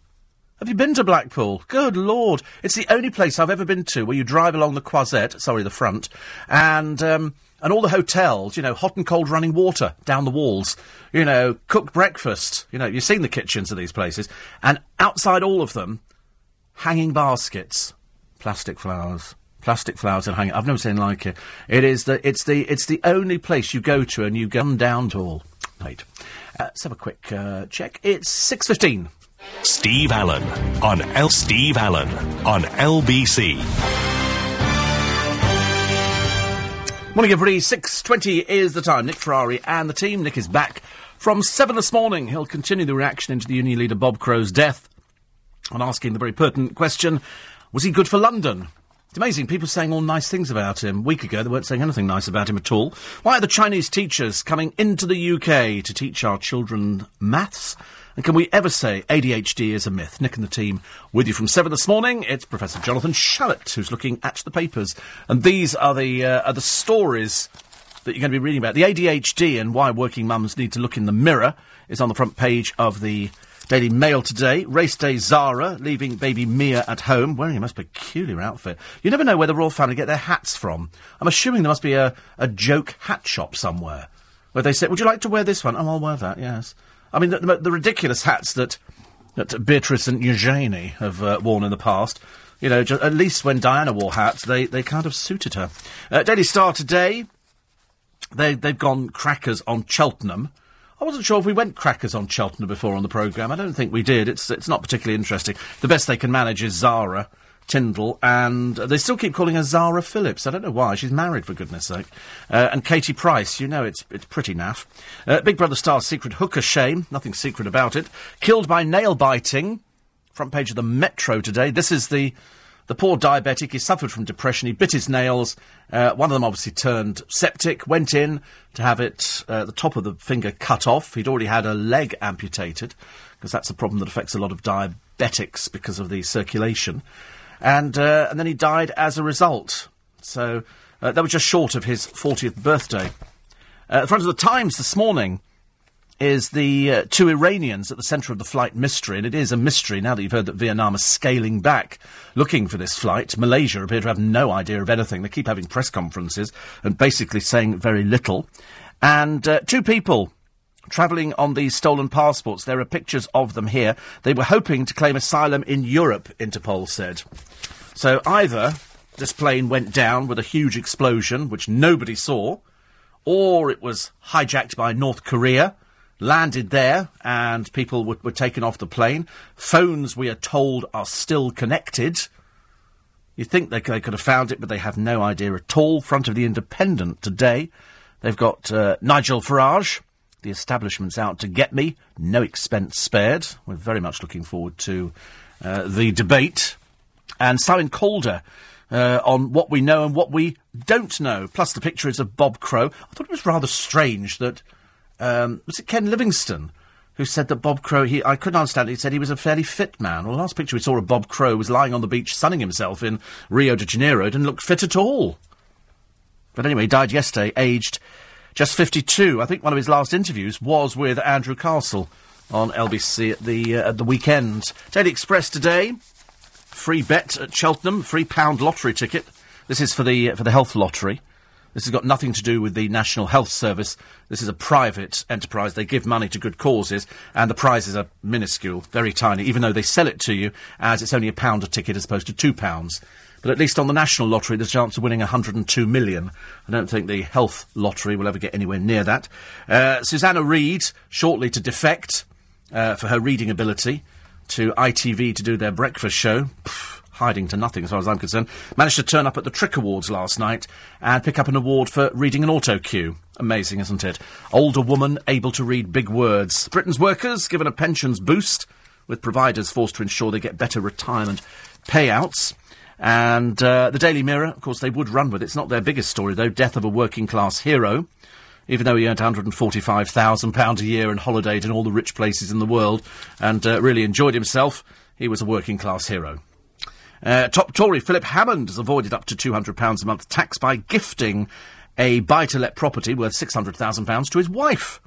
B: Have you been to Blackpool? Good Lord. It's the only place I've ever been to where you drive along the Croisette, sorry, the front, and, um, and all the hotels, you know, hot and cold running water down the walls, you know, cooked breakfast, you know, you've seen the kitchens of these places, and outside all of them, hanging baskets, plastic flowers. Plastic flowers and hanging. I've never seen like it. It is the. It's the. It's the only place you go to and you gun down to all. Wait. Uh, let's have a quick uh, check. It's six fifteen.
A: Steve Allen on L. Steve Allen on LBC.
B: Morning, everybody. 6.20 is the time. Nick Ferrari and the team. Nick is back from 7 this morning. He'll continue the reaction into the union leader Bob Crow's death and asking the very pertinent question, was he good for London? It's amazing. People saying all nice things about him. A week ago, they weren't saying anything nice about him at all. Why are the Chinese teachers coming into the UK to teach our children maths? And can we ever say ADHD is a myth? Nick and the team with you from 7 this morning. It's Professor Jonathan Shalit who's looking at the papers. And these are the, uh, are the stories that you're going to be reading about. The ADHD and why working mums need to look in the mirror is on the front page of the Daily Mail today. Race day Zara leaving baby Mia at home, wearing a most peculiar outfit. You never know where the royal family get their hats from. I'm assuming there must be a, a joke hat shop somewhere where they say, Would you like to wear this one? Oh, I'll wear that, yes. I mean, the, the, the ridiculous hats that, that Beatrice and Eugenie have uh, worn in the past. You know, ju- at least when Diana wore hats, they, they kind of suited her. Uh, Daily Star today, they, they've gone crackers on Cheltenham. I wasn't sure if we went crackers on Cheltenham before on the programme. I don't think we did. It's, it's not particularly interesting. The best they can manage is Zara. Tindall, and they still keep calling her Zara Phillips. I don't know why. She's married, for goodness sake. Uh, and Katie Price, you know it's, it's pretty naff. Uh, Big Brother star's secret hooker shame, nothing secret about it. Killed by nail biting. Front page of the Metro today. This is the, the poor diabetic. He suffered from depression. He bit his nails. Uh, one of them obviously turned septic, went in to have it, uh, the top of the finger cut off. He'd already had a leg amputated, because that's a problem that affects a lot of diabetics because of the circulation and uh, and then he died as a result. So uh, that was just short of his 40th birthday. Uh, the front of the Times this morning is the uh, two Iranians at the centre of the flight mystery, and it is a mystery now that you've heard that Vietnam is scaling back, looking for this flight. Malaysia appear to have no idea of anything. They keep having press conferences and basically saying very little. And uh, two people travelling on these stolen passports. There are pictures of them here. They were hoping to claim asylum in Europe, Interpol said. So either this plane went down with a huge explosion, which nobody saw, or it was hijacked by North Korea, landed there, and people were, were taken off the plane. Phones, we are told, are still connected. You think they, they could have found it, but they have no idea at all. Front of the Independent today, they've got uh, Nigel Farage the establishment's out to get me. No expense spared. We're very much looking forward to uh, the debate. And Simon Calder uh, on what we know and what we don't know. Plus, the picture is of Bob Crow. I thought it was rather strange that. Um, was it Ken Livingstone? Who said that Bob Crow? He, I couldn't understand. It. He said he was a fairly fit man. Well, the last picture we saw of Bob Crow was lying on the beach sunning himself in Rio de Janeiro. Didn't look fit at all. But anyway, he died yesterday, aged just 52. I think one of his last interviews was with Andrew Castle on LBC at the, uh, at the weekend. Daily Express today. Free bet at Cheltenham, free pound lottery ticket. This is for the, uh, for the health lottery. This has got nothing to do with the National Health Service. This is a private enterprise. They give money to good causes, and the prizes are minuscule, very tiny, even though they sell it to you as it's only a pound a ticket as opposed to two pounds. But at least on the national lottery, there's a chance of winning 102 million. I don't think the health lottery will ever get anywhere near that. Uh, Susanna Reid, shortly to defect uh, for her reading ability to ITV to do their breakfast show. Hiding to nothing as far as I'm concerned. Managed to turn up at the TRIC Awards last night and pick up an award for reading an auto cue. Amazing, isn't it? Older woman able to read big words. Britain's workers given a pensions boost, with providers forced to ensure they get better retirement payouts. And uh, the Daily Mirror, of course, they would run with it. It's not their biggest story, though. Death of a working class hero. Even though he earned £145,000 a year and holidayed in all the rich places in the world and uh, really enjoyed himself, he was a working class hero. Uh, top Tory Philip Hammond has avoided up to £200 a month tax by gifting a buy to let property worth £600,000 to his wife.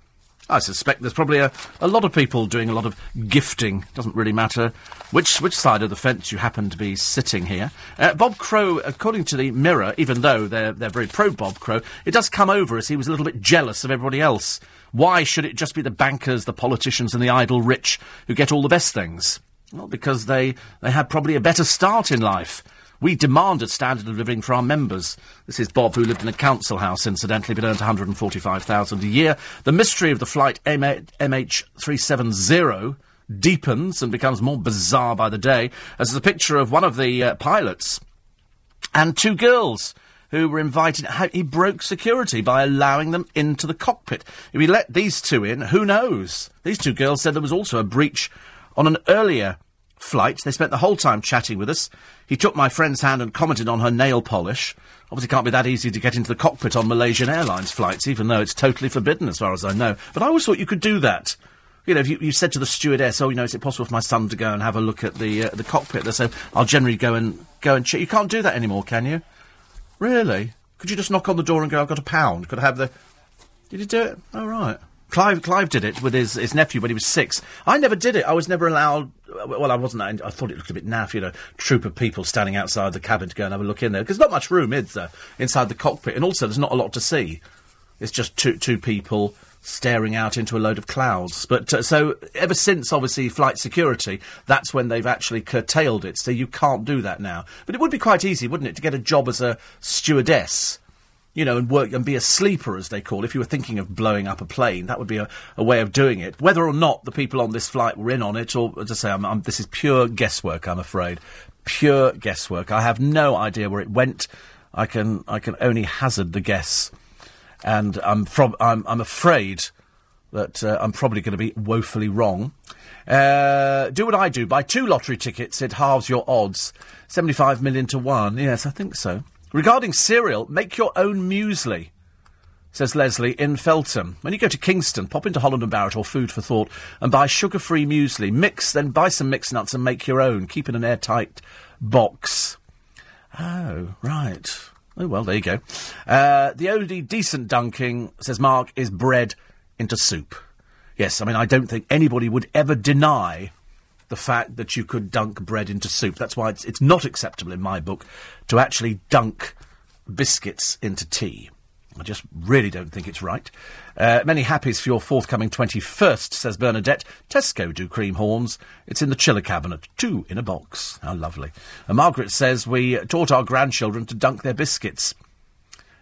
B: I suspect there's probably a, a lot of people doing a lot of gifting. Doesn't really matter which which side of the fence you happen to be sitting here. Uh, Bob Crow, according to the Mirror, even though they're they're very pro Bob Crow, it does come over as he was a little bit jealous of everybody else. Why should it just be the bankers, the politicians, and the idle rich who get all the best things? Well, because they they had probably a better start in life. We demand a standard of living for our members. This is Bob, who lived in a council house, incidentally, but earned 145000 a year. The mystery of the flight MH370 deepens and becomes more bizarre by the day, as a picture of one of the uh, pilots and two girls who were invited. He broke security by allowing them into the cockpit. If he let these two in, who knows? These two girls said there was also a breach on an earlier flight. They spent the whole time chatting with us. He took my friend's hand and commented on her nail polish. Obviously, can't be that easy to get into the cockpit on Malaysian Airlines flights, even though it's totally forbidden, as far as I know. But I always thought you could do that. You know, if you, you said to the stewardess, "Oh, you know, is it possible for my son to go and have a look at the uh, the cockpit?" They say, "I'll generally go and go and check." You can't do that anymore, can you? Really? Could you just knock on the door and go, "I've got a pound"? Could I have the? Did you do it? Oh, right. Clive, Clive did it with his, his nephew when he was six. I never did it. I was never allowed. Well, I wasn't. I thought it looked a bit naff, you know, troop of people standing outside the cabin to go and have a look in there because not much room is there inside the cockpit, and also there's not a lot to see. It's just two two people staring out into a load of clouds. But uh, so ever since, obviously, flight security, that's when they've actually curtailed it. So you can't do that now. But it would be quite easy, wouldn't it, to get a job as a stewardess? You know, and work and be a sleeper, as they call. It. If you were thinking of blowing up a plane, that would be a, a way of doing it. Whether or not the people on this flight were in on it, or I say, I'm, I'm, this is pure guesswork. I'm afraid, pure guesswork. I have no idea where it went. I can I can only hazard the guess and I'm, prob- I'm, I'm afraid that uh, I'm probably going to be woefully wrong. Uh, do what I do. Buy two lottery tickets. It halves your odds. 75 million to one. Yes, I think so. Regarding cereal, make your own muesli, says Leslie in Feltham. When you go to Kingston, pop into Holland and Barrett or Food for Thought and buy sugar-free muesli. Mix, then buy some mixed nuts and make your own. Keep in an airtight box. Oh, right. Oh, well, there you go. Uh, the only decent dunking, says Mark, is bread into soup. Yes, I mean, I don't think anybody would ever deny the fact that you could dunk bread into soup. That's why it's, it's not acceptable in my book to actually dunk biscuits into tea. I just really don't think it's right. Uh, many happies for your forthcoming 21st, says Bernadette. Tesco do cream horns. It's in the chiller cabinet. Two in a box. How lovely. And Margaret says we taught our grandchildren to dunk their biscuits.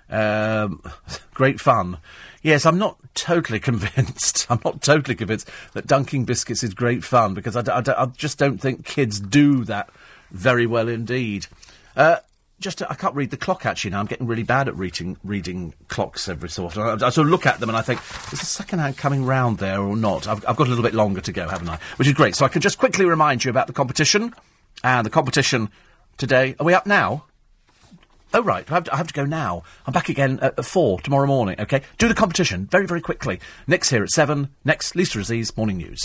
B: Um, great fun. Yes, I'm not totally convinced. I'm not totally convinced that dunking biscuits is great fun because I, d- I, d- I just don't think kids do that very well indeed. Uh, just to, I can't read the clock actually now. I'm getting really bad at reading reading clocks every so often. I, I sort of look at them and I think, is the second hand coming round there or not? I've, I've got a little bit longer to go, haven't I? Which is great. So I can just quickly remind you about the competition. And the competition today. Are we up now? Oh, right. I have, to, I have to go now. I'm back again at, at four tomorrow morning, okay? Do the competition very, very quickly. Next here at seven. Next, Lisa Aziz, Morning News.